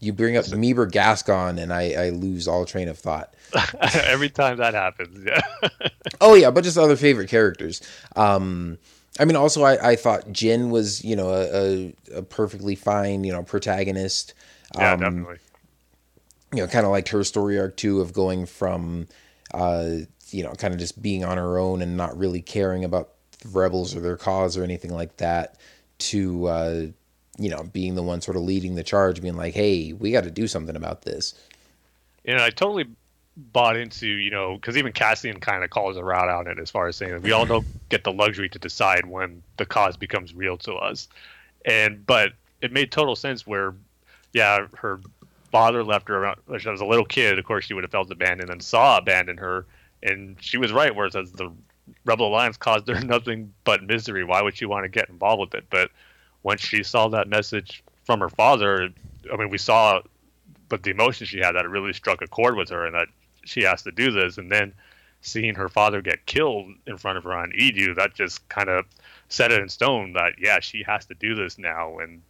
You bring up Meebur Gascon, and I, I lose all train of thought. [LAUGHS] Every time that happens, yeah. [LAUGHS] oh yeah, but just other favorite characters. Um, I mean, also I, I thought Jyn was you know a, a, a perfectly fine you know protagonist. Yeah, um, definitely. You know, kind of liked her story arc too of going from, uh, you know, kind of just being on her own and not really caring about rebels or their cause or anything like that, to uh, you know being the one sort of leading the charge, being like, hey, we got to do something about this. And I totally bought into, you know, because even Cassian kind of calls a route on it as far as saying we all don't [LAUGHS] get the luxury to decide when the cause becomes real to us. And but it made total sense where, yeah, her father left her around when she was a little kid. Of course, she would have felt abandoned and Saw abandon her, and she was right. Where it says the Rebel Alliance caused her [LAUGHS] nothing but misery. Why would she want to get involved with it? But once she saw that message from her father, I mean, we saw, but the emotion she had that it really struck a chord with her, and that she has to do this, and then seeing her father get killed in front of her on Eadu, that just kind of set it in stone that yeah, she has to do this now, and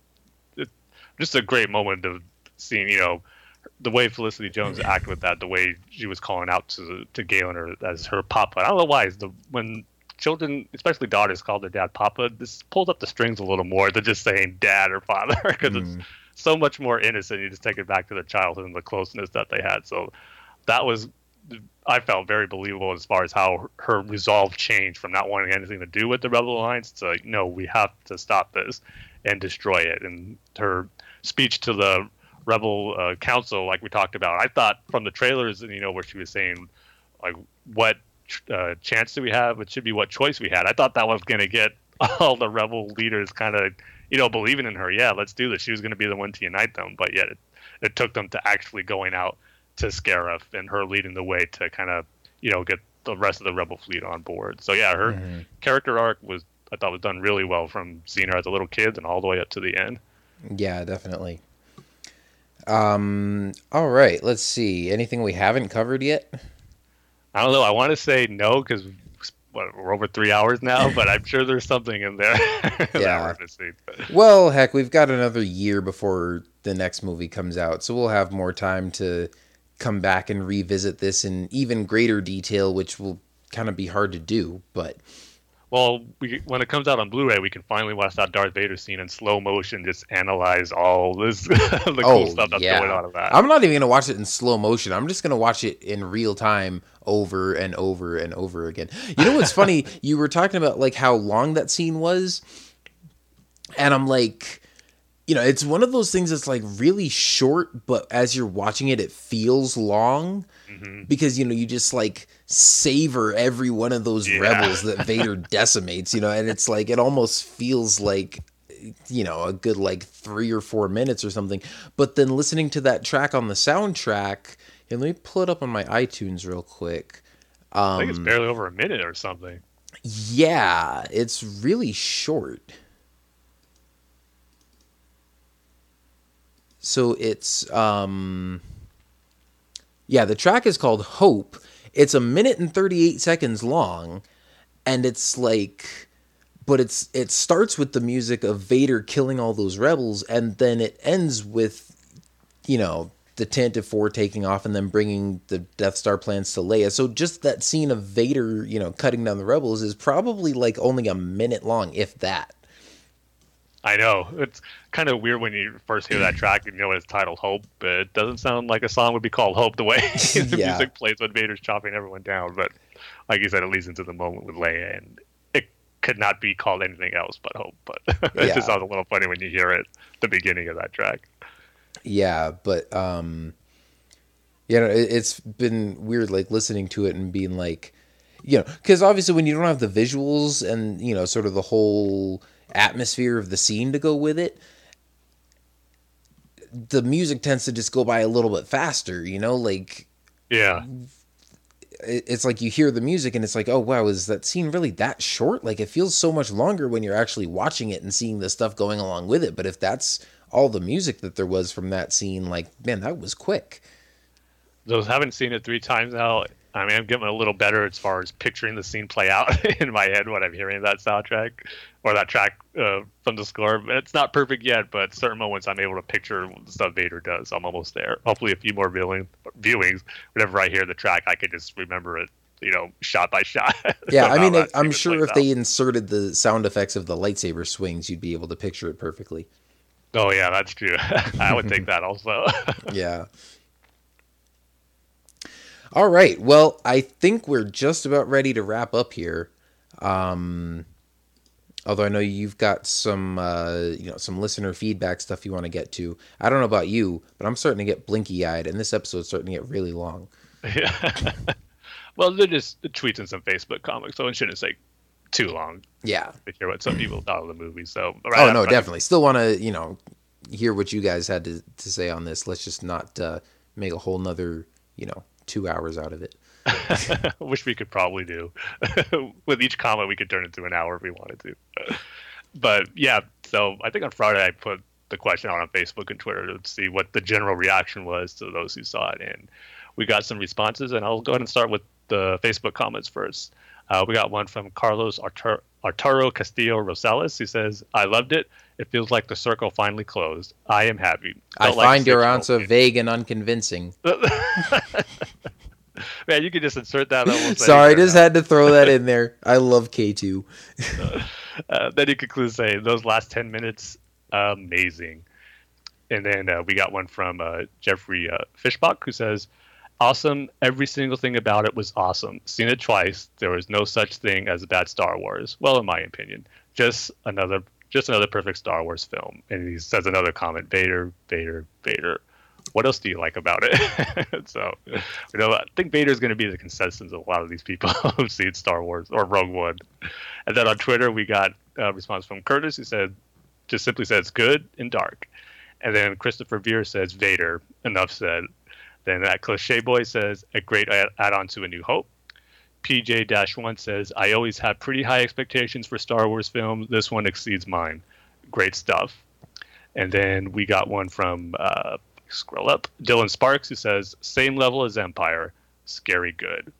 it, just a great moment of seeing you know the way Felicity Jones acted with that, the way she was calling out to to Galen or as her papa. I don't know why the when children, especially daughters, call their dad papa, this pulls up the strings a little more than just saying dad or father [LAUGHS] because mm. it's so much more innocent. You just take it back to their childhood and the closeness that they had. So that was I felt very believable as far as how her resolve changed from not wanting anything to do with the Rebel Alliance to no, we have to stop this and destroy it. And her speech to the Rebel uh, Council, like we talked about, I thought from the trailers, and you know, where she was saying like what uh, chance do we have? It should be what choice we had. I thought that was going to get [LAUGHS] all the Rebel leaders kind of you know believing in her. Yeah, let's do this. She was going to be the one to unite them, but yet it, it took them to actually going out to Scarif and her leading the way to kind of you know get the rest of the rebel fleet on board. So yeah, her mm-hmm. character arc was I thought was done really well from seeing her as a little kid and all the way up to the end. Yeah, definitely. Um. All right. Let's see. Anything we haven't covered yet? I don't know. I want to say no because we're over three hours now, [LAUGHS] but I'm sure there's something in there. [LAUGHS] yeah. well, heck, we've got another year before the next movie comes out, so we'll have more time to come back and revisit this in even greater detail, which will kind of be hard to do. But well, we, when it comes out on Blu-ray, we can finally watch that Darth Vader scene in slow motion, just analyze all this [LAUGHS] the oh, cool stuff that's yeah. going on in that. I'm not even gonna watch it in slow motion. I'm just gonna watch it in real time over and over and over again. You know what's funny? [LAUGHS] You were talking about like how long that scene was, and I'm like you know, it's one of those things that's like really short, but as you're watching it, it feels long mm-hmm. because you know you just like savor every one of those yeah. rebels that [LAUGHS] Vader decimates. You know, and it's like it almost feels like you know a good like three or four minutes or something. But then listening to that track on the soundtrack, and let me pull it up on my iTunes real quick. Um, I think it's um, barely over a minute or something. Yeah, it's really short. So it's um yeah, the track is called Hope. It's a minute and 38 seconds long and it's like but it's it starts with the music of Vader killing all those rebels and then it ends with you know the Tantive Four taking off and then bringing the Death Star plans to Leia. So just that scene of Vader, you know, cutting down the rebels is probably like only a minute long, if that. I know it's kind of weird when you first hear that track and you know it's titled "Hope." But it doesn't sound like a song would be called "Hope" the way [LAUGHS] the [LAUGHS] yeah. music plays when Vader's chopping everyone down. But like you said, it leads into the moment with Leia, and it could not be called anything else but "Hope." But [LAUGHS] it yeah. just sounds a little funny when you hear it the beginning of that track. Yeah, but um, you know, it, it's been weird like listening to it and being like, you know, because obviously when you don't have the visuals and you know, sort of the whole atmosphere of the scene to go with it, the music tends to just go by a little bit faster, you know, like yeah. It's like you hear the music and it's like, oh wow, is that scene really that short? Like it feels so much longer when you're actually watching it and seeing the stuff going along with it. But if that's all the music that there was from that scene, like man, that was quick. Those haven't seen it three times now. I mean, I'm getting a little better as far as picturing the scene play out [LAUGHS] in my head when I'm hearing that soundtrack or that track uh, from the score. It's not perfect yet, but certain moments I'm able to picture the stuff Vader does. I'm almost there. Hopefully, a few more viewing, viewings. Whenever I hear the track, I can just remember it, you know, shot by [LAUGHS] shot. Yeah, I mean, that I'm sure if out. they inserted the sound effects of the lightsaber swings, you'd be able to picture it perfectly. Oh yeah, that's true. [LAUGHS] I would take that also. [LAUGHS] Yeah. All right. Well, I think we're just about ready to wrap up here. Um, although I know you've got some, uh, you know, some listener feedback stuff you want to get to. I don't know about you, but I'm starting to get blinky eyed, and this episode's starting to get really long. yeah. [LAUGHS] well, they're just tweets and some Facebook comics, so it shouldn't take too long Yeah. to hear what some people thought of the movie. So, Oh no, definitely. Still want to, you know, hear what you guys had to, to say on this. Let's just not uh, make a whole nother, you know, two hours out of it. [LAUGHS] Wish we could probably do. [LAUGHS] With each comment, we could turn it to an hour if we wanted to. [LAUGHS] But yeah, so I think on Friday I put the question out on Facebook and Twitter to see what the general reaction was to those who saw it, and we got some responses. And I'll go ahead and start with the Facebook comments first. Uh, we got one from Carlos Artur- Arturo Castillo Rosales. He says, "I loved it. It feels like the circle finally closed. I am happy. I Felt like find your answer kid." vague and unconvincing. [LAUGHS] Man, you could just insert that. Sorry, I just now. had to throw that in [LAUGHS] there. I love K2. Uh, then he concludes saying, "Those last ten minutes, amazing." And then uh, we got one from uh, Jeffrey uh, Fishbach who says, "Awesome! Every single thing about it was awesome. Seen it twice. There was no such thing as a bad Star Wars. Well, in my opinion, just another, just another perfect Star Wars film." And he says another comment: "Vader, Vader, Vader." What else do you like about it? [LAUGHS] so, you know, I think Vader's going to be the consensus of a lot of these people [LAUGHS] who've seen Star Wars or Rogue One. And then on Twitter, we got a response from Curtis who said, just simply says good and dark. And then Christopher Veer says Vader. Enough said. Then that cliche boy says a great add on to A New Hope. PJ One says I always have pretty high expectations for Star Wars films. This one exceeds mine. Great stuff. And then we got one from uh, scroll up Dylan Sparks who says same level as Empire, scary good.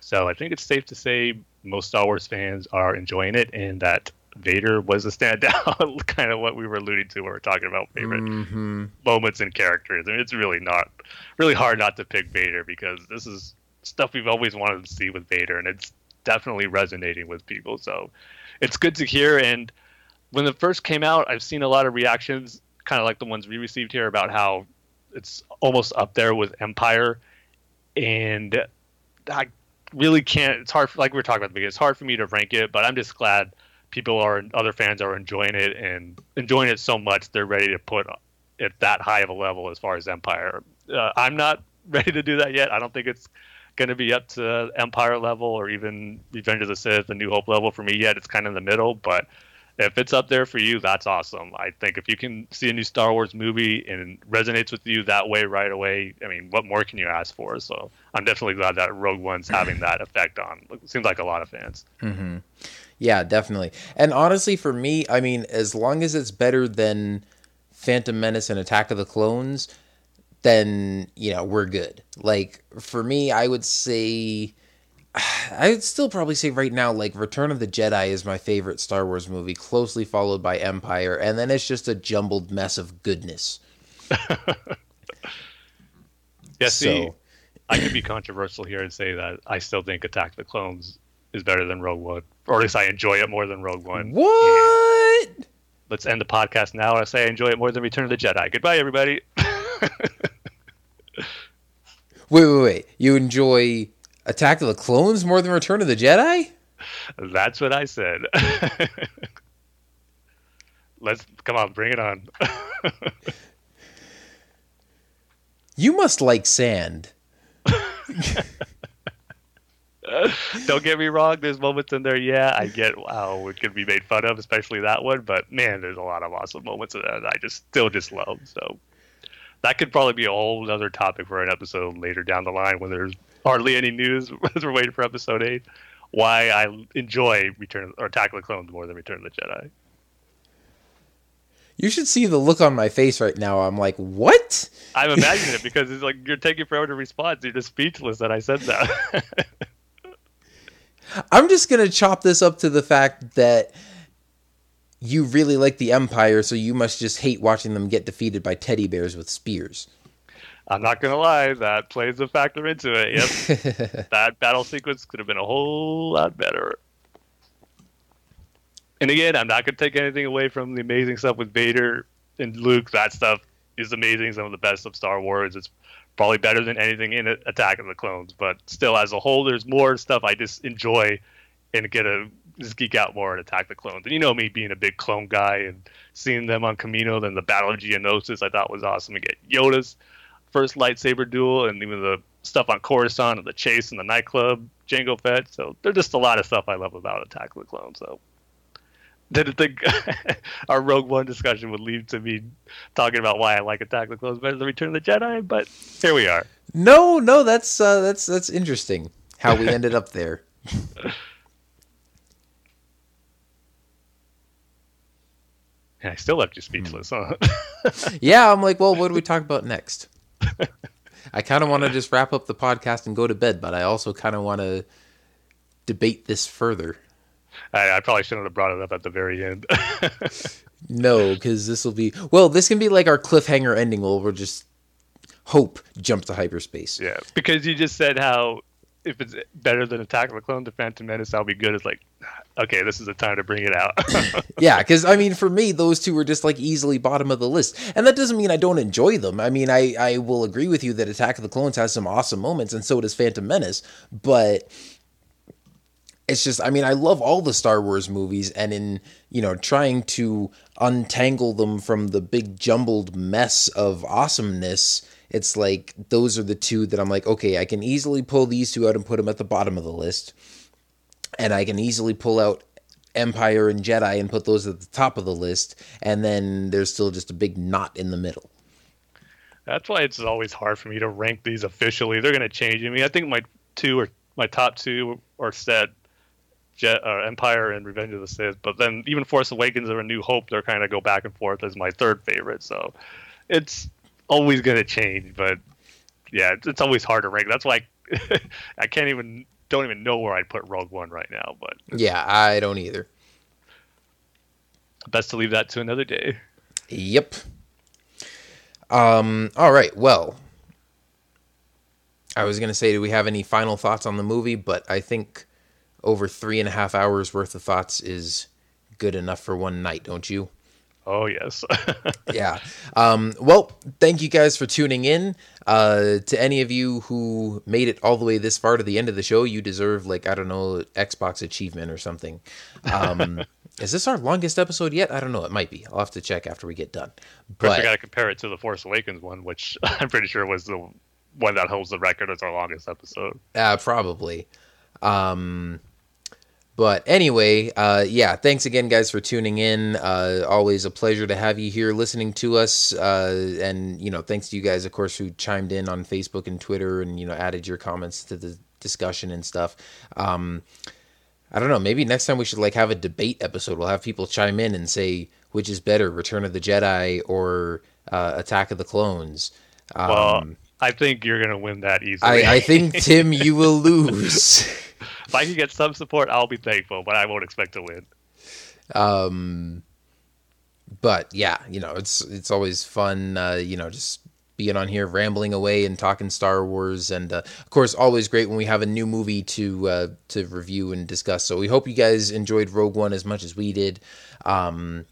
So I think it's safe to say most Star Wars fans are enjoying it, and that Vader was a standout, [LAUGHS] kind of what we were alluding to when we were talking about favorite Mm-hmm. moments and characters. And it's really not really hard not to pick Vader because this is stuff we've always wanted to see with Vader, and it's definitely resonating with people. So it's good to hear. And when it first came out, I've seen a lot of reactions, kind of like the ones we received here, about how it's almost up there with Empire, and I really can't. It's hard, for, like we were talking about the beginning. It's hard for me to rank it, but I'm just glad people are, other fans are enjoying it and enjoying it so much they're ready to put it that high of a level as far as Empire. Uh, I'm not [LAUGHS] ready to do that yet. I don't think it's going to be up to Empire level or even Revenge of the Sith, the New Hope level for me yet. It's kind of in the middle, but if it's up there for you, that's awesome. I think if you can see a new Star Wars movie and resonates with you that way right away, I mean, what more can you ask for? So I'm definitely glad that Rogue One's having that effect on. Seems like a lot of fans. Mm-hmm. Yeah, definitely. And honestly, for me, I mean, as long as it's better than Phantom Menace and Attack of the Clones, then you know we're good. Like for me, I would say. I would still probably say right now, like Return of the Jedi is my favorite Star Wars movie, closely followed by Empire, and then it's just a jumbled mess of goodness. [LAUGHS] Yeah, see, So- I could be controversial here and say that I still think Attack of the Clones is better than Rogue One, or at least I enjoy it more than Rogue One. What? Let's end the podcast now. I say I enjoy it more than Return of the Jedi. Goodbye, everybody. [LAUGHS] Wait, wait, wait. You enjoy Attack of the Clones more than Return of the Jedi? That's what I said. [LAUGHS] Let's come on, bring it on. [LAUGHS] You must like sand. [LAUGHS] Don't get me wrong. There's moments in there, yeah, I get how it can be made fun of, especially that one. But man, there's a lot of awesome moments in there that I just still just love. So that could probably be a whole other topic for an episode later down the line when there's hardly any news [LAUGHS] as we're waiting for episode eight. Why I enjoy Return or Attack of the Clones more than Return of the Jedi. You should see the look on my face right now. I'm like, what? I'm [LAUGHS] imagining it because it's like you're taking forever to respond. You're just speechless that I said that. [LAUGHS] I'm just gonna chop this up to the fact that you really like the Empire, so you must just hate watching them get defeated by teddy bears with spears. I'm not gonna lie, that plays a factor into it. Yep, [LAUGHS] that battle sequence could have been a whole lot better. And again, I'm not gonna take anything away from the amazing stuff with Vader and Luke. That stuff is amazing. Some of the best of Star Wars. It's probably better than anything in Attack of the Clones. But still, as a whole, there's more stuff I just enjoy and get a just geek out more and Attack the Clones. And you know me being a big clone guy and seeing them on Kamino, then the Battle of Geonosis, I thought was awesome. to get Yoda's first lightsaber duel, and even the stuff on Coruscant and the chase and the nightclub, Jango Fett. So there's just a lot of stuff I love about Attack of the Clones. So didn't think [LAUGHS] our Rogue One discussion would lead to me talking about why I like Attack of the Clones better than Return of the Jedi, but here we are. No, no, that's uh, that's that's interesting how we ended up there. [LAUGHS] And I still left you speechless, huh? [LAUGHS] yeah, I'm like, well, what do we talk about next? I kind of want to just wrap up the podcast and go to bed, but I also kind of want to debate this further. I, I, probably shouldn't have brought it up at the very end. [LAUGHS] no, because this will be well. This can be like our cliffhanger ending. Where we'll just hope jump to hyperspace. Yeah, because you just said how if it's better than Attack of the Clone, the Phantom Menace, I'll be good. It's like, okay, this is the time to bring it out. [LAUGHS] [LAUGHS] yeah, because I mean, for me, those two were just like easily bottom of the list, and that doesn't mean I don't enjoy them. I mean, I I will agree with you that Attack of the Clones has some awesome moments, and so does Phantom Menace, but it's just i mean i love all the star wars movies and in you know trying to untangle them from the big jumbled mess of awesomeness it's like those are the two that i'm like okay i can easily pull these two out and put them at the bottom of the list. And i can easily pull out empire and jedi and put those at the top of the list. And then there's still just a big knot in the middle. That's why it's always hard for me to rank these officially. They're going to change. I mean i think my two or my top two are set Jet, uh, Empire and Revenge of the Sith. But then even Force Awakens or A New Hope, they're kind of go back and forth as my third favorite. So it's always going to change. But yeah, it's, it's, always hard to rank. That's why I, [LAUGHS] I can't even don't even know where I'd put Rogue One right now. But yeah, I don't either. Best to leave that to another day. Yep. Um. All right. Well, I was gonna say, do we have any final thoughts on the movie? But I think over three and a half hours worth of thoughts is good enough for one night, don't you? Oh yes. [LAUGHS] yeah. Um, well, thank you guys for tuning in. Uh, to any of you who made it all the way this far to the end of the show, you deserve like I don't know Xbox achievement or something. Um, [LAUGHS] is this our longest episode yet? I don't know. It might be. I'll have to check after we get done. But I got to compare it to the Force Awakens one, which [LAUGHS] I'm pretty sure was the one that holds the record as our longest episode. Uh, probably. Um, but anyway, uh, yeah, thanks again, guys, for tuning in. Uh, always a pleasure to have you here listening to us. Uh, and, you know, thanks to you guys, of course, who chimed in on Facebook and Twitter and, you know, added your comments to the discussion and stuff. Um, I don't know. Maybe next time we should, like, have a debate episode. We'll have people chime in and say which is better, Return of the Jedi or uh, Attack of the Clones. Um, well, I think you're going to win that easily. I, I think, Tim, you will [LAUGHS] lose. [LAUGHS] if I can get some support, I'll be thankful, but I won't expect to win. Um, but yeah, you know, it's it's always fun, uh, you know, just being on here rambling away and talking Star Wars, and uh, of course, always great when we have a new movie to uh, to review and discuss. So we hope you guys enjoyed Rogue One as much as we did. Um,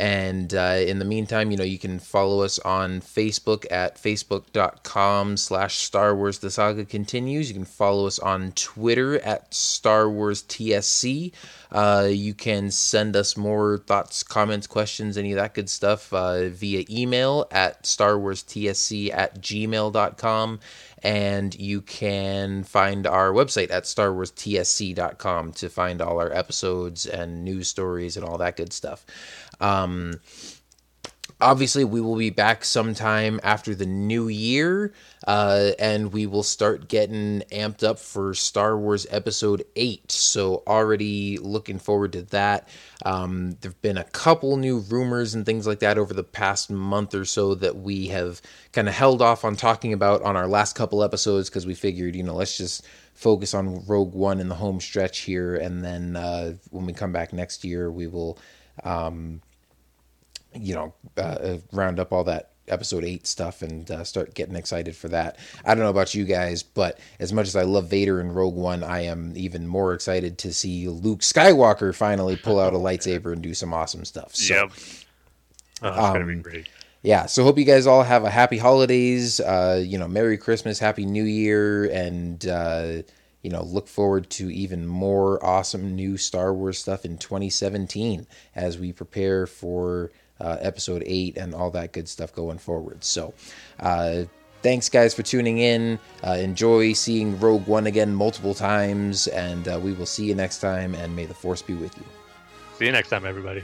and uh, in the meantime, you know, you can follow us on Facebook at facebook.com slash Star Wars The Saga Continues. You can follow us on Twitter at Star Wars TSC. Uh, you can send us more thoughts, comments, questions, any of that good stuff uh, via email at Star Wars TSC at gmail.com and you can find our website at starwarstsc.com to find all our episodes and news stories and all that good stuff. Um, obviously we will be back sometime after the new year uh, and we will start getting amped up for star wars episode 8 so already looking forward to that. Um, there have been a couple new rumors and things like that over the past month or so that we have kind of held off on talking about on our last couple episodes because we figured you know let's just focus on rogue one in the home stretch here and then uh, when we come back next year we will um, you know, uh, round up all that episode eight stuff and uh, start getting excited for that. I don't know about you guys, but as much as I love Vader and Rogue One, I am even more excited to see Luke Skywalker finally pull out a [LAUGHS] lightsaber and do some awesome stuff. So, yep. Oh, it's gonna be um, great. yeah, so hope you guys all have a happy holidays. Uh, you know, Merry Christmas, Happy New Year, and uh, you know, look forward to even more awesome new Star Wars stuff in 2017 as we prepare for uh, episode eight and all that good stuff going forward. So, uh, thanks guys for tuning in. Uh, enjoy seeing Rogue One again multiple times, and uh, we will see you next time. And may the Force be with you. See you next time, everybody.